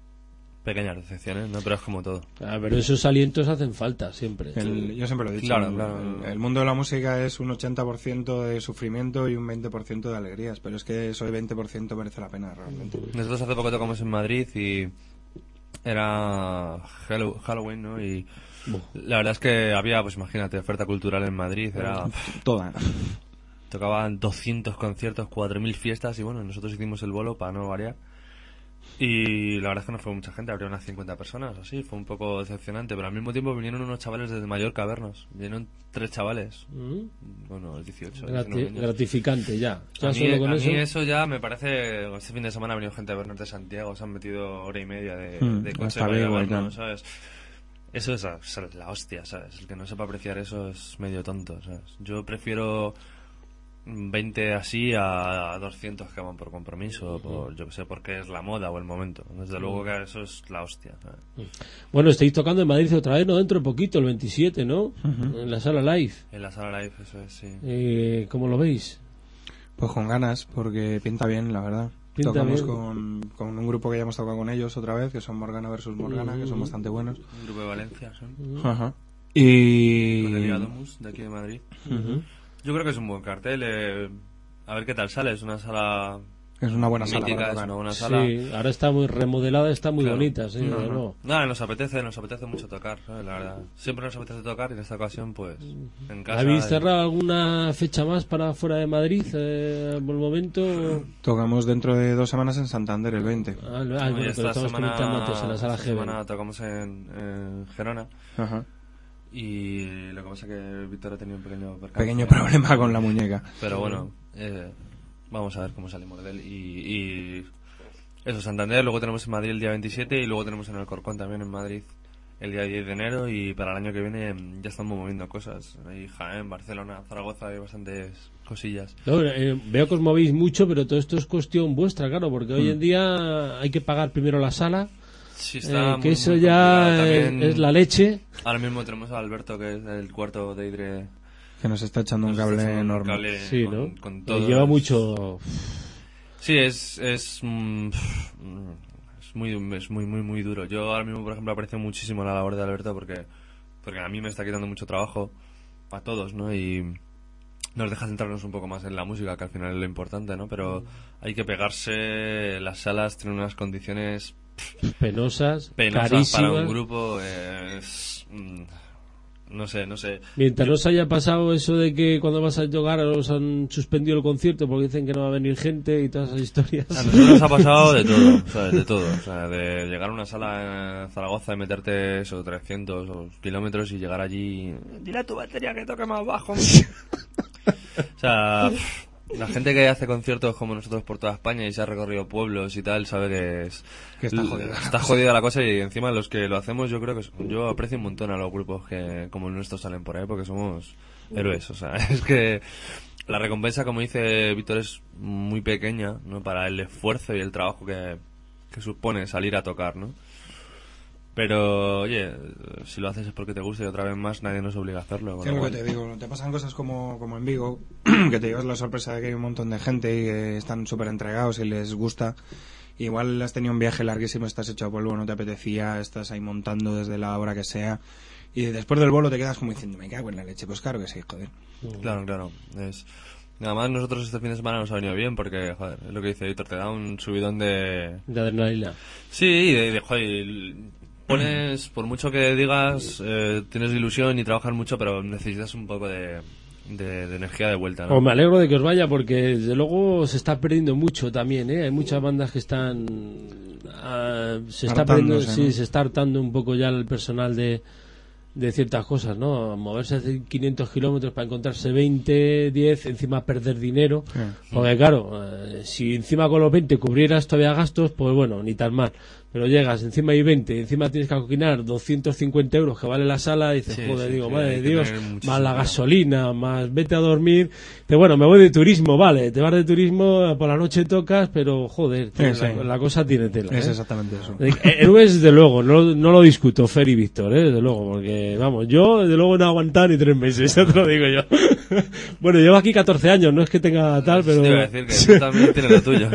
pequeñas decepciones, ¿no? Pero es como todo. Ah, pero esos alientos hacen falta siempre. El- yo siempre lo he dicho. Claro, el, claro. el- el mundo de la música es un 80% de sufrimiento y un 20% de alegrías, pero es que eso de 20% merece la pena realmente. Nosotros hace poco tocamos en Madrid y era Hallow- Halloween, ¿no? Y la verdad es que había, pues imagínate, oferta cultural en Madrid, era... Toda. Tocaban 200 conciertos, 4.000 fiestas y bueno, nosotros hicimos el bolo para no variar. Y la verdad es que no fue mucha gente, habría unas 50 personas, así, fue un poco decepcionante, pero al mismo tiempo vinieron unos chavales desde Mallorca a vernos, vinieron tres chavales, Mm, bueno, 18, grati- 19 años. gratificante ya. Ya A mí, solo con a eso. mí eso ya me parece. Este fin de semana ha venido gente a vernos de Santiago, se han metido hora y media de, Hmm, de coche para vernos. ¿sabes? Eso es la, es la hostia, ¿sabes? El que no sepa apreciar eso es medio tonto, ¿sabes? Yo prefiero 20 así a, a 200 que van por compromiso, por, yo que sé, porque es la moda o el momento. Desde luego que eso es la hostia. Bueno, estáis tocando en Madrid otra vez, ¿no? Dentro de poquito, el 27, ¿no? En la sala live. En la sala live, eso es, sí. Eh, ¿Cómo lo veis? Pues con ganas, porque pinta bien, la verdad. Pinta Tocamos bien. Con, con un grupo que ya hemos tocado con ellos otra vez, que son Morgana versus Morgana, que son bastante buenos. Un grupo de Valencia, ¿sí? Ajá. Y... Con el Iadomus, de aquí de Madrid. Yo creo que es un buen cartel. eh, a ver qué tal sale. Es una sala Es una buena sala mítica, para es una buena sala. Sí, ahora está muy remodelada, está muy Claro. bonita, sí, luego. Nada, nos apetece, nos apetece mucho tocar, ¿sabes? la verdad. Siempre nos apetece tocar y en esta ocasión, pues, en casa. ¿Habéis cerrado alguna fecha más para fuera de Madrid eh, por el momento? Tocamos dentro de dos semanas en Santander, el 20. Ah, ah, y bueno, esta estamos semana, en la sala semana tocamos en, en Gerona Ajá. Y lo que pasa es que Víctor ha tenido un pequeño percance. Pequeño problema con la muñeca. Pero bueno, eh, vamos a ver cómo salimos de él. Y, y eso, Santander, luego tenemos en Madrid el día 27 y luego tenemos en Alcorcón también en Madrid el día 10 de enero y para el año que viene mm, ya estamos moviendo cosas. Hay Jaén, Barcelona, Zaragoza, hay bastantes cosillas. No, eh, veo que os movéis mucho, pero todo esto es cuestión vuestra, claro, porque hoy en día hay que pagar primero la sala, Sí, eh, está que muy, eso muy ya es, También es la leche. Ahora mismo tenemos a Alberto, que es el cuarto de Idre Que nos está echando un Nos cable echando un enorme. cable Sí, con- ¿no? con Y todo. lleva mucho... Sí, es es, mm, es muy es muy muy muy duro. Yo ahora mismo, por ejemplo, aprecio muchísimo la labor de Alberto porque porque a mí me está quitando mucho trabajo a todos, ¿no? Y nos deja centrarnos un poco más en la música, que al final es lo importante, ¿no? Pero hay que pegarse, las salas tienen unas condiciones penosas, penosas carísimas. para un grupo, es, mm, no sé, no sé. Mientras no se haya pasado eso de que cuando vas a tocar os han suspendido el concierto porque dicen que no va a venir gente y todas esas historias. A nosotros nos ha pasado de todo, [LAUGHS] ¿sabes? De todo. O sea, de llegar a una sala en Zaragoza y meterte eso, 300 o kilómetros y llegar allí. Dile a tu batería que toque más bajo. [LAUGHS] o sea, la gente que hace conciertos como nosotros por toda España y se ha recorrido pueblos y tal, sabe que es. Que está jodida. Está jodida la cosa y encima los que lo hacemos, yo creo que. Yo aprecio un montón a los grupos que como el nuestro salen por ahí porque somos héroes. O sea, [LAUGHS] es que. La recompensa, como dice Víctor, es muy pequeña, ¿no? Para el esfuerzo y el trabajo que, que supone salir a tocar, ¿no? Pero, oye, si lo haces es porque te gusta y otra vez más nadie nos obliga a hacerlo. con ¿Qué es lo que te digo? Te pasan cosas como, como en Vigo, [CLEARS THROAT] que te llevas la sorpresa de que hay un montón de gente y que están súper entregados y les gusta. Igual has tenido un viaje larguísimo, estás hecho a polvo, no te apetecía, estás ahí montando desde la hora que sea. Y después del bolo te quedas como diciendo, me cago en la leche. Pues claro que sí, joder. Claro, claro. Es... Nada más nosotros este fin de semana nos ha venido bien porque, joder, es lo que dice Víctor, te da un subidón de... De adrenalina. Sí, de, de, joder, pones, por mucho que digas, eh, tienes ilusión y trabajas mucho, pero necesitas un poco de, de, de energía de vuelta, ¿no? O me alegro de que os vaya porque desde luego se está perdiendo mucho también, ¿eh? Hay muchas bandas que están... ah, se está perdiendo, sí, se está hartando un poco ya el personal de, de ciertas cosas, ¿no? Moverse hace 500 kilómetros para encontrarse 20, 10, encima perder dinero. Porque claro, eh, si encima con los 20 cubrieras todavía gastos, pues bueno, ni tan mal. Pero llegas, encima hay 20, encima tienes que alquilar 250 euros que vale la sala, y dices, Sí, joder, sí, digo, sí, madre de Dios, más la gasolina, más vete a dormir. Pero bueno, me voy de turismo, vale, te vas de turismo, por la noche tocas, pero joder, sí. La, la cosa tiene tela. Es ¿eh? exactamente eso. Eh, Héroes, desde luego, no, no lo discuto, Fer y Víctor, ¿eh? desde luego, porque, vamos, yo, desde luego, no he aguantado ni tres meses, [LAUGHS] ya te lo digo yo. [LAUGHS] bueno, llevo aquí 14 años, no es que tenga tal, pero... Te iba a decir que tú también tienes lo tuyo.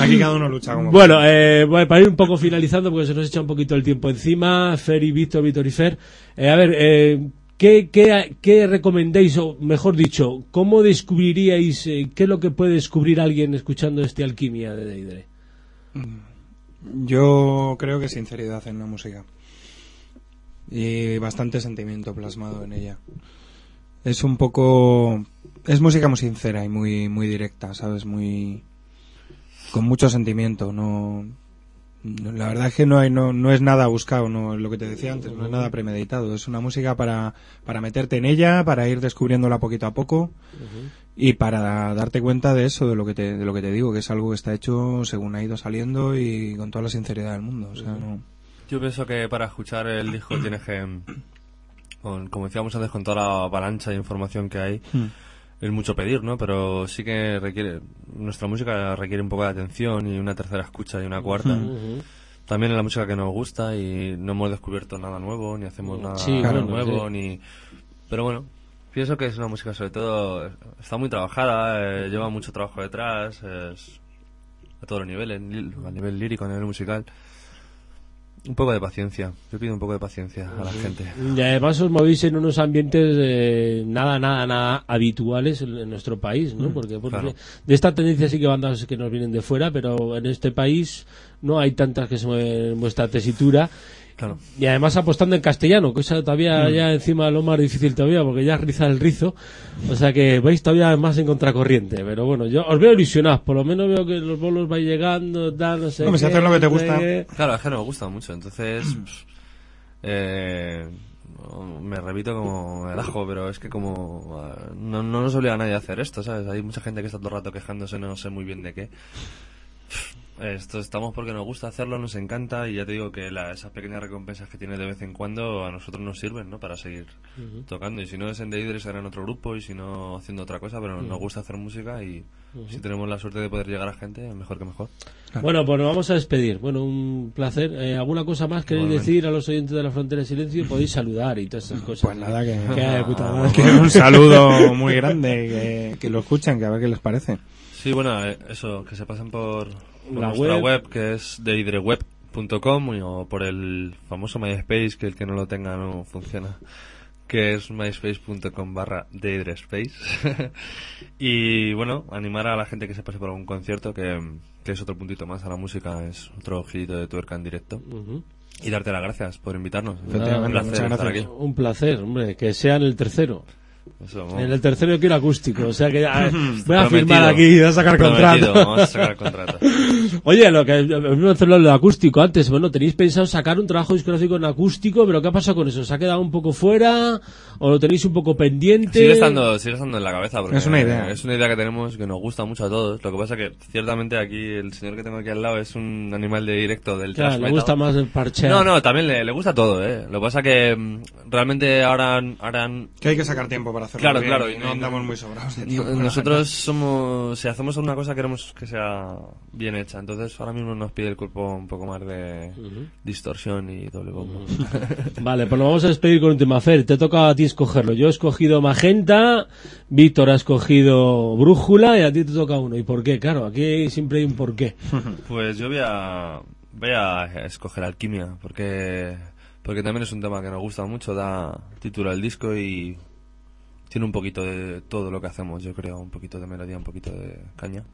Aquí cada uno lucha como Bueno, eh, para ir un poco finalizando, porque se nos echa un poquito el tiempo encima, Fer y Víctor, Víctor y Fer, eh, a ver, eh, ¿qué, qué, qué recomendáis, o mejor dicho, cómo descubriríais, eh, qué es lo que puede descubrir alguien escuchando este Alquimia de Deidre? Yo creo que sinceridad en la música. Y bastante sentimiento plasmado en ella. Es un poco... Es música muy sincera y muy, muy directa, ¿sabes? Muy... Con mucho sentimiento, no... La verdad es que no, hay, no, no es nada buscado, no, lo que te decía antes, no es nada premeditado. Es una música para, para meterte en ella, para ir descubriéndola poquito a poco y para darte cuenta de eso, de lo que te, de lo que te digo, que es algo que está hecho según ha ido saliendo y con toda la sinceridad del mundo. O sea, no... Yo pienso que para escuchar el disco tienes que, con- como decíamos antes, con toda la avalancha de información que hay, es mucho pedir, ¿no? Pero sí que requiere, nuestra música requiere un poco de atención y una tercera escucha y una cuarta. También en la música que nos gusta y no hemos descubierto nada nuevo, ni hacemos nada Sí, claro, nuevo, sí. ni... Pero bueno, pienso que es una música sobre todo, está muy trabajada, eh, lleva mucho trabajo detrás, es a todos los niveles, a nivel lírico, a nivel musical. Un poco de paciencia, yo pido un poco de paciencia a la gente. Y además os movéis en unos ambientes eh, nada, nada, nada habituales en, nuestro país, ¿no? Porque, porque claro. de esta tendencia sí que bandas que nos vienen de fuera, pero en este país no hay tantas que se mueven en vuestra tesitura. Claro. Y además apostando en castellano, que eso todavía ya encima lo más difícil todavía, porque ya riza el rizo. O sea que vais todavía más en contracorriente. Pero bueno, yo os veo ilusionados, por lo menos veo que los bolos vais llegando, tal, no sé. Hombre, si haces lo que te no gusta. qué. Claro, es que no me gusta mucho, entonces... [CLEARS THROAT] eh, me repito como el ajo, pero es que como... eh, No, no nos obliga a nadie a hacer esto, ¿sabes? Hay mucha gente que está todo el rato quejándose, no sé muy bien de qué. Esto estamos porque nos gusta hacerlo, nos encanta y ya te digo que la- esas pequeñas recompensas que tiene de vez en cuando a nosotros nos sirven, ¿no? Para seguir tocando. Y si no es en Deidre será en otro grupo y si no haciendo otra cosa, pero nos gusta hacer música y si tenemos la suerte de poder llegar a gente, mejor que mejor. Bueno, pues nos vamos a despedir. Bueno, un placer. Eh, ¿Alguna cosa más queréis Igualmente. decir a los oyentes de la Frontera de Silencio? Podéis saludar y todas esas cosas. Pues nada, que, que un saludo [LAUGHS] muy grande, que, que lo escuchen, que a ver qué les parece. Sí, bueno, eh, eso, que se pasen por, por La nuestra web. web. que es deidreweb.com y- o por el famoso MySpace, que el que no lo tenga no funciona, que es myspace.com barra deidrespace. [LAUGHS] y bueno, animar a la gente que se pase por algún concierto, que, que es otro puntito más a la música, es otro girito de tuerca en directo. Ujú. Y darte las gracias por invitarnos. Un placer muchas estar gracias. aquí. Un placer, hombre, que sea en el tercero. Eso, En el tercero yo quiero acústico, o sea que ya, eh, [LAUGHS] voy a Prometido. firmar aquí voy a sacar Prometido, contrato. Vamos a sacar contrato. [LAUGHS] Oye, lo que vamos a hacerlo lo acústico antes. Bueno, tenéis pensado sacar un trabajo discográfico en acústico, pero ¿qué ha pasado con eso? ¿Se ha quedado un poco fuera o lo tenéis un poco pendiente? Sigue estando, sigue estando en la cabeza porque Es una idea. es una idea que tenemos que nos gusta mucho a todos. Lo que pasa que ciertamente aquí el señor que tengo aquí al lado es un animal de directo del Claro, le metal. gusta más el parche. No, no, también le, le gusta todo, eh. Lo que pasa que mm, realmente ahora, ahora Que hay que sacar tiempo para hacerlo Claro, bien, claro, y no no- andamos muy sobrados de tiempo. no- nosotros somos, si hacemos una cosa queremos que sea bien hecha. Entonces ahora mismo nos pide el cuerpo un poco más de distorsión y doble bombo. [LAUGHS] Vale, pues nos vamos a despedir con un tema. Fer, te toca a ti escogerlo. Yo he escogido Magenta, Víctor ha escogido Brújula y a ti te toca uno. ¿Y por qué? Claro, aquí siempre hay un porqué. [LAUGHS] Pues yo voy a, voy a escoger Alquimia, porque, porque también es un tema que nos gusta mucho, da título al disco y tiene un poquito de todo lo que hacemos, yo creo, un poquito de melodía, un poquito de caña.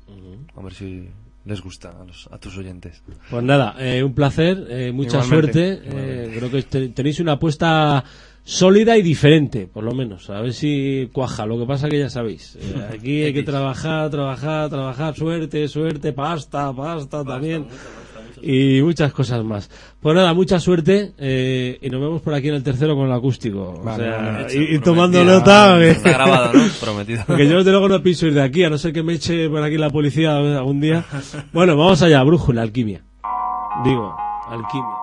A ver si les gusta a, los, a tus oyentes. Pues nada, eh, un placer, eh, mucha Igualmente, suerte. Eh, creo que te- tenéis una apuesta sólida y diferente, por lo menos. A ver si cuaja. Lo que pasa que ya sabéis, eh, aquí hay que trabajar, trabajar, trabajar, suerte, suerte, pasta, pasta también. Y muchas cosas más. Pues nada, mucha suerte eh, y nos vemos por aquí en el tercero con el acústico. O sea, vale. y, y tomando nota. que- Está [LAUGHS] grabado, ¿no? Prometido. porque yo desde luego no pienso ir de aquí, a no ser que me eche por aquí la policía algún día. Bueno, vamos allá, brújula, alquimia. Digo, alquimia.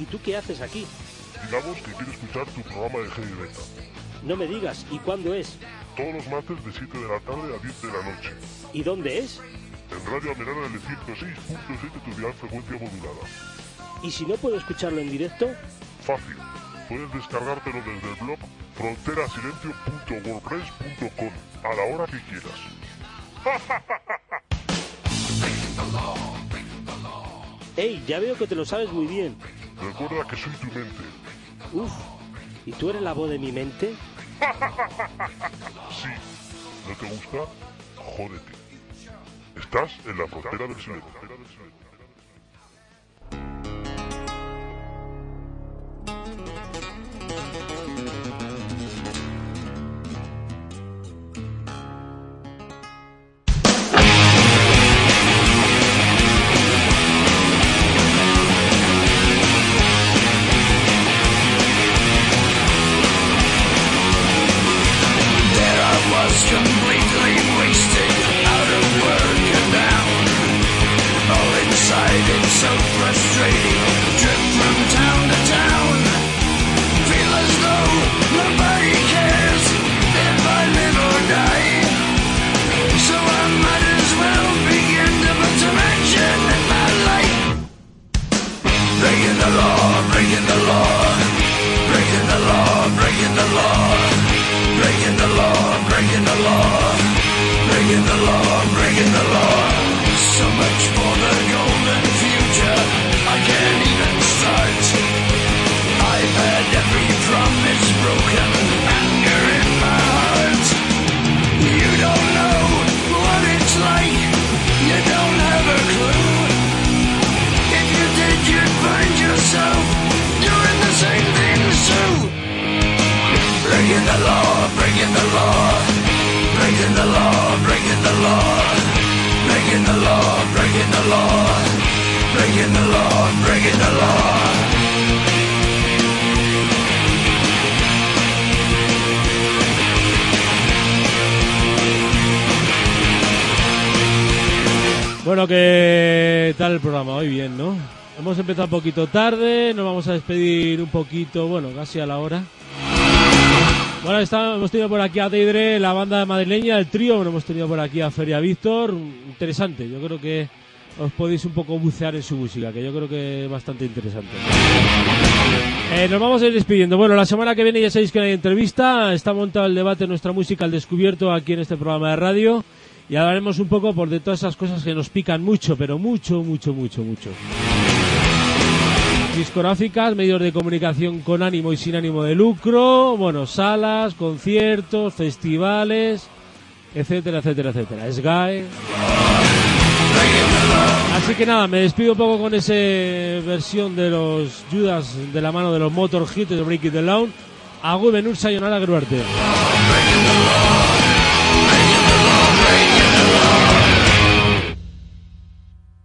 ¿Y tú qué haces aquí? Digamos que quiero escuchar tu programa de heavy metal. No me digas, ¿y cuándo es? Todos los martes de 7 de la tarde a 10 de la noche. ¿Y dónde es? En Radio Almenara del 106.7 de tu dial frecuencia modulada. ¿Y si no puedo escucarlo en directo? Fácil. Puedes descargártelo desde el blog fronterasilencio.wordpress.com a la hora que quieras. [LAUGHS] ¡Ey! Ya veo que te lo sabes muy bien. Recuerda que soy tu mente. Uf, ¿y tú eres la voz de mi mente? [LAUGHS] Sí. ¿No te gusta? Jódete. Estás en la frontera del silencio. Poquito tarde, nos vamos a despedir un poquito, bueno, casi a la hora. Bueno, está- hemos tenido por aquí a Teidre, la banda madrileña, el trío, bueno, hemos tenido por aquí a Feria Víctor, interesante, yo creo que os podéis un poco bucear en su música, que yo creo que es bastante interesante. Eh, nos vamos a ir despidiendo. Bueno, la semana que viene ya sabéis que hay entrevista, está montado el debate Nuestra Música al Descubierto aquí en este programa de radio y hablaremos un poco por de todas esas cosas que nos pican mucho, pero mucho, mucho, mucho, mucho. Discográficas, medios de comunicación con ánimo y sin ánimo de lucro, bueno, salas, conciertos, festivales, etcétera, etcétera, etcétera. SGAE. Así que nada, me despido un poco con esa versión de los Judas de la mano de los Motorhead de Break It Down. Agu benur sayonara law,